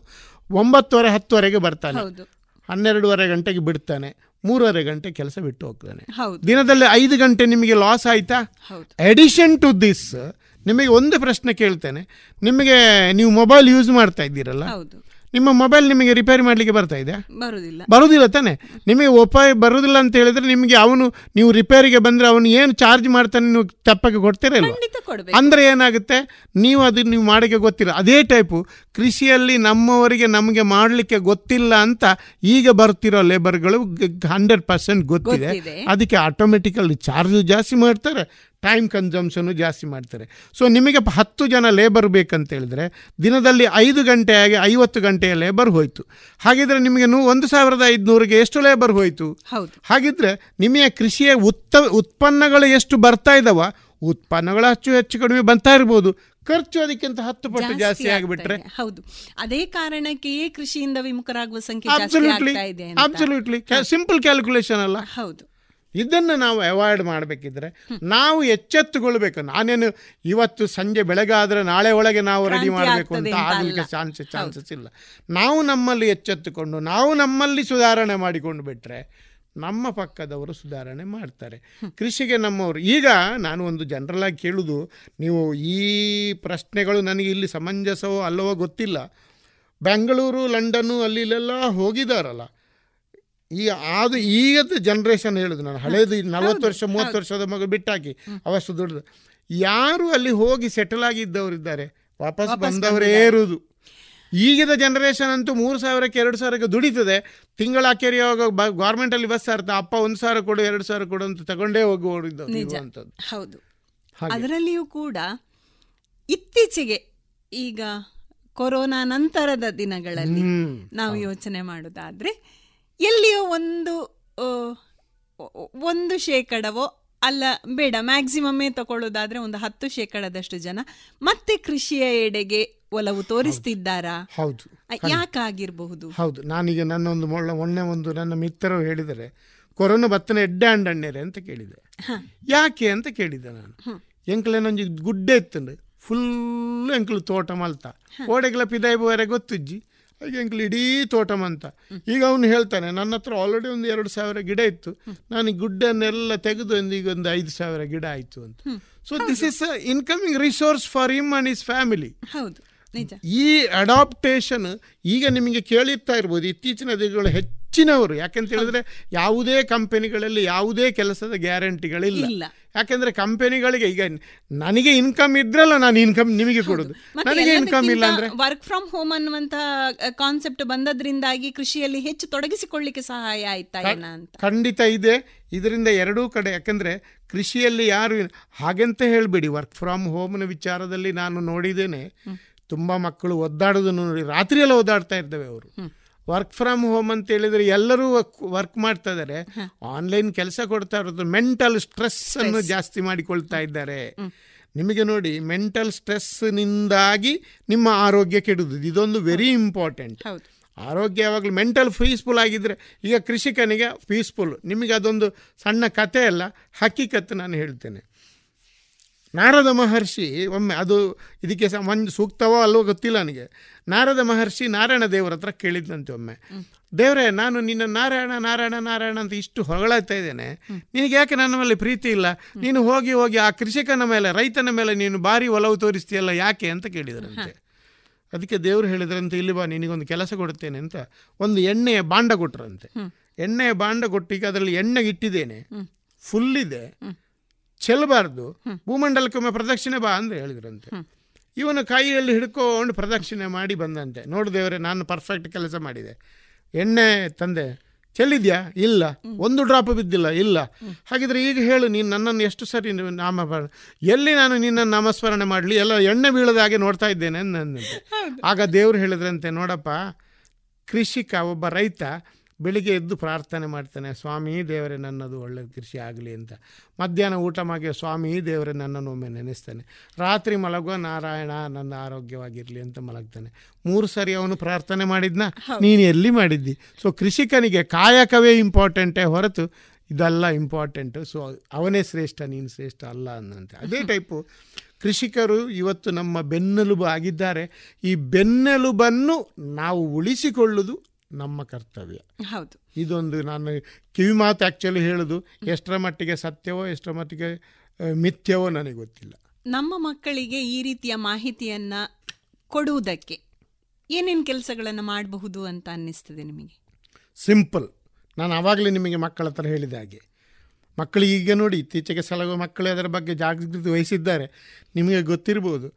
ಒಂಬತ್ತುವರೆ ಹತ್ತುವರೆಗೆ ಬರ್ತಾನೆ. ಹನ್ನೆರಡುವರೆ ಗಂಟೆಗೆ ಬಿಡ್ತಾನೆ. ಮೂರುವರೆ ಗಂಟೆ ಕೆಲಸ ಬಿಟ್ಟು ಹೋಗ್ತಾನೆ. ದಿನದಲ್ಲಿ ಐದು ಗಂಟೆ ನಿಮಗೆ ಲಾಸ್ ಆಯ್ತಾ? ಹೌದು. ಎಡಿಷನ್ ಟು ದಿಸ್ ನಿಮಗೆ ಒಂದು ಪ್ರಶ್ನೆ ಕೇಳ್ತೇನೆ. ನಿಮಗೆ ನೀವು ಮೊಬೈಲ್ ಯೂಸ್ ಮಾಡ್ತಾ ಇದ್ದೀರಲ್ಲ? ನಿಮ್ಮ ಮೊಬೈಲ್ ನಿಮಗೆ ರಿಪೇರಿ ಮಾಡಲಿಕ್ಕೆ ಬರ್ತಾ ಇದೆ? ಬರೋದಿಲ್ಲ. ಬರುವುದಿಲ್ಲ ತಾನೆ. ನಿಮಗೆ ಉಪಾಯ ಬರುವುದಿಲ್ಲ ಅಂತ ಹೇಳಿದ್ರೆ ನಿಮಗೆ ಅವನು ನೀವು ರಿಪೇರಿಗೆ ಬಂದರೆ ಅವನು ಏನು ಚಾರ್ಜ್ ಮಾಡ್ತಾನೆ ನೀವು ತಪ್ಪಕ್ಕೆ ಕೊಡ್ತೀರಲ್ಲ ಅಂದರೆ ಏನಾಗುತ್ತೆ? ನೀವು ಅದು ನೀವು ಮಾಡೋಕ್ಕೆ ಗೊತ್ತಿಲ್ಲ. ಅದೇ ಟೈಪು ಕೃಷಿಯಲ್ಲಿ ನಮ್ಮವರಿಗೆ ನಮಗೆ ಮಾಡಲಿಕ್ಕೆ ಗೊತ್ತಿಲ್ಲ ಅಂತ ಈಗ ಬರ್ತಿರೋ ಲೇಬರ್ಗಳು ಹಂಡ್ರೆಡ್ ಪರ್ಸೆಂಟ್ ಗೊತ್ತಿದೆ. ಅದಕ್ಕೆ ಆಟೋಮೆಟಿಕಲ್ಲಿ ಚಾರ್ಜು ಜಾಸ್ತಿ ಮಾಡ್ತಾರೆ ಟೈಮ್ ಕನ್ಸಮ್ಷನ್ನು ಜಾಸ್ತಿ ಮಾಡ್ತಾರೆ. ಸೊ ನಿಮಗೆ ಹತ್ತು ಜನ ಲೇಬರ್ ಬೇಕಂತ ಹೇಳಿದರೆ ದಿನದಲ್ಲಿ ಐದು ಗಂಟೆಯಾಗಿ ಐವತ್ತು ಗಂಟೆಯ ಲೇಬರ್ ಹೋಯಿತು. ಹಾಗಿದ್ರೆ ನಿಮಗೆ ನೂ ಒಂದು ಸಾವಿರದ ಐದುನೂರಿಗೆ ಎಷ್ಟು ಲೇಬರ್ ಹೋಯಿತು? ಹಾಗಿದ್ರೆ ನಿಮಗೆ ಕೃಷಿಯ ಉತ್ತ ಉತ್ಪನ್ನಗಳು ಎಷ್ಟು ಬರ್ತಾ ಇದ್ದಾವ ಉತ್ಪನ್ನಗಳು ಹೆಚ್ಚು ಹೆಚ್ಚು ಕಡಿಮೆ ಬರ್ತಾ ಇರ್ಬೋದು. ಖರ್ಚು ಅದಕ್ಕಿಂತ ಹತ್ತು ಪಟ್ಟು ಜಾಸ್ತಿ ಆಗಿಬಿಟ್ರೆ ಹೌದು. ಅದೇ ಕಾರಣಕ್ಕೆಯೇ ಕೃಷಿಯಿಂದ ವಿಮುಖರಾಗುವ ಸಂಖ್ಯೆ ಅಬ್ಸಲ್ಯೂಟ್ಲಿ ಅಬ್ಸಲ್ಯೂಟ್ಲಿ ಸಿಂಪಲ್ ಕ್ಯಾಲ್ಕುಲೇಷನ್ ಅಲ್ಲ. ಹೌದು. ಇದನ್ನು ನಾವು ಅವಾಯ್ಡ್ ಮಾಡಬೇಕಿದ್ರೆ ನಾವು ಎಚ್ಚೆತ್ತುಕೊಳ್ಬೇಕು ನಾನೇನು ಇವತ್ತು ಸಂಜೆ ಬೆಳಗಾದ್ರೆ ನಾಳೆ ಒಳಗೆ ನಾವು ರೆಡಿ ಮಾಡಬೇಕು ಅಂತ ಆಗಲಿಕ್ಕೆ. ಚಾನ್ಸಸ್ ಚಾನ್ಸಸ್ ಇಲ್ಲ. ನಾವು ನಮ್ಮಲ್ಲಿ ಎಚ್ಚೆತ್ತುಕೊಂಡು ನಾವು ನಮ್ಮಲ್ಲಿ ಸುಧಾರಣೆ ಮಾಡಿಕೊಂಡು ಬಿಟ್ರೆ ನಮ್ಮ ಪಕ್ಕದವರು ಸುಧಾರಣೆ ಮಾಡ್ತಾರೆ. ಕೃಷಿಗೆ ನಮ್ಮವರು ಈಗ ನಾನು ಒಂದು ಜನರಲ್ ಕೇಳುದು ಕೇಳುವುದು ನೀವು ಈ ಪ್ರಶ್ನೆಗಳು ನನಗೆ ಇಲ್ಲಿ ಸಮಂಜಸವೋ ಅಲ್ಲವೋ ಗೊತ್ತಿಲ್ಲ. ಬೆಂಗಳೂರು ಲಂಡನ್ನು ಅಲ್ಲಿ ಇಲ್ಲೆಲ್ಲ ಹೋಗಿದಾರಲ್ಲ. ಈ ಅದು ಈಗದ ಜನ್ರೇಷನ್ ಹೇಳುದು ನಾನು. ಹಳೇದು ನಲವತ್ತು ವರ್ಷ ಮೂವತ್ತು ವರ್ಷದ ಮಗು ಬಿಟ್ಟಾಕಿ ಅವಷ್ಟು ದೊಡ್ಡದು. ಯಾರು ಅಲ್ಲಿ ಹೋಗಿ ಸೆಟಲ್ ಆಗಿದ್ದವರಿದ್ದಾರೆ ವಾಪಸ್ ಬಂದವರೇ ಇರುವುದು ಈಗಿನ ಜನರೇಷನ್ ಅಂತೂ ಮೂರು ಸಾವಿರಕ್ಕೆ ಎರಡು ಸಾವಿರಕ್ಕೆ ದುಡಿತದೆ. ತಿಂಗಳ ಕೆರೆಯುವಾಗ ಬ ಗೌರ್ಮೆಂಟಲ್ಲಿ ಬಸ್ ಇರ್ತಾ ಅಪ್ಪ ಒಂದು ಸಾವಿರ ಕೊಡು ಎರಡು ಸಾವಿರ ಕೊಡು ಅಂತ ತಗೊಂಡೇ ಹೋಗಿ ಓಡಿದ್ದವ್ರು ಹೌದು. ಅದರಲ್ಲಿಯೂ ಕೂಡ ಇತ್ತೀಚೆಗೆ ಈಗ ಕೊರೋನಾ ನಂತರದ ದಿನಗಳಲ್ಲಿ ನಾವು ಯೋಚನೆ ಮಾಡೋದಾದ್ರೆ ಎಲ್ಲಿಯೋ ಒಂದು ಒಂದು ಶೇಕಡವೋ ಅಲ್ಲ ಬೇಡ ಮ್ಯಾಕ್ಸಿಮಮ್ಮೇ ತಗೊಳ್ಳೋದಾದ್ರೆ ಒಂದು ಹತ್ತು ಶೇಕಡದಷ್ಟು ಜನ ಮತ್ತೆ ಕೃಷಿಯ ಎಡೆಗೆ ಒಲವು ತೋರಿಸ್ತಿದ್ದಾರಾ? ಹೌದು. ಯಾಕಾಗಿರಬಹುದು? ಹೌದು. ನಾನೀಗ ನನ್ನ ಒಂದು ಮೊನ್ನೆ ಒಂದು ನನ್ನ ಮಿತ್ರರು ಹೇಳಿದರೆ ಕೊರೋನಾ ಬತ್ತನ ಎಡ್ಡೆ ಅಂಡಣ್ಣೆರೆ ಅಂತ ಕೇಳಿದೆ. ಯಾಕೆ ಅಂತ ಕೇಳಿದೆ ನಾನು. ಎಂಕ್ಲೇನೊಂಜಿ ಗುಡ್ಡೆ ಇತ್ತಂಡು ಫುಲ್ ಎಂಕ್ಲು ತೋಟ ಮಲ್ತ. ಓಡೆಗ್ಲ ಪಿದಾಯ್ಬುವರೆ ಗೊತ್ತಿಜ್ಜಿ. ಹಾಗೆ ಎಂಕ್ಲು ಇಡೀ ತೋಟ ಮಂತ ಈಗ ಅವನು ಹೇಳ್ತಾನೆ ನನ್ನ ಹತ್ರ ಆಲ್ರೆಡಿ ಒಂದು ಎರಡು ಸಾವಿರ ಗಿಡ ಇತ್ತು. ನಾನು ಗುಡ್ಡನ್ನೆಲ್ಲ ತೆಗೆದು ಒಂದು ಈಗ ಒಂದು ಐದು ಸಾವಿರ ಗಿಡ ಆಯಿತು ಅಂತ. So this is incoming resource for him and is family ಹೌದು. ಈ ಅಡಾಪ್ಟೇಷನ್ ಈಗ ನಿಮಗೆ ಕೇಳಿರ್ತಾ ಇರ್ಬೋದು ಇತ್ತೀಚಿನ ದಿನಗಳು ಹೆಚ್ಚಿನವರು. ಯಾಕಂತ ಹೇಳಿದ್ರೆ ಯಾವುದೇ ಕಂಪನಿಗಳಲ್ಲಿ ಯಾವುದೇ ಕೆಲಸದ ಗ್ಯಾರಂಟಿಗಳಿಲ್ಲ. ಯಾಕೆಂದ್ರೆ ಕಂಪನಿಗಳಿಗೆ ಈಗ ನನಗೆ ಇನ್ಕಮ್ ಇದ್ರಲ್ಲ ನಾನು ಇನ್ಕಮ್ ನಿಮಗೆ ಕೊಡೋದು. ನನಗೆ ಇನ್ಕಮ್ ಇಲ್ಲ ಅಂದ್ರೆ? ವರ್ಕ್ ಫ್ರಮ್ ಹೋಮ್ ಅನ್ನುವಂತ ಕಾನ್ಸೆಪ್ಟ್ ಬಂದದ್ರಿಂದಾಗಿ ಕೃಷಿಯಲ್ಲಿ ಹೆಚ್ಚು ತೊಡಗಿಸಿಕೊಳ್ಳಿಕ್ಕೆ ಸಹಾಯ ಆಯ್ತಾ ಅಂತ ಖಂಡಿತ ಇದೆ. ಇದರಿಂದ ಎರಡೂ ಕಡೆ ಯಾಕಂದ್ರೆ ಕೃಷಿಯಲ್ಲಿ ಯಾರು ಹಾಗೆಂತ ಹೇಳಬೇಡಿ ವರ್ಕ್ ಫ್ರಮ್ ಹೋಮ್ನ ವಿಚಾರದಲ್ಲಿ ನಾನು ನೋಡಿದ್ದೇನೆ. ತುಂಬ ಮಕ್ಕಳು ಒದ್ದಾಡೋದನ್ನು ನೋಡಿ ರಾತ್ರಿಯೆಲ್ಲ ಓದಾಡ್ತಾ ಇರ್ತವೆ ಅವರು. ವರ್ಕ್ ಫ್ರಮ್ ಹೋಮ್ ಅಂತ ಹೇಳಿದ್ರೆ ಎಲ್ಲರೂ ವರ್ಕ್ ಮಾಡ್ತಾ ಇದ್ದಾರೆ. ಆನ್ಲೈನ್ ಕೆಲಸ ಕೊಡ್ತಾ ಇರೋದು ಮೆಂಟಲ್ ಸ್ಟ್ರೆಸ್ ಅನ್ನು ಜಾಸ್ತಿ ಮಾಡಿಕೊಳ್ತಾ ಇದ್ದಾರೆ. ನಿಮಗೆ ನೋಡಿ ಮೆಂಟಲ್ ಸ್ಟ್ರೆಸ್ನಿಂದಾಗಿ ನಿಮ್ಮ ಆರೋಗ್ಯ ಕೆಡುದು ಇದೊಂದು ವೆರಿ ಇಂಪಾರ್ಟೆಂಟ್ ಆರೋಗ್ಯ ಯಾವಾಗಲೂ ಮೆಂಟಲ್ ಪೀಸ್ಫುಲ್ ಆಗಿದ್ರೆ ಈಗ ಕೃಷಿಕನಿಗೆ ಪೀಸ್ಫುಲ್ ನಿಮಗೆ ಅದೊಂದು ಸಣ್ಣ ಕತೆ ಅಲ್ಲ ಹಕ್ಕಿಕತ್ತು ನಾನು ಹೇಳ್ತೇನೆ. ನಾರದ ಮಹರ್ಷಿ ಒಮ್ಮೆ ಅದು ಇದಕ್ಕೆ ಒಂದು ಸೂಕ್ತವೋ ಅಲ್ವೋ ಗೊತ್ತಿಲ್ಲ ನನಗೆ. ನಾರದ ಮಹರ್ಷಿ ನಾರಾಯಣ ದೇವರ ಹತ್ರ ಕೇಳಿದ್ದಂತೆ ಒಮ್ಮೆ. ದೇವರೇ ನಾನು ನಿನ್ನ ನಾರಾಯಣ ನಾರಾಯಣ ನಾರಾಯಣ ಅಂತ ಇಷ್ಟು ಹೊಗಳಾಗ್ತಾ ಇದ್ದೇನೆ. ನಿನಗೆ ಯಾಕೆ ನನ್ನ ಮೇಲೆ ಪ್ರೀತಿ ಇಲ್ಲ? ನೀನು ಹೋಗಿ ಹೋಗಿ ಆ ಕೃಷಿಕನ ಮೇಲೆ ರೈತನ ಮೇಲೆ ನೀನು ಭಾರಿ ಒಲವು ತೋರಿಸ್ತೀಯಲ್ಲ ಯಾಕೆ ಅಂತ ಕೇಳಿದರಂತೆ. ಅದಕ್ಕೆ ದೇವರು ಹೇಳಿದ್ರಂತೆ ಇಲ್ಲಿ ಬಾ ನಿನಗೊಂದು ಕೆಲಸ ಕೊಡುತ್ತೇನೆ ಅಂತ ಒಂದು ಎಣ್ಣೆಯ ಬಾಂಡ ಕೊಟ್ರಂತೆ. ಎಣ್ಣೆಯ ಬಾಂಡ ಕೊಟ್ಟಿಗೆ ಅದರಲ್ಲಿ ಎಣ್ಣೆ ಇಟ್ಟಿದ್ದೇನೆ. ಫುಲ್ ಇದೆ. ಚೆಲ್ಲಬಾರ್ದು. ಭೂಮಂಡಲಕ್ಕೊಮ್ಮೆ ಪ್ರದಕ್ಷಿಣೆ ಬಾ ಅಂತ ಹೇಳಿದ್ರಂತೆ. ಇವನು ಕೈಯಲ್ಲಿ ಹಿಡ್ಕೊಂಡು ಪ್ರದಕ್ಷಿಣೆ ಮಾಡಿ ಬಂದಂತೆ. ನೋಡು ದೇವರೇ ನಾನು ಪರ್ಫೆಕ್ಟ್ ಕೆಲಸ ಮಾಡಿದೆ. ಎಣ್ಣೆ ತಂದೆ ಚೆಲ್ಲಿದ್ಯಾ? ಇಲ್ಲ. ಒಂದು ಡ್ರಾಪ್ ಬಿದ್ದಿಲ್ಲ. ಇಲ್ಲ. ಹಾಗಿದ್ರೆ ಈಗ ಹೇಳು ನೀನು ನನ್ನನ್ನು ಎಷ್ಟು ಸರಿ ನಾಮ ಎಲ್ಲಿ ನಾನು ನಿನ್ನನ್ನು ನಾಮಸ್ಮರಣೆ ಮಾಡಲಿ? ಎಲ್ಲ ಎಣ್ಣೆ ಬೀಳದ ಹಾಗೆ ನೋಡ್ತಾ ಇದ್ದೇನೆ ಆಗ ದೇವರು ಹೇಳಿದ್ರಂತೆ ನೋಡಪ್ಪ ಕೃಷಿಕ ಒಬ್ಬ ರೈತ ಬೆಳಿಗ್ಗೆ ಎದ್ದು ಪ್ರಾರ್ಥನೆ ಮಾಡ್ತಾನೆ ಸ್ವಾಮಿ ದೇವರೇ ನನ್ನದು ಒಳ್ಳೆ ಕೃಷಿ ಆಗಲಿ ಅಂತ. ಮಧ್ಯಾಹ್ನ ಊಟ ಮಾಡಿ ಸ್ವಾಮಿ ದೇವರೇ ನನ್ನನ್ನು ಒಮ್ಮೆ ನೆನೆಸ್ತಾನೆ. ರಾತ್ರಿ ಮಲಗುವ ನಾರಾಯಣ ನನ್ನ ಆರೋಗ್ಯವಾಗಿರಲಿ ಅಂತ ಮಲಗ್ತಾನೆ. ಮೂರು ಸರಿ ಅವನು ಪ್ರಾರ್ಥನೆ ಮಾಡಿದ್ನ? ನೀನು ಎಲ್ಲಿ ಮಾಡಿದ್ದಿ? ಸೊ ಕೃಷಿಕನಿಗೆ ಕಾಯಕವೇ ಇಂಪಾರ್ಟೆಂಟೇ ಹೊರತು ಇದೆಲ್ಲ ಇಂಪಾರ್ಟೆಂಟು ಸೊ ಅವನೇ ಶ್ರೇಷ್ಠ ನೀನು ಶ್ರೇಷ್ಠ ಅಲ್ಲ ಅನ್ನಂತೆ ಅದೇ ಟೈಪು ಕೃಷಿಕರು ಇವತ್ತು ನಮ್ಮ ಬೆನ್ನೆಲುಬು ಆಗಿದ್ದಾರೆ. ಈ ಬೆನ್ನೆಲುಬನ್ನು ನಾವು ಉಳಿಸಿಕೊಳ್ಳುವುದು ನಮ್ಮ ಕರ್ತವ್ಯ. ಹೌದು. ಇದೊಂದು ನಾನು ಕಿವಿ ಮಾತು ಆ್ಯಕ್ಚುಲಿ ಹೇಳೋದು ಎಷ್ಟರ ಮಟ್ಟಿಗೆ ಸತ್ಯವೋ ಎಷ್ಟರ ಮಟ್ಟಿಗೆ ಮಿಥ್ಯವೋ ನನಗೆ ಗೊತ್ತಿಲ್ಲ. ನಮ್ಮ ಮಕ್ಕಳಿಗೆ ಈ ರೀತಿಯ ಮಾಹಿತಿಯನ್ನ ಕೊಡುವುದಕ್ಕೆ ಏನೇನು ಕೆಲಸಗಳನ್ನು ಮಾಡಬಹುದು ಅಂತ ಅನ್ನಿಸ್ತದೆ ನಿಮಗೆ? ಸಿಂಪಲ್ ನಾನು ಆವಾಗಲೇ ನಿಮಗೆ ಮಕ್ಕಳ ಹತ್ರ ಹೇಳಿದ ಹಾಗೆ. ಮಕ್ಕಳಿಗೆ ಈಗ ನೋಡಿ ಇತ್ತೀಚೆಗೆ ಸಲಹೆ ಮಕ್ಕಳು ಅದರ ಬಗ್ಗೆ ಜಾಗೃತಿ ವಹಿಸಿದ್ದಾರೆ. ನಿಮಗೆ ಗೊತ್ತಿರ್ಬೋದು.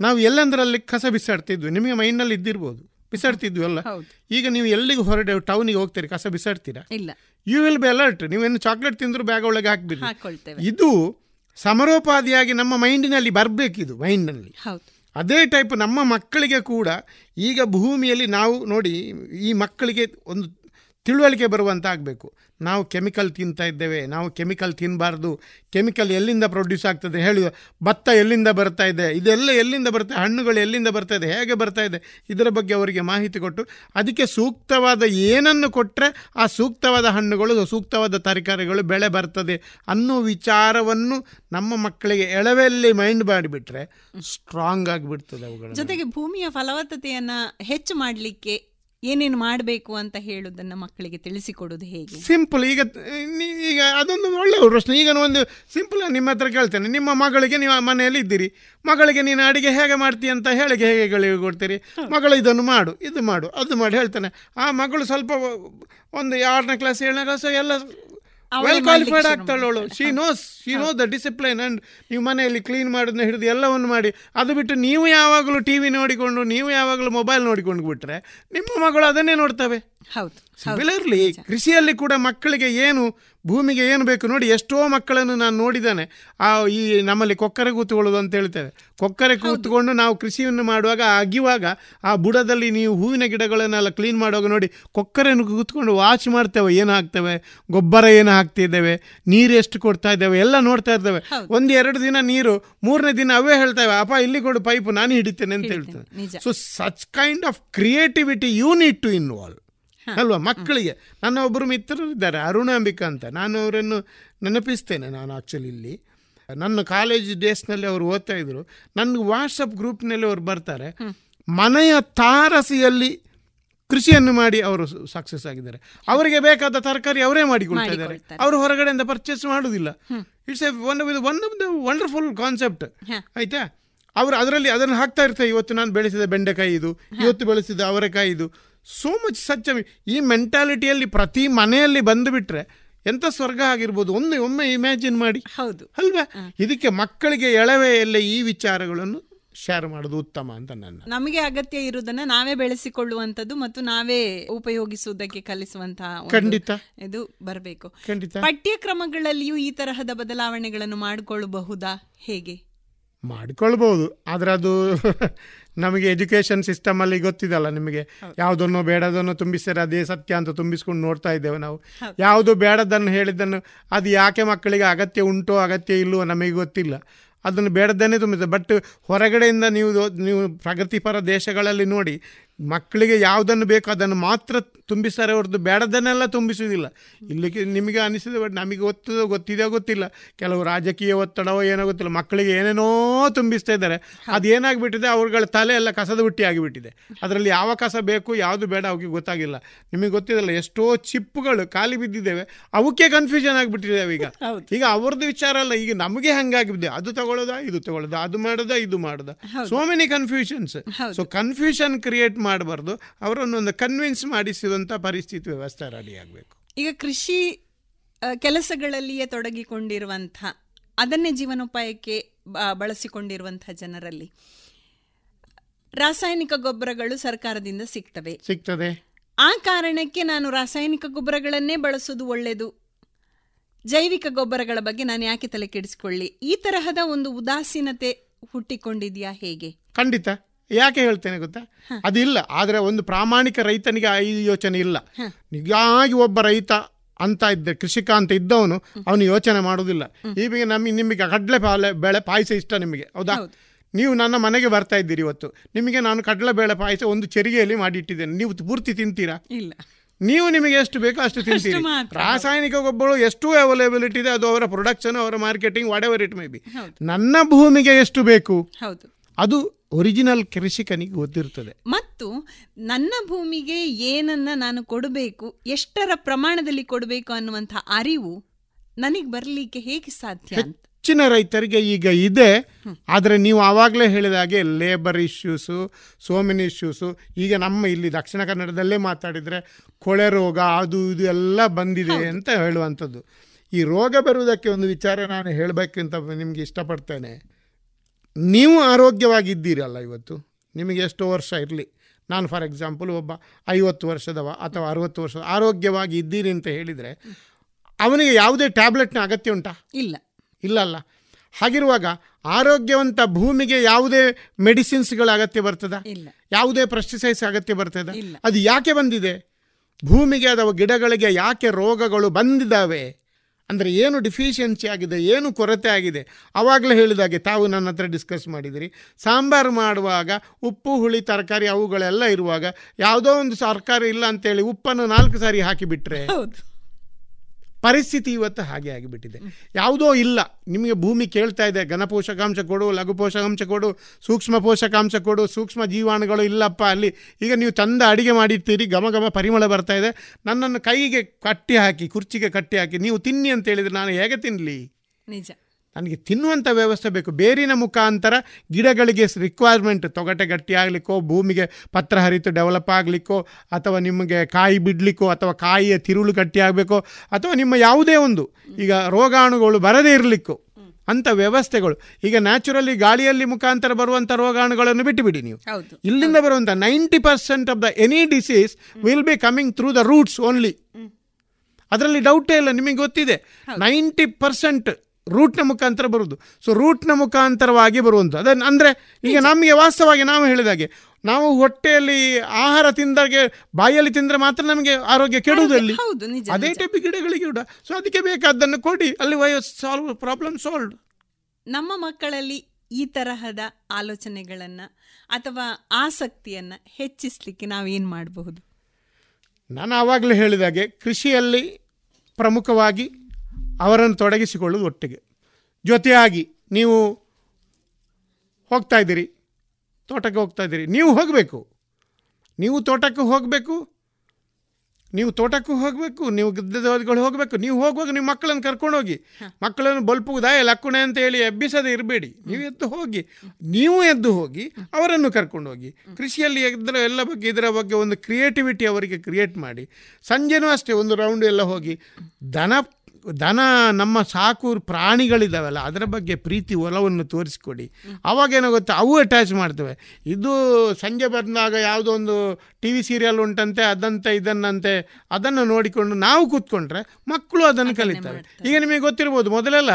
ನಾವು ಎಲ್ಲೆಂದರಲ್ಲಿ ಕಸ ಬಿಸಾಡ್ತಿದ್ವಿ ನಿಮಗೆ ಮೈಂಡ್ನಲ್ಲಿ ಇದ್ದಿರ್ಬೋದು. ಬಿಸಾಡ್ತಿದ್ವಿ ಅಲ್ಲ ಈಗ ನೀವು ಎಲ್ಲಿಗೆ ಹೊರಡೆ ಟೌನಿಗೆ ಹೋಗ್ತೀರಿ ಕಸ ಬಿಸಾಡ್ತೀರಾ? ಇಲ್ಲ. ಯು ವಿಲ್ ಬಿ ಅಲರ್ಟ್ ನೀವೇನು ಚಾಕ್ಲೇಟ್ ತಿಂದ್ರು ಬ್ಯಾಗ್ ಒಳಗೆ ಹಾಕ್ಬಿಡಿ. ಇದು ಸಮರೋಪಾದಿಯಾಗಿ ನಮ್ಮ ಮೈಂಡಿನಲ್ಲಿ ಬರಬೇಕಿದು ಮೈಂಡ್ನಲ್ಲಿ ಅದೇ ಟೈಪ್ ನಮ್ಮ ಮಕ್ಕಳಿಗೆ ಕೂಡ ಈಗ ಭೂಮಿಯಲ್ಲಿ ನಾವು ನೋಡಿ ಈ ಮಕ್ಕಳಿಗೆ ಒಂದು ತಿಳುವಳಿಕೆ ಬರುವಂತ ಆಗಬೇಕು ನಾವು ಕೆಮಿಕಲ್ ತಿಂತಾ ಇದ್ದೇವೆ ನಾವು ಕೆಮಿಕಲ್ ತಿನ್ನಬಾರ್ದು ಕೆಮಿಕಲ್ ಎಲ್ಲಿಂದ ಪ್ರೊಡ್ಯೂಸ್ ಆಗ್ತದೆ ಹೇಳಿ ಭತ್ತ ಎಲ್ಲಿಂದ ಬರ್ತಾ ಇದೆ ಇದೆಲ್ಲ ಎಲ್ಲಿಂದ ಬರ್ತಾ ಹಣ್ಣುಗಳು ಎಲ್ಲಿಂದ ಬರ್ತಾ ಇದೆ ಹೇಗೆ ಬರ್ತಾ ಇದೆ ಇದರ ಬಗ್ಗೆ ಅವರಿಗೆ ಮಾಹಿತಿ ಕೊಟ್ಟು ಅದಕ್ಕೆ ಸೂಕ್ತವಾದ ಏನನ್ನು ಕೊಟ್ಟರೆ ಆ ಸೂಕ್ತವಾದ ಹಣ್ಣುಗಳು ಸೂಕ್ತವಾದ ತರಕಾರಿಗಳು ಬೆಳೆ ಬರ್ತದೆ ಅನ್ನೋ ವಿಚಾರವನ್ನು ನಮ್ಮ ಮಕ್ಕಳಿಗೆ ಎಳವೆಯಲ್ಲಿ ಮೈಂಡ್ ಮಾಡಿಬಿಟ್ರೆ ಸ್ಟ್ರಾಂಗ್ ಆಗಿಬಿಡ್ತದೆ ಅವುಗಳು ಜೊತೆಗೆ ಭೂಮಿಯ ಫಲವತ್ತತೆಯನ್ನು ಹೆಚ್ಚು ಮಾಡಲಿಕ್ಕೆ ಏನೇನು ಮಾಡಬೇಕು ಅಂತ ಹೇಳೋದನ್ನ ಮಕ್ಕಳಿಗೆ ತಿಳಿಸಿಕೊಡೋದು ಹೇಗೆ? ಸಿಂಪಲ್ ಈಗ ಈಗ ಅದೊಂದು ಒಳ್ಳೆ ಪ್ರಶ್ನೆ. ಈಗ ಒಂದು ಸಿಂಪಲ್ ನಿಮ್ಮ ಹತ್ರ ಕೇಳ್ತೇನೆ. ನಿಮ್ಮ ಮಗಳಿಗೆ ನೀವು ಮನೆಯಲ್ಲಿ ಇದ್ದೀರಿ. ಮಗಳಿಗೆ ನೀನು ಅಡುಗೆ ಹೇಗೆ ಮಾಡ್ತೀಯ ಅಂತ ಹೇಳಿಗೆ ಹೇಗೆ ಕೊಡ್ತೀರಿ? ಮಗಳು ಇದನ್ನು ಮಾಡು ಇದು ಮಾಡು ಅದು ಮಾಡಿ ಹೇಳ್ತಾನೆ. ಆ ಮಗಳು ಸ್ವಲ್ಪ ಒಂದು ಆರನೇ ಕ್ಲಾಸ್ ಏಳನೇ ಕ್ಲಾಸ್ ಎಲ್ಲ well qualified ಆಗ್ತಾಳವಳು she knows she knows the discipline and ನೀವು ಮನೆಯಲ್ಲಿ ಕ್ಲೀನ್ ಮಾಡೋದನ್ನ ಹಿಡಿದು ಎಲ್ಲವನ್ನು ಮಾಡಿ. ಅದು ಬಿಟ್ಟು ನೀವು ಯಾವಾಗಲೂ ಟಿ ವಿ ನೋಡಿಕೊಂಡು ನೀವು ಯಾವಾಗಲೂ ಮೊಬೈಲ್ ನೋಡಿಕೊಂಡು ಬಿಟ್ರೆ ನಿಮ್ಮ ಮಗಳು ಅದನ್ನೇ ನೋಡ್ತವೆ. ಹೌದು. ಸಿಮಿಲರ್ಲಿ ಕೃಷಿಯಲ್ಲಿ ಕೂಡ ಮಕ್ಕಳಿಗೆ ಏನು ಭೂಮಿಗೆ ಏನು ಬೇಕು ನೋಡಿ ಎಷ್ಟೋ ಮಕ್ಕಳನ್ನು ನಾನು ನೋಡಿದ್ದಾನೆ. ಆ ಈ ನಮ್ಮಲ್ಲಿ ಕೊಕ್ಕರೆ ಕೂತ್ಕೊಳ್ಳೋದು ಅಂತ ಹೇಳ್ತೇವೆ. ಕೊಕ್ಕರೆ ಕೂತ್ಕೊಂಡು ನಾವು ಕೃಷಿಯನ್ನು ಮಾಡುವಾಗ ಅಗಿವಾಗ ಆ ಬುಡದಲ್ಲಿ ನೀವು ಹೂವಿನ ಗಿಡಗಳನ್ನೆಲ್ಲ ಕ್ಲೀನ್ ಮಾಡುವಾಗ ನೋಡಿ ಕೊಕ್ಕರೆಯನ್ನು ಕೂತ್ಕೊಂಡು ವಾಚ್ ಮಾಡ್ತೇವೆ. ಏನು ಹಾಕ್ತೇವೆ? ಗೊಬ್ಬರ ಏನು ಹಾಕ್ತಿದ್ದೇವೆ? ನೀರು ಎಷ್ಟು ಕೊಡ್ತಾ ಇದ್ದೇವೆ? ಎಲ್ಲ ನೋಡ್ತಾ ಇರ್ತೇವೆ. ಒಂದು ಎರಡು ದಿನ ನೀರು ಮೂರನೇ ದಿನ ಅವೇ ಹೇಳ್ತೇವೆ. ಅಪ್ಪ ಇಲ್ಲಿ ಕೊಡು ಪೈಪ್ ನಾನು ಹಿಡಿತೇನೆ ಅಂತ ಹೇಳ್ತೇನೆ. So such kind of creativity you need to involve ಅಲ್ವಾ? ಮಕ್ಕಳಿಗೆ. ನನ್ನ ಒಬ್ಬರು ಮಿತ್ರರು ಇದ್ದಾರೆ ಅರುಣಾಂಬಿಕಾ ಅಂತ. ನಾನು ಅವರನ್ನು ನೆನಪಿಸ್ತೇನೆ ನಾನು ಆ್ಯಕ್ಚುಲಿ ಇಲ್ಲಿ. ನನ್ನ ಕಾಲೇಜ್ ಡೇಸ್ನಲ್ಲಿ ಅವರು ಓದ್ತಾ ಇದ್ರು. ನನ್ನ ವಾಟ್ಸಪ್ ಗ್ರೂಪ್ನಲ್ಲಿ ಅವರು ಬರ್ತಾರೆ. ಮನೆಯ ತಾರಸಿಯಲ್ಲಿ ಕೃಷಿಯನ್ನು ಮಾಡಿ ಅವರು ಸಕ್ಸಸ್ ಆಗಿದ್ದಾರೆ. ಅವರಿಗೆ ಬೇಕಾದ ತರಕಾರಿ ಅವರೇ ಮಾಡಿಕೊಳ್ತಾ ಇದ್ದಾರೆ. ಅವರು ಹೊರಗಡೆಯಿಂದ ಪರ್ಚೇಸ್ ಮಾಡುವುದಿಲ್ಲ it's a one one of the wonderful concept ಆಯ್ತಾ? ಅವರು ಅದರಲ್ಲಿ ಅದನ್ನು ಹಾಕ್ತಾ ಇರ್ತಾರೆ. ಇವತ್ತು ನಾನು ಬೆಳೆಸಿದ ಬೆಂಡೆಕಾಯಿ ಇದು ಇವತ್ತು ಬೆಳೆಸಿದ ಅವರೆಕಾಯಿ ಇದು ಸೋ ಮಚ್ ಸಚ್ ಈ ಮೆಂಟಾಲಿಟಿಯಲ್ಲಿ ಪ್ರತಿ ಮನೆಯಲ್ಲಿ ಬಂದುಬಿಟ್ರೆ ಎಂಥ ಸ್ವರ್ಗ ಆಗಿರ್ಬೋದು? ಒಂದು ಒಮ್ಮೆ ಇಮ್ಯಾಜಿನ್ ಮಾಡಿ. ಹೌದು. ಅಲ್ವಾ? ಇದಕ್ಕೆ ಮಕ್ಕಳಿಗೆ ಎಳವೆಯಲ್ಲೇ ಈ ವಿಚಾರಗಳನ್ನು ಶೇರ್ ಮಾಡೋದು ಉತ್ತಮ ಅಂತ ನನ್ನ ನಮಗೆ ಅಗತ್ಯ ಇರುವುದನ್ನ ನಾವೇ ಬೆಳೆಸಿಕೊಳ್ಳುವಂತದ್ದು ಮತ್ತು ನಾವೇ ಉಪಯೋಗಿಸುವುದಕ್ಕೆ ಕಲಿಸುವಂತಹ ಖಂಡಿತ. ಇದು ಬರಬೇಕು. ಖಂಡಿತ. ಪಠ್ಯಕ್ರಮಗಳಲ್ಲಿಯೂ ಈ ತರಹದ ಬದಲಾವಣೆಗಳನ್ನು ಮಾಡಿಕೊಳ್ಳಬಹುದಾ? ಹೇಗೆ? ಮಾಡಿಕೊಳ್ಬಹುದು. ಆದ್ರೆ ಅದು ನಮಗೆ ಎಜುಕೇಷನ್ ಸಿಸ್ಟಮಲ್ಲಿ ಗೊತ್ತಿದಲ್ಲ ನಿಮಗೆ. ಯಾವುದನ್ನು ಬೇಡದನ್ನು ತುಂಬಿಸಿದರೆ ಅದೇ ಸತ್ಯ ಅಂತ ತುಂಬಿಸ್ಕೊಂಡು ನೋಡ್ತಾ ಇದ್ದೇವೆ ನಾವು. ಯಾವುದು ಬೇಡದನ್ನು ಹೇಳಿದ್ದನ್ನು ಅದು ಯಾಕೆ ಮಕ್ಕಳಿಗೆ ಅಗತ್ಯ ಉಂಟೋ ಅಗತ್ಯ ಇಲ್ಲವೋ ನಮಗೆ ಗೊತ್ತಿಲ್ಲ. ಅದನ್ನು ಬೇಡದನ್ನೇ ತುಂಬಿದೆ ಬಟ್ ಹೊರಗಡೆಯಿಂದ ನೀವು ನೀವು ಪ್ರಗತಿಪರ ದೇಶಗಳಲ್ಲಿ ನೋಡಿ ಮಕ್ಕಳಿಗೆ ಯಾವುದನ್ನು ಬೇಕೋ ಅದನ್ನು ಮಾತ್ರ ತುಂಬಿಸ್ತಾರೆ ಹೊರತು ಬೇಡದನ್ನೆಲ್ಲ ತುಂಬಿಸುವುದಿಲ್ಲ. ಇಲ್ಲಿಗೆ ನಿಮಗೆ ಅನಿಸಿದೆ ಬಟ್ ನಮಗೆ ಗೊತ್ತದೋ ಗೊತ್ತಿದೆಯೋ ಗೊತ್ತಿಲ್ಲ. ಕೆಲವು ರಾಜಕೀಯ ಒತ್ತಡವೋ ಏನೋ ಗೊತ್ತಿಲ್ಲ. ಮಕ್ಕಳಿಗೆ ಏನೇನೋ ತುಂಬಿಸ್ತಾ ಇದ್ದಾರೆ. ಅದು ಏನಾಗ್ಬಿಟ್ಟಿದೆ? ಅವ್ರಗಳ ತಲೆ ಎಲ್ಲ ಕಸದ ಬುಟ್ಟಿ ಆಗಿಬಿಟ್ಟಿದೆ. ಅದರಲ್ಲಿ ಯಾವ ಕಸ ಬೇಕು ಯಾವುದು ಬೇಡ ಅವಕ್ಕೆ ಗೊತ್ತಾಗಿಲ್ಲ. ನಿಮಗೆ ಗೊತ್ತಿದಲ್ಲ ಎಷ್ಟೋ ಚಿಪ್ಪುಗಳು ಖಾಲಿ ಬಿದ್ದಿದ್ದೇವೆ. ಅವಕ್ಕೆ ಕನ್ಫ್ಯೂಷನ್ ಆಗಿಬಿಟ್ಟಿದ್ದೇವೆ ಈಗ. ಈಗ ಅವ್ರದ್ದು ವಿಚಾರ ಅಲ್ಲ. ಈಗ ನಮಗೆ ಹಂಗಾಗಿದೆ ಅದು ತಗೊಳ್ಳೋದಾ? ಇದು ತಗೊಳ್ಳೋದಾ? ಅದು ಮಾಡೋದಾ? ಇದು ಮಾಡೋದಾ? So many confusions so confusion create ಮಾಡಬಾರ್ದು. ಅವರನ್ನೊಂದು ಕನ್ವಿನ್ಸ್ ಮಾಡಿಸುವಂಥ ಪರಿಸ್ಥಿತಿ ವ್ಯವಸ್ಥೆ ರೆಡಿ ಆಗಬೇಕು. ಈಗ ಕೃಷಿ ಕೆಲಸಗಳಲ್ಲಿಯೇ ತೊಡಗಿಕೊಂಡಿರುವಂಥ ಅದನ್ನೇ ಜೀವನೋಪಾಯಕ್ಕೆ ಬಳಸಿಕೊಂಡಿರುವಂಥ ಜನರಲ್ಲಿ ರಾಸಾಯನಿಕ ಗೊಬ್ಬರಗಳು ಸರ್ಕಾರದಿಂದ ಸಿಗ್ತವೆ. ಸಿಗ್ತದೆ. ಆ ಕಾರಣಕ್ಕೆ ನಾನು ರಾಸಾಯನಿಕ ಗೊಬ್ಬರಗಳನ್ನೇ ಬಳಸೋದು ಒಳ್ಳೆಯದು. ಜೈವಿಕ ಗೊಬ್ಬರಗಳ ಬಗ್ಗೆ ನಾನು ಯಾಕೆ ತಲೆ ಕೆಡಿಸ್ಕೊಳ್ಳಿ? ಈ ತರಹದ ಒಂದು ಉದಾಸೀನತೆ ಹುಟ್ಟಿಕೊಂಡಿದ್ಯಾ ಹೇಗೆ? ಖಂಡಿತ. ಯಾಕೆ ಹೇಳ್ತೇನೆ ಗೊತ್ತಾ? ಅದಿಲ್ಲ. ಆದರೆ ಒಂದು ಪ್ರಾಮಾಣಿಕ ರೈತನಿಗೆ ಈ ಯೋಚನೆ ಇಲ್ಲ. ನಿಜವಾಗಿ ಒಬ್ಬ ರೈತ ಅಂತ ಇದ್ದ ಕೃಷಿಕ ಅಂತ ಇದ್ದವನು ಅವನು ಯೋಚನೆ ಮಾಡುವುದಿಲ್ಲ ಈಗ ನಮಗೆ ನಿಮಗೆ ಕಡಲೆ ಪಾಲೆ ಬೆಳೆ ಪಾಯಸ ಇಷ್ಟ ನಿಮಗೆ ಹೌದಾ? ನೀವು ನನ್ನ ಮನೆಗೆ ಬರ್ತಾ ಇದ್ದೀರಿ ಇವತ್ತು. ನಿಮಗೆ ನಾನು ಕಡಲೆ ಬೇಳೆ ಪಾಯಸ ಒಂದು ಚೆರಿಗೆಯಲ್ಲಿ ಮಾಡಿಟ್ಟಿದ್ದೇನೆ. ನೀವು ಪೂರ್ತಿ ತಿಂತೀರಾ? ಇಲ್ಲ. ನೀವು ನಿಮಗೆ ಎಷ್ಟು ಬೇಕೋ ಅಷ್ಟು ತಿಂತೀರಿ. ರಾಸಾಯನಿಕ ಗೊಬ್ಬರ ಎಷ್ಟು ಅವೈಲೇಬಿಲಿಟಿ ಇದೆ ಅದು ಅವರ ಪ್ರೊಡಕ್ಷನ್ ಅವರ marketing whatever it may be ನನ್ನ ಭೂಮಿಗೆ ಎಷ್ಟು ಬೇಕು? ಹೌದು. ಅದು ಒರಿಜಿನಲ್ ಕೃಷಿಕನಿಗೆ ಗೊತ್ತಿರ್ತದೆ. ಮತ್ತು ನನ್ನ ಭೂಮಿಗೆ ಏನನ್ನ ನಾನು ಕೊಡಬೇಕು ಎಷ್ಟರ ಪ್ರಮಾಣದಲ್ಲಿ ಕೊಡಬೇಕು ಅನ್ನುವಂಥ ಅರಿವು ನನಗೆ ಬರಲಿಕ್ಕೆ ಹೇಗೆ ಸಾಧ್ಯ ಹೆಚ್ಚಿನ ರೈತರಿಗೆ ಈಗ ಇದೆ. ಆದರೆ ನೀವು ಆವಾಗಲೇ ಹೇಳಿದ ಹಾಗೆ ಲೇಬರ್ ಇಶ್ಯೂಸು ಸೋಮಿನಿ ಇಶ್ಯೂಸು ಈಗ ನಮ್ಮ ಇಲ್ಲಿ ದಕ್ಷಿಣ ಕನ್ನಡದಲ್ಲೇ ಮಾತಾಡಿದರೆ ಕೊಳೆ ರೋಗ ಅದು ಇದು ಎಲ್ಲ ಬಂದಿದೆ ಅಂತ ಹೇಳುವಂಥದ್ದು. ಈ ರೋಗ ಬರುವುದಕ್ಕೆ ಒಂದು ವಿಚಾರ ನಾನು ಹೇಳಬೇಕಂತ ನಿಮಗೆ ಇಷ್ಟಪಡ್ತೇನೆ. ನೀವು ಆರೋಗ್ಯವಾಗಿದ್ದೀರಲ್ಲ ಇವತ್ತು ನಿಮಗೆ ಎಷ್ಟೋ ವರ್ಷ ಇರಲಿ. ನಾನು ಫಾರ್ ಎಕ್ಸಾಂಪಲ್ ಒಬ್ಬ ಐವತ್ತು ವರ್ಷದವ ಅಥವಾ ಅರುವತ್ತು ವರ್ಷದ ಆರೋಗ್ಯವಾಗಿ ಇದ್ದೀರಿ ಅಂತ ಹೇಳಿದರೆ ಅವನಿಗೆ ಯಾವುದೇ ಟ್ಯಾಬ್ಲೆಟ್ನ ಅಗತ್ಯ ಉಂಟಾ? ಇಲ್ಲ. ಇಲ್ಲಲ್ಲ ಹಾಗಿರುವಾಗ ಆರೋಗ್ಯವಂತ ಭೂಮಿಗೆ ಯಾವುದೇ ಮೆಡಿಸಿನ್ಸ್ಗಳ ಅಗತ್ಯ ಬರ್ತದ? ಯಾವುದೇ ಪ್ರೆಸ್ಟಿಸೈಡ್ಸ್ ಅಗತ್ಯ ಬರ್ತದ? ಅದು ಯಾಕೆ ಬಂದಿದೆ? ಭೂಮಿಗೆ ಅಥವಾ ಗಿಡಗಳಿಗೆ ಯಾಕೆ ರೋಗಗಳು ಬಂದಿದ್ದಾವೆ? ಅಂದರೆ ಏನು ಡಿಫಿಷಿಯನ್ಸಿ ಆಗಿದೆ, ಏನು ಕೊರತೆ ಆಗಿದೆ ಆವಾಗಲೇ ಹೇಳಿದಾಗೆ ತಾವು ನನ್ನ ಹತ್ರ ಡಿಸ್ಕಸ್ ಮಾಡಿದಿರಿ. ಸಾಂಬಾರು ಮಾಡುವಾಗ ಉಪ್ಪು, ಹುಳಿ, ತರಕಾರಿ ಅವುಗಳೆಲ್ಲ ಇರುವಾಗ ಯಾವುದೋ ಒಂದು ಸರ್ಕಾರ ಇಲ್ಲ ಅಂತೇಳಿ ಉಪ್ಪನ್ನು ನಾಲ್ಕು ಸಾರಿ ಹಾಕಿಬಿಟ್ರೆ ಪರಿಸ್ಥಿತಿ ಇವತ್ತು ಹಾಗೆ ಆಗಿಬಿಟ್ಟಿದೆ. ಯಾವುದೋ ಇಲ್ಲ. ನಿಮಗೆ ಭೂಮಿ ಕೇಳ್ತಾ ಇದೆ. ಘನ ಪೋಷಕಾಂಶ ಕೊಡು, ಲಘು ಪೋಷಕಾಂಶ ಕೊಡು, ಸೂಕ್ಷ್ಮ ಪೋಷಕಾಂಶ ಕೊಡು, ಸೂಕ್ಷ್ಮ ಜೀವಾಣುಗಳು ಇಲ್ಲಪ್ಪ ಅಲ್ಲಿ. ಈಗ ನೀವು ಚಂದ ಅಡಿಗೆ ಮಾಡಿರ್ತೀರಿ, ಘಮ ಘಮ ಪರಿಮಳ ಬರ್ತಾ ಇದೆ. ನನ್ನನ್ನು ಕೈಗೆ ಕಟ್ಟಿ ಹಾಕಿ, ಕುರ್ಚಿಗೆ ಕಟ್ಟಿ ಹಾಕಿ, ನೀವು ತಿನ್ನಿ ಅಂತ ಹೇಳಿದರೆ ನಾನು ಹೇಗೆ ತಿನ್ನಲಿ ನಿಜ. ನನಗೆ ತಿನ್ನುವಂಥ ವ್ಯವಸ್ಥೆ ಬೇಕು. ಬೇರಿನ ಮುಖಾಂತರ ಗಿಡಗಳಿಗೆ ರಿಕ್ವೈರ್ಮೆಂಟ್ ತೊಗಟೆ ಗಟ್ಟಿ ಆಗಲಿಕ್ಕೋ ಭೂಮಿಗೆ ಪತ್ರ ಹರಿತು ಡೆವಲಪ್ ಆಗಲಿಕ್ಕೋ ಅಥವಾ ನಿಮಗೆ ಕಾಯಿ ಬಿಡಲಿಕ್ಕೋ ಅಥವಾ ಕಾಯಿಯ ತಿರುಳು ಗಟ್ಟಿ ಆಗಬೇಕೋ ಅಥವಾ ನಿಮ್ಮ ಯಾವುದೇ ಒಂದು ಈಗ ರೋಗಾಣುಗಳು ಬರದೇ ಇರಲಿಕ್ಕೋ ಅಂಥ ವ್ಯವಸ್ಥೆಗಳು. ಈಗ ನ್ಯಾಚುರಲಿ ಗಾಳಿಯಲ್ಲಿ ಮುಖಾಂತರ ಬರುವಂಥ ರೋಗಾಣುಗಳನ್ನು ಬಿಟ್ಟುಬಿಡಿ ನೀವು. ಇಲ್ಲಿಂದ ಬರುವಂಥ ninety percent of the any disease will be coming through the roots only ಅದರಲ್ಲಿ ಡೌಟೇ ಇಲ್ಲ ನಿಮಗೆ ಗೊತ್ತಿದೆ. ನೈಂಟಿ ಪರ್ಸೆಂಟ್ ರೂಟ್ನ ಮುಖಾಂತರ ಬರುವುದು. ಸೊ ರೂಟ್ನ ಮುಖಾಂತರವಾಗಿ ಬರುವಂಥ ಅದನ್ನು ಅಂದರೆ ಈಗ ನಮಗೆ ವಾಸ್ತವವಾಗಿ ನಾವು ಹೇಳಿದಾಗೆ ನಾವು ಹೊಟ್ಟೆಯಲ್ಲಿ ಆಹಾರ ತಿಂದಾಗೆ ಬಾಯಲ್ಲಿ ತಿಂದರೆ ಮಾತ್ರ ನಮಗೆ ಆರೋಗ್ಯ ಕೆಡುವುದಲ್ಲಿ. ಅದೇ ಟೈಪ್ ಗಿಡಗಳಿಗೆ ಕೂಡ. ಸೊ ಅದಕ್ಕೆ ಬೇಕಾದ್ದನ್ನು ಕೊಡಿ. ಅಲ್ಲಿ ವಯಸ್ ಸಾಲ್ವ್ ಪ್ರಾಬ್ಲಮ್ ಸಾಲ್ವ್ ನಮ್ಮ ಮಕ್ಕಳಲ್ಲಿ ಈ ತರಹದ ಆಲೋಚನೆಗಳನ್ನು ಅಥವಾ ಆಸಕ್ತಿಯನ್ನು ಹೆಚ್ಚಿಸಲಿಕ್ಕೆ ನಾವೇನು ಮಾಡಬಹುದು? ನಾನು ಆವಾಗಲೇ ಹೇಳಿದಾಗೆ ಕೃಷಿಯಲ್ಲಿ ಪ್ರಮುಖವಾಗಿ ಅವರನ್ನು ತೊಡಗಿಸಿಕೊಳ್ಳೋದು ಒಟ್ಟಿಗೆ. ಜೊತೆಯಾಗಿ ನೀವು ಹೋಗ್ತಾ ಇದ್ದೀರಿ ತೋಟಕ್ಕೆ ಹೋಗ್ತಾ ಇದ್ದೀರಿ ನೀವು ಹೋಗಬೇಕು. ನೀವು ತೋಟಕ್ಕೆ ಹೋಗಬೇಕು ನೀವು ತೋಟಕ್ಕೂ ಹೋಗಬೇಕು ನೀವು ಗದ್ದೆಗಳು ಹೋಗಬೇಕು ನೀವು ಹೋಗುವಾಗ ನೀವು ಮಕ್ಕಳನ್ನು ಕರ್ಕೊಂಡು ಹೋಗಿ ಮಕ್ಕಳನ್ನು ಬಲ್ಪುವುದಾಯ ಲಕ್ಕುಣೆ ಅಂತ ಹೇಳಿ ಎಬ್ಬಿಸದೆ ಇರಬೇಡಿ. ನೀವು ಎದ್ದು ಹೋಗಿ ನೀವು ಎದ್ದು ಹೋಗಿ ಅವರನ್ನು ಕರ್ಕೊಂಡು ಹೋಗಿ ಕೃಷಿಯಲ್ಲಿ ಎದ್ದರ ಎಲ್ಲ ಬಗ್ಗೆ ಇದರ ಬಗ್ಗೆ ಒಂದು ಕ್ರಿಯೇಟಿವಿಟಿ ಅವರಿಗೆ ಕ್ರಿಯೇಟ್ ಮಾಡಿ ಸಂಜೆನೂ ಅಷ್ಟೇ ಒಂದು ರೌಂಡ್ ಎಲ್ಲ ಹೋಗಿ ದನ ದನ ನಮ್ಮ ಸಾಕು ಪ್ರಾಣಿಗಳಿದ್ದಾವಲ್ಲ ಅದರ ಬಗ್ಗೆ ಪ್ರೀತಿ ಒಲವನ್ನು ತೋರಿಸ್ಕೊಡಿ. ಅವಾಗೇನೋ ಗೊತ್ತಾ ಅವು ಅಟ್ಯಾಚ್ ಮಾಡ್ತವೆ. ಇದು ಸಂಜೆ ಬಂದಾಗ ಯಾವುದೋ ಒಂದು ಟಿ ವಿ ಸೀರಿಯಲ್ ಉಂಟಂತೆ ಅದಂತೆ ಇದನ್ನಂತೆ ಅದನ್ನು ನೋಡಿಕೊಂಡು ನಾವು ಕೂತ್ಕೊಂಡ್ರೆ ಮಕ್ಕಳು ಅದನ್ನು ಕಲಿತಾರೆ. ಈಗ ನಿಮಗೆ ಗೊತ್ತಿರ್ಬೋದು ಮೊದಲೆಲ್ಲ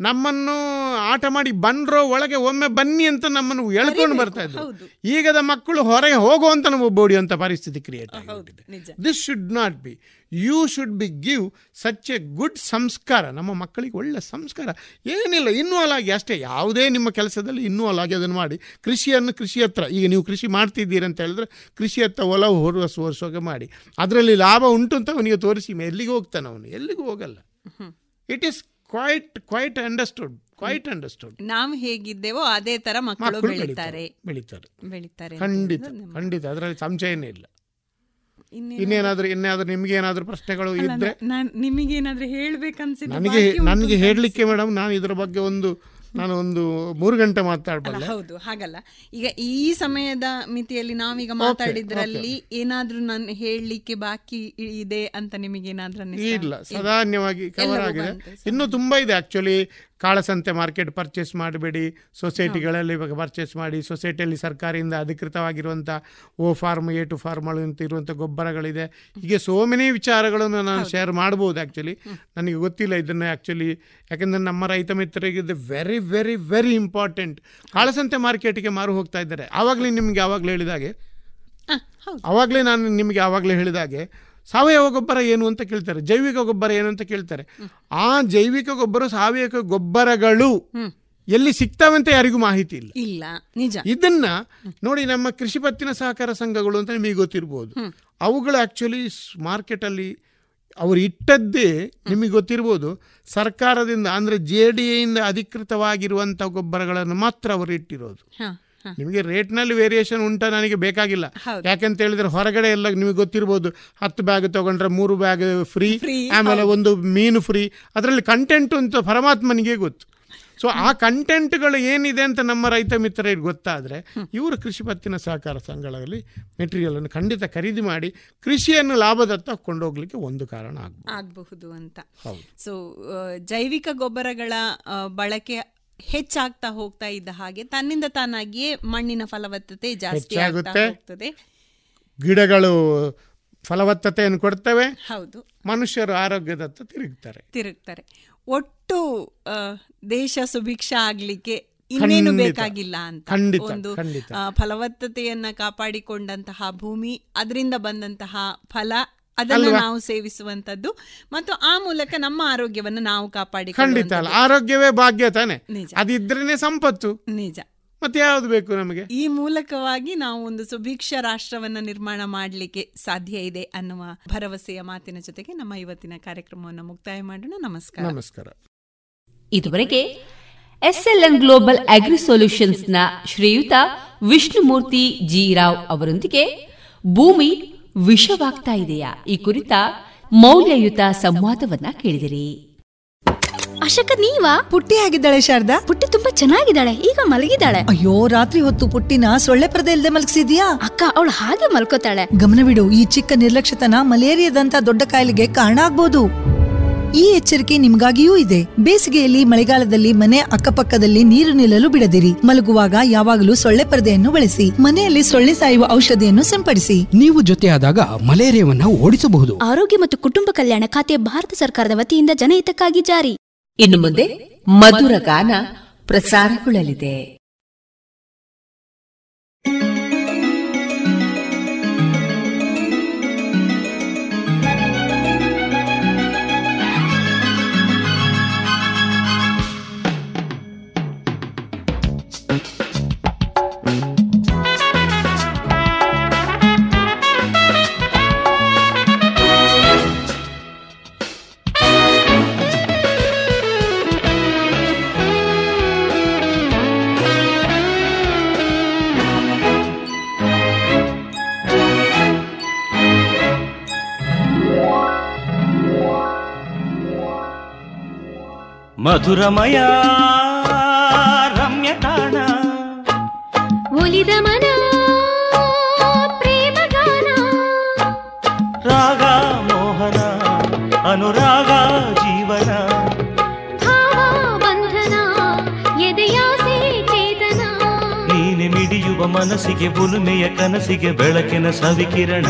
ನಮ್ಮನ್ನು ಆಟ ಮಾಡಿ ಬಂದ್ರೋ ಒಳಗೆ ಒಮ್ಮೆ ಬನ್ನಿ ಅಂತ ನಮ್ಮನ್ನು ಎಳ್ಕೊಂಡು ಬರ್ತಾ ಇದ್ರು ಈಗದ ಮಕ್ಕಳು ಹೊರಗೆ ಹೋಗುವಂತ ನಾವು ಬೋಡಿಯುವಂಥ ಪರಿಸ್ಥಿತಿ ಕ್ರಿಯೇಟ್ ಆಗಿಬಿಟ್ಟಿದೆ. This should not be you should be give such a good ಸಂಸ್ಕಾರ. ನಮ್ಮ ಮಕ್ಕಳಿಗೆ ಒಳ್ಳೆ ಸಂಸ್ಕಾರ. ಏನಿಲ್ಲ ಇನ್ವಾಲ್ವ್ ಆಗಿ ಅಷ್ಟೇ. ಯಾವುದೇ ನಿಮ್ಮ ಕೆಲಸದಲ್ಲಿ ಇನ್ವಾಲ್ವ್ ಆಗಿ ಅದನ್ನು ಮಾಡಿ. ಕೃಷಿಯನ್ನು ಕೃಷಿ ಹತ್ರ. ಈಗ ನೀವು ಕೃಷಿ ಮಾಡ್ತಿದ್ದೀರಿ ಅಂತ ಹೇಳಿದ್ರೆ ಕೃಷಿ ಹತ್ರ ಒಲವು ಹೊರಸ ಸೋರಿಸೋಕೆ ಮಾಡಿ. ಅದರಲ್ಲಿ ಲಾಭ ಉಂಟು ಅಂತ ಅವನಿಗೆ ತೋರಿಸಿ. ಎಲ್ಲಿಗೆ ಹೋಗ್ತಾನೆ ಅವನು? ಎಲ್ಲಿಗೂ ಹೋಗಲ್ಲ. It is quite quite understood quite understood ನಾವು ಹೇಗಿದ್ದೇವೋ ಅದೇ ತರ ಮಕ್ಕಳು ಬೆಳೀತಾರೆ ಬೆಳೀತಾರೆ. ಬೆಳೀತಾರೆ. ಖಂಡಿತ ಖಂಡಿತ. ಅದರಲ್ಲಿ ಸಂಶಯನೇ ಇಲ್ಲ. ಇನ್ನೇನಾದ್ರೂ ಇನ್ನೇನಾದ್ರೂ ನಿಮ್ಗೆ ಏನಾದ್ರೂ ಪ್ರಶ್ನೆಗಳು ಇದ್ರೆ ನಿಮಗೇನಾದ್ರೂ ಹೇಳ್ಬೇಕನ್ಸಿ ನನಗೆ ನನಗೆ ಹೇಳಲಿಕ್ಕೆ ಮೇಡಮ್ ನಾನು ಇದರ ಬಗ್ಗೆ ಒಂದು ನಾನು ಒಂದು ಮೂರು ಗಂಟೆ ಮಾತಾಡಬಲ್ಲ. ಹೌದು ಹಾಗಲ್ಲ. ಈಗ ಈ ಸಮಯದ ಮಿತಿಯಲ್ಲಿ ನಾವೀಗ ಮಾತಾಡಿದ್ರಲ್ಲಿ ಏನಾದ್ರೂ ನಾನು ಹೇಳಲಿಕ್ಕೆ ಬಾಕಿ ಇದೆ ಅಂತ ನಿಮಗೆ ಏನಾದ್ರೂ ಇಲ್ಲ ಸಾಧಾರಣವಾಗಿ ಕವರ್ ಆಗಿದೆ. ಇನ್ನೂ ತುಂಬಾ ಇದೆ ಆಕ್ಚುಲಿ ಕಾಳಸಂತೆ ಮಾರ್ಕೆಟ್ ಪರ್ಚೇಸ್ ಮಾಡಬೇಡಿ. ಸೊಸೈಟಿಗಳಲ್ಲಿ ಇವಾಗ ಪರ್ಚೇಸ್ ಮಾಡಿ ಸೊಸೈಟಿಯಲ್ಲಿ ಸರ್ಕಾರದಿಂದ ಅಧಿಕೃತವಾಗಿರುವಂಥ O form A two form ಅಂತ ಇರುವಂಥ ಗೊಬ್ಬರಗಳಿದೆ. ಹೀಗೆ ಸೋ ಮೆನಿ ವಿಚಾರಗಳನ್ನು ನಾನು ಶೇರ್ ಮಾಡ್ಬೋದು ಆ್ಯಕ್ಚುಲಿ ನನಗೆ ಗೊತ್ತಿಲ್ಲ ಇದನ್ನು ಆ್ಯಕ್ಚುಲಿ ಯಾಕೆಂದರೆ ನಮ್ಮ ರೈತ ಮಿತ್ರರಿಗೆ ಇದು ವೆರಿ ವೆರಿ ವೆರಿ ಇಂಪಾರ್ಟೆಂಟ್ ಕಾಳಸಂತೆ ಮಾರ್ಕೆಟಿಗೆ ಮಾರು ಹೋಗ್ತಾ ಇದ್ದಾರೆ. ಆವಾಗಲೇ ನಿಮಗೆ ಆವಾಗಲೇ ಹೇಳಿದಾಗೆ ಆವಾಗಲೇ ನಾನು ನಿಮಗೆ ಆವಾಗಲೇ ಹೇಳಿದಾಗೆ ಸಾವಯವ ಗೊಬ್ಬರ ಏನು ಅಂತ ಕೇಳ್ತಾರೆ ಜೈವಿಕ ಗೊಬ್ಬರ ಏನು ಅಂತ ಕೇಳ್ತಾರೆ. ಆ ಜೈವಿಕ ಗೊಬ್ಬರ ಸಾವಯವ ಗೊಬ್ಬರಗಳು ಎಲ್ಲಿ ಸಿಗ್ತಾವಂತ ಯಾರಿಗೂ ಮಾಹಿತಿ ಇಲ್ಲ. ಇಲ್ಲ ನಿಜ. ಇದನ್ನ ನೋಡಿ ನಮ್ಮ ಕೃಷಿ ಪತ್ತಿನ ಸಹಕಾರ ಸಂಘಗಳು ಅಂತ ನಿಮಗೆ ಗೊತ್ತಿರ್ಬೋದು. ಅವುಗಳು ಆಕ್ಚುಲಿ ಮಾರ್ಕೆಟ್ ಅಲ್ಲಿ ಅವರು ಇಟ್ಟದ್ದೇ ನಿಮಗೆ ಗೊತ್ತಿರ್ಬೋದು. ಸರ್ಕಾರದಿಂದ ಅಂದ್ರೆ ಜೆ ಡಿ ಎಯಿಂದ ಅಧಿಕೃತವಾಗಿರುವಂಥ ಗೊಬ್ಬರಗಳನ್ನು ಮಾತ್ರ ಅವರು ಇಟ್ಟಿರೋದು. ನಿಮಗೆ ರೇಟ್ನಲ್ಲಿ ವೇರಿಯೇಷನ್ ಉಂಟ ನನಗೆ ಬೇಕಾಗಿಲ್ಲ. ಯಾಕಂತ ಹೇಳಿದ್ರೆ ಹೊರಗಡೆ ಎಲ್ಲ ನಿಮಗೆ ಗೊತ್ತಿರ್ಬೋದು. ಹತ್ತು ಬ್ಯಾಗ್ ತಗೊಂಡ್ರೆ ಮೂರು ಬ್ಯಾಗ್ ಫ್ರೀ ಆಮೇಲೆ ಒಂದು ಮೀನು ಫ್ರೀ ಅದರಲ್ಲಿ ಕಂಟೆಂಟ್ ಅಂತ ಪರಮಾತ್ಮನಿಗೆ ಗೊತ್ತು. ಸೊ ಆ ಕಂಟೆಂಟ್ಗಳು ಏನಿದೆ ಅಂತ ನಮ್ಮ ರೈತ ಮಿತ್ರರಿಗೆ ಗೊತ್ತಾದರೆ ಇವರು ಕೃಷಿ ಪತ್ತಿನ ಸಹಕಾರ ಸಂಘಗಳಲ್ಲಿ ಮೆಟೀರಿಯಲ್ ಅನ್ನು ಖಂಡಿತ ಖರೀದಿ ಮಾಡಿ ಕೃಷಿಯನ್ನು ಲಾಭದತ್ತ ಕೊಂಡೋಗ್ಲಿಕ್ಕೆ ಒಂದು ಕಾರಣ ಆಗಬಹುದು ಅಂತ. ಸೊ ಜೈವಿಕ ಗೊಬ್ಬರಗಳ ಬಳಕೆ ಹೆಚ್ಚಾಗ್ತಾ ಹೋಗ್ತಾ ಇದ್ದ ಹಾಗೆ ತನ್ನಿಂದ ತಾನಾಗಿಯೇ ಮಣ್ಣಿನ ಫಲವತ್ತತೆ ಜಾಸ್ತಿ ಆಗುತ್ತೆ ಗಿಡಗಳು ಫಲವತ್ತತೆಯನ್ನು ಕೊಡ್ತವೆ. ಹೌದು. ಮನುಷ್ಯರು ಆರೋಗ್ಯದತ್ತ ತಿರುಗ್ತಾರೆ. ತಿರುಗ್ತಾರೆ. ಒಟ್ಟು ದೇಶ ಸುಭಿಕ್ಷ ಆಗ್ಲಿಕ್ಕೆ ಇನ್ನೇನು ಬೇಕಾಗಿಲ್ಲ ಅಂತ. ಒಂದು ಫಲವತ್ತತೆಯನ್ನ ಕಾಪಾಡಿಕೊಂಡಂತಹ ಭೂಮಿ ಅದರಿಂದ ಬಂದಂತಹ ಫಲ ಅದನ್ನು ನಾವು ಸೇವಿಸುವಂತದ್ದು ಮತ್ತು ಆ ಮೂಲಕ ನಮ್ಮ ಆರೋಗ್ಯವನ್ನು ನಾವು ಕಾಪಾಡಿ ಖಂಡಿತ ಅಲ್ಲ. ಆರೋಗ್ಯವೇ ಭಾಗ್ಯ ತಾನೆ. ಅದಿದ್ರೇನೆ ಸಂಪತ್ತು. ನಿಜ. ಮತ್ತೆ ಯಾವ್ದು ಬೇಕು ನಮಗೆ? ಈ ಮೂಲಕವಾಗಿ ನಾವು ಒಂದು ಸುಭಿಕ್ಷ ರಾಷ್ಟ್ರವನ್ನ ನಿರ್ಮಾಣ ಮಾಡಲಿಕ್ಕೆ ಸಾಧ್ಯ ಇದೆ ಅನ್ನುವ ಭರವಸೆಯ ಮಾತಿನ ಜೊತೆಗೆ ನಮ್ಮ ಇವತ್ತಿನ ಕಾರ್ಯಕ್ರಮವನ್ನು ಮುಕ್ತಾಯ ಮಾಡೋಣ. ನಮಸ್ಕಾರ. ನಮಸ್ಕಾರ. ಇದುವರೆಗೆ ಎಸ್ಎಲ್ಎನ್ ಗ್ಲೋಬಲ್ ಅಗ್ರಿ ಸೊಲ್ಯೂಷನ್ಸ್ನ ಶ್ರೀಯುತ ವಿಷ್ಣುಮೂರ್ತಿ ಜಿ ರಾವ್ ಅವರೊಂದಿಗೆ ಭೂಮಿ ವಿಷವಾಗ್ತಾ ಇದೆಯಾ? ಈ ಕುರಿತ ಮೌಲ್ಯಯುತ ಸಂವಾದವನ್ನ ಕೇಳಿದಿರಿ. ಅಶಕ ನೀವಾ? ಪುಟ್ಟಿ ಆಗಿದ್ದಾಳೆ ಶಾರದಾ. ಪುಟ್ಟಿ ತುಂಬಾ ಚೆನ್ನಾಗಿದ್ದಾಳೆ ಈಗ ಮಲಗಿದ್ದಾಳೆ. ಅಯ್ಯೋ ರಾತ್ರಿ ಹೊತ್ತು ಪುಟ್ಟಿನ ಸೊಳ್ಳೆ ಪರದೆ ಇಲ್ಲದೆ ಮಲಗಿಸಿದ್ಯಾ? ಅಕ್ಕ ಅವಳು ಹಾಗೆ ಮಲ್ಕೋತಾಳೆ. ಗಮನವಿಡು ಈ ಚಿಕ್ಕ ನಿರ್ಲಕ್ಷ್ಯತನ ಮಲೇರಿಯಾದಂತ ದೊಡ್ಡ ಕಾಯಿಲೆಗೆ ಕಾರಣ ಆಗ್ಬೋದು. ಈ ಎಚ್ಚರಿಕೆ ನಿಮಗಾಗಿಯೂ ಇದೆ. ಬೇಸಿಗೆಯಲ್ಲಿ ಮಳೆಗಾಲದಲ್ಲಿ ಮನೆ ಅಕ್ಕಪಕ್ಕದಲ್ಲಿ ನೀರು ನಿಲ್ಲಲು ಬಿಡದಿರಿ. ಮಲಗುವಾಗ ಯಾವಾಗಲೂ ಸೊಳ್ಳೆ ಪರದೆಯನ್ನು ಬಳಸಿ. ಮನೆಯಲ್ಲಿ ಸೊಳ್ಳೆ ಸಾಯುವ ಔಷಧಿಯನ್ನು ಸಿಂಪಡಿಸಿ. ನೀವು ಜೊತೆಯಾದಾಗ ಮಲೇರಿಯಾವನ್ನು ಓಡಿಸಬಹುದು. ಆರೋಗ್ಯ ಮತ್ತು ಕುಟುಂಬ ಕಲ್ಯಾಣ ಖಾತೆ ಭಾರತ ಸರ್ಕಾರದ ವತಿಯಿಂದ ಜನಹಿತಕ್ಕಾಗಿ ಜಾರಿ. ಇನ್ನು ಮುಂದೆ ಮಧುರ ಗಾನ ಪ್ರಸಾರಗೊಳ್ಳಲಿದೆ. ಮೋಹನ ಅನುರಾಗ ಜೀವನ ಭಾವ ಬಂಧನ ಎದೆಯಾಸೆ ಚೇತನ ನೀನೆ ಮಿಡಿಯುವ ಮನಸ್ಸಿಗೆ ಬುಲುಮೆಯ ಕನಸಿಗೆ ಬೆಳಕಿನ ಸವಿಕಿರಣ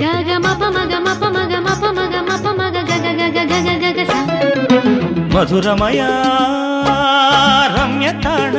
ಗಗ ಮಪ ಮಗ ಮಪ ಮಗ ಮಪ ಮಗ ಮಪ ಮಗ ಗಗ ಗಗ ಗಗ మధురమయా రమ్యతాణ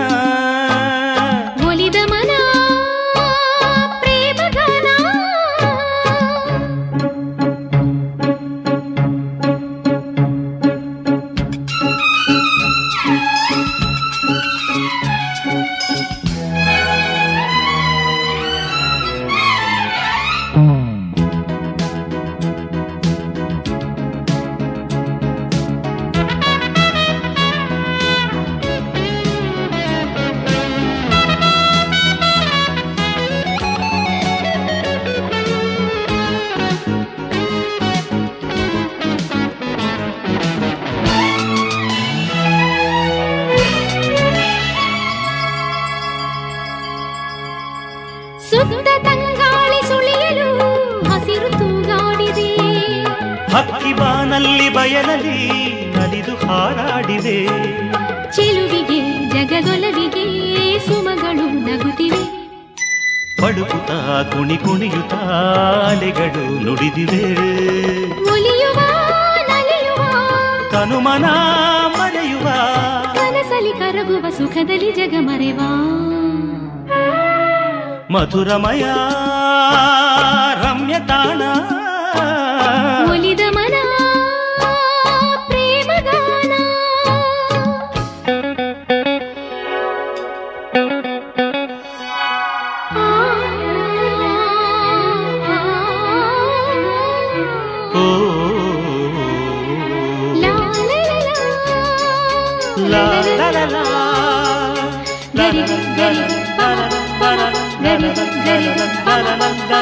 ಬಯಲಲ್ಲಿ ನಲಿದು ಹಾರಾಡಿದೆ. ಚೆಲುವಿಗೆ ಜಗದೊಲವಿಗೆ ಸುಮಗಳು ನಗುತ್ತಿವೆ. ಪಡುಕುತ ಕುಣಿ ಕುಣಿಯುತ್ತ ಅಲೆಗಳು ನುಡಿದಿವೆ. ಉಲಿಯುವ ನಲಿಯುವ ಕನುಮನ ಮರೆಯುವ. ಕನಸಲಿ ಕರಗುವ ಸುಖದಲ್ಲಿ ಜಗ ಮರೆವ. ಮಧುರಮಯ ರಮ್ಯ ತಾಣ ಒಲಿದ ಮನ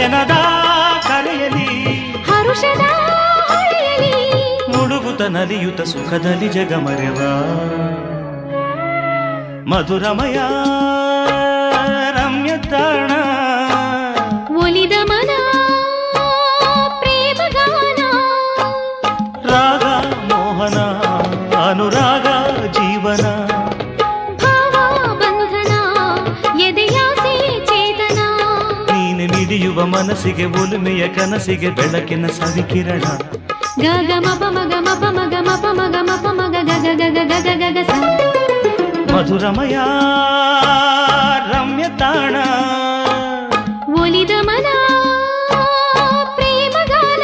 ನಯನದ ಕರೆಯಲಿ ಹರುಷದ ಮುಳುಗುತ ನಲಿಯುತ ಸುಖದಲ್ಲಿ ಜಗ ಮರೆವ ಮಧುರಮಯ ರಮ್ಯ ತಾಣ ಒಲಿದ ನೀನೆ ಮಿಡಿಯುವ ಮನಸ್ಸಿಗೆ ಒಲುಮೆಯ ಕನಸಿಗೆ ಬೆಳಕಿನ ಸವಿಕಿರಣ ಗಗ ಮಪ ಮಗ ಮಪ ಮಗ ಮಪ ಮಗ ಮಪ ಮಗ ಗಗ ಗಗ ಗಗ ಗಗ ಮಧುರಮಯ ರಮ್ಯ ತಾಣ. ಒಲಿದ ಮನ ಪ್ರೇಮಗಾನ.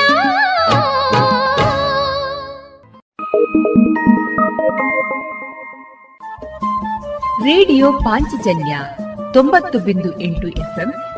ರೇಡಿಯೋ ಪಾಂಚಜನ್ಯ ತೊಂಬತ್ತು ಬಿಂದು ಎಂಟು ಎಫ್ಎಂ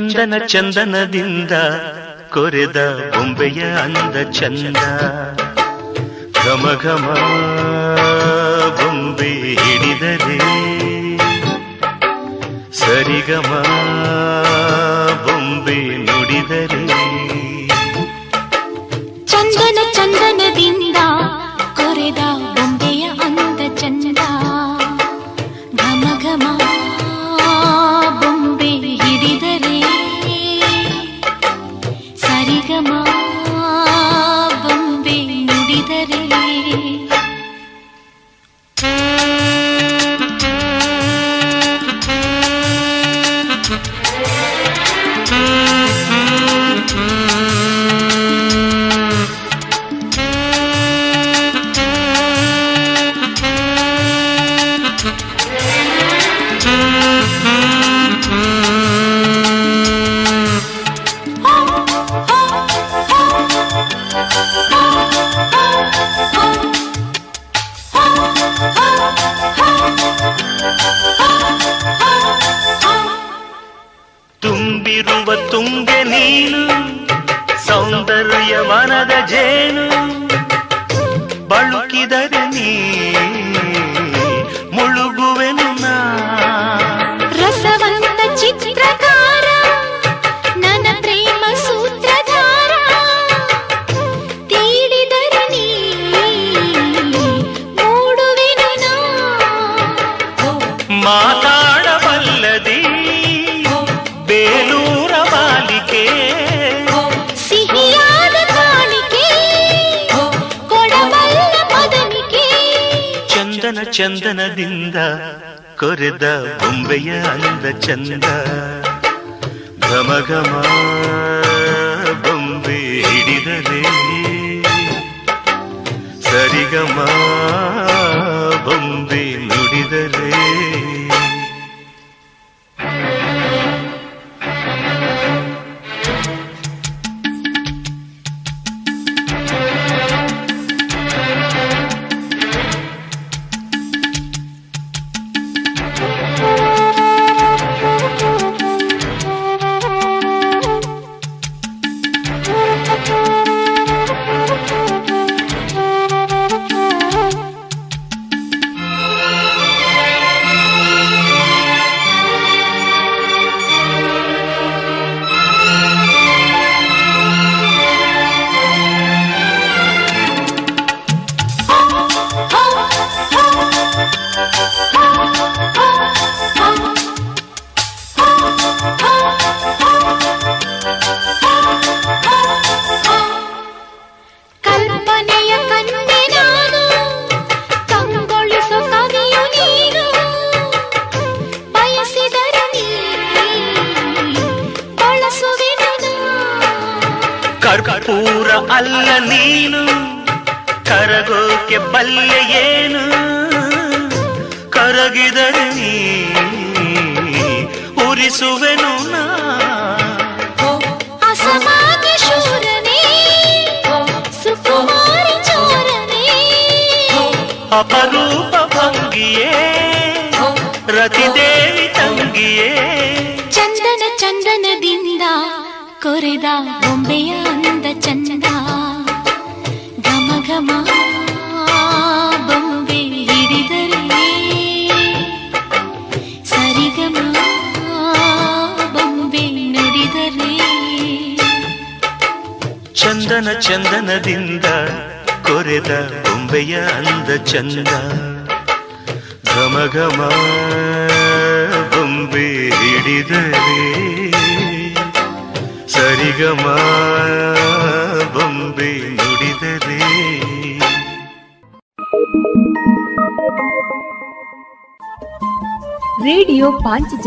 ಚಂದನ ಚಂದನದಿಂದ ಕೊರೆದ ಬೊಂಬೆಯ ಅಂದ ಚಂದ. ಘಮ ಘಮ ಬೊಂಬೆ ಹಿಡಿದರೆ ಸರಿಗಮ ಬೊಂಬೆ ನುಡಿದರೆ ಚಂದನ ಚಂದನದಿಂದ ಕೊರೆದ ಚಂದನದಿಂದ ಕೊರೆದ ಬೊಂಬೆಯ ಅಂದ ಚಂದ. ಘಮ ಘಮ ಬೊಂಬೆ ಹಿಡಿದರೆ ಸರಿಗಮ ಬೊಂಬೆ ನುಡಿದರೆ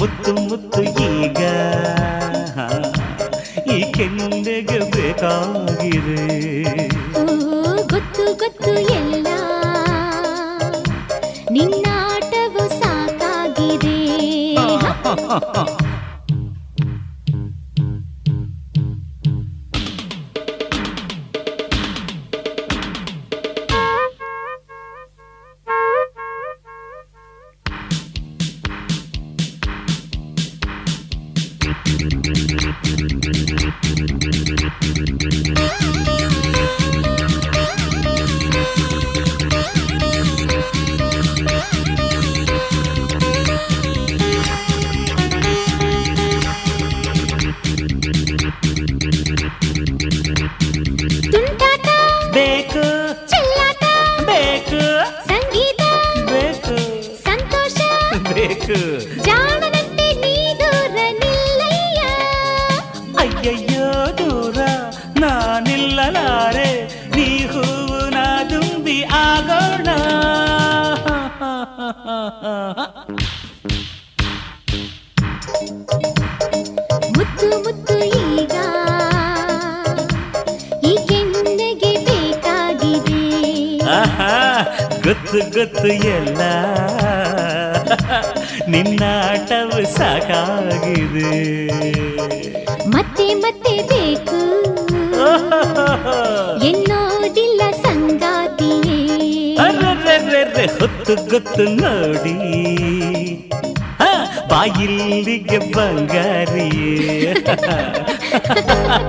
ಮುತ್ತು ಮುತ್ತು ಈಗ. ಈ ಕೆನ್ನೆಗೆ ಬೇಕಾಗಿದೆ. ಗೊತ್ತು ಗೊತ್ತು ಎಲ್ಲ. ನಿನ್ನಾಟವು ಸಾಕಾಗಿದೆ.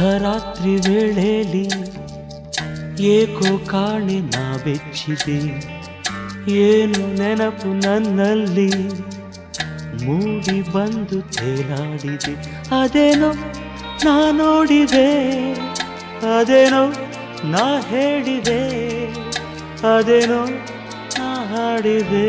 ಅರ್ಧರಾತ್ರಿ ವೇಳೆಯಲ್ಲಿ ಏಕೋ ಕಾಣೆ ನಾ ಬೆಚ್ಚಿದೆ. ಏನು ನೆನಪು ನನ್ನಲ್ಲಿ? ಮೂಡಿ ಬಂದು ತೇಲಾಡಿದೆ. ಅದೇನೋ ನಾ ನೋಡಿದೆ, ಅದೇನೋ ನಾ ಹೇಳಿದೆ, ಅದೇನೋ ನಾ ಹಾಡಿದೆ.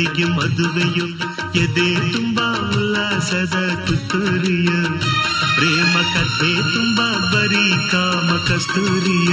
मध्ये ಎದೆ ತುಂಬಾ ಉಲ್ಲಾಸದ ಕುತ್ತೂರಿಯ ಪ್ರೇಮ ಕಥೆ ತುಂಬಾ ಬರೀ ಕಾಮ ಕಸ್ತೂರಿಯ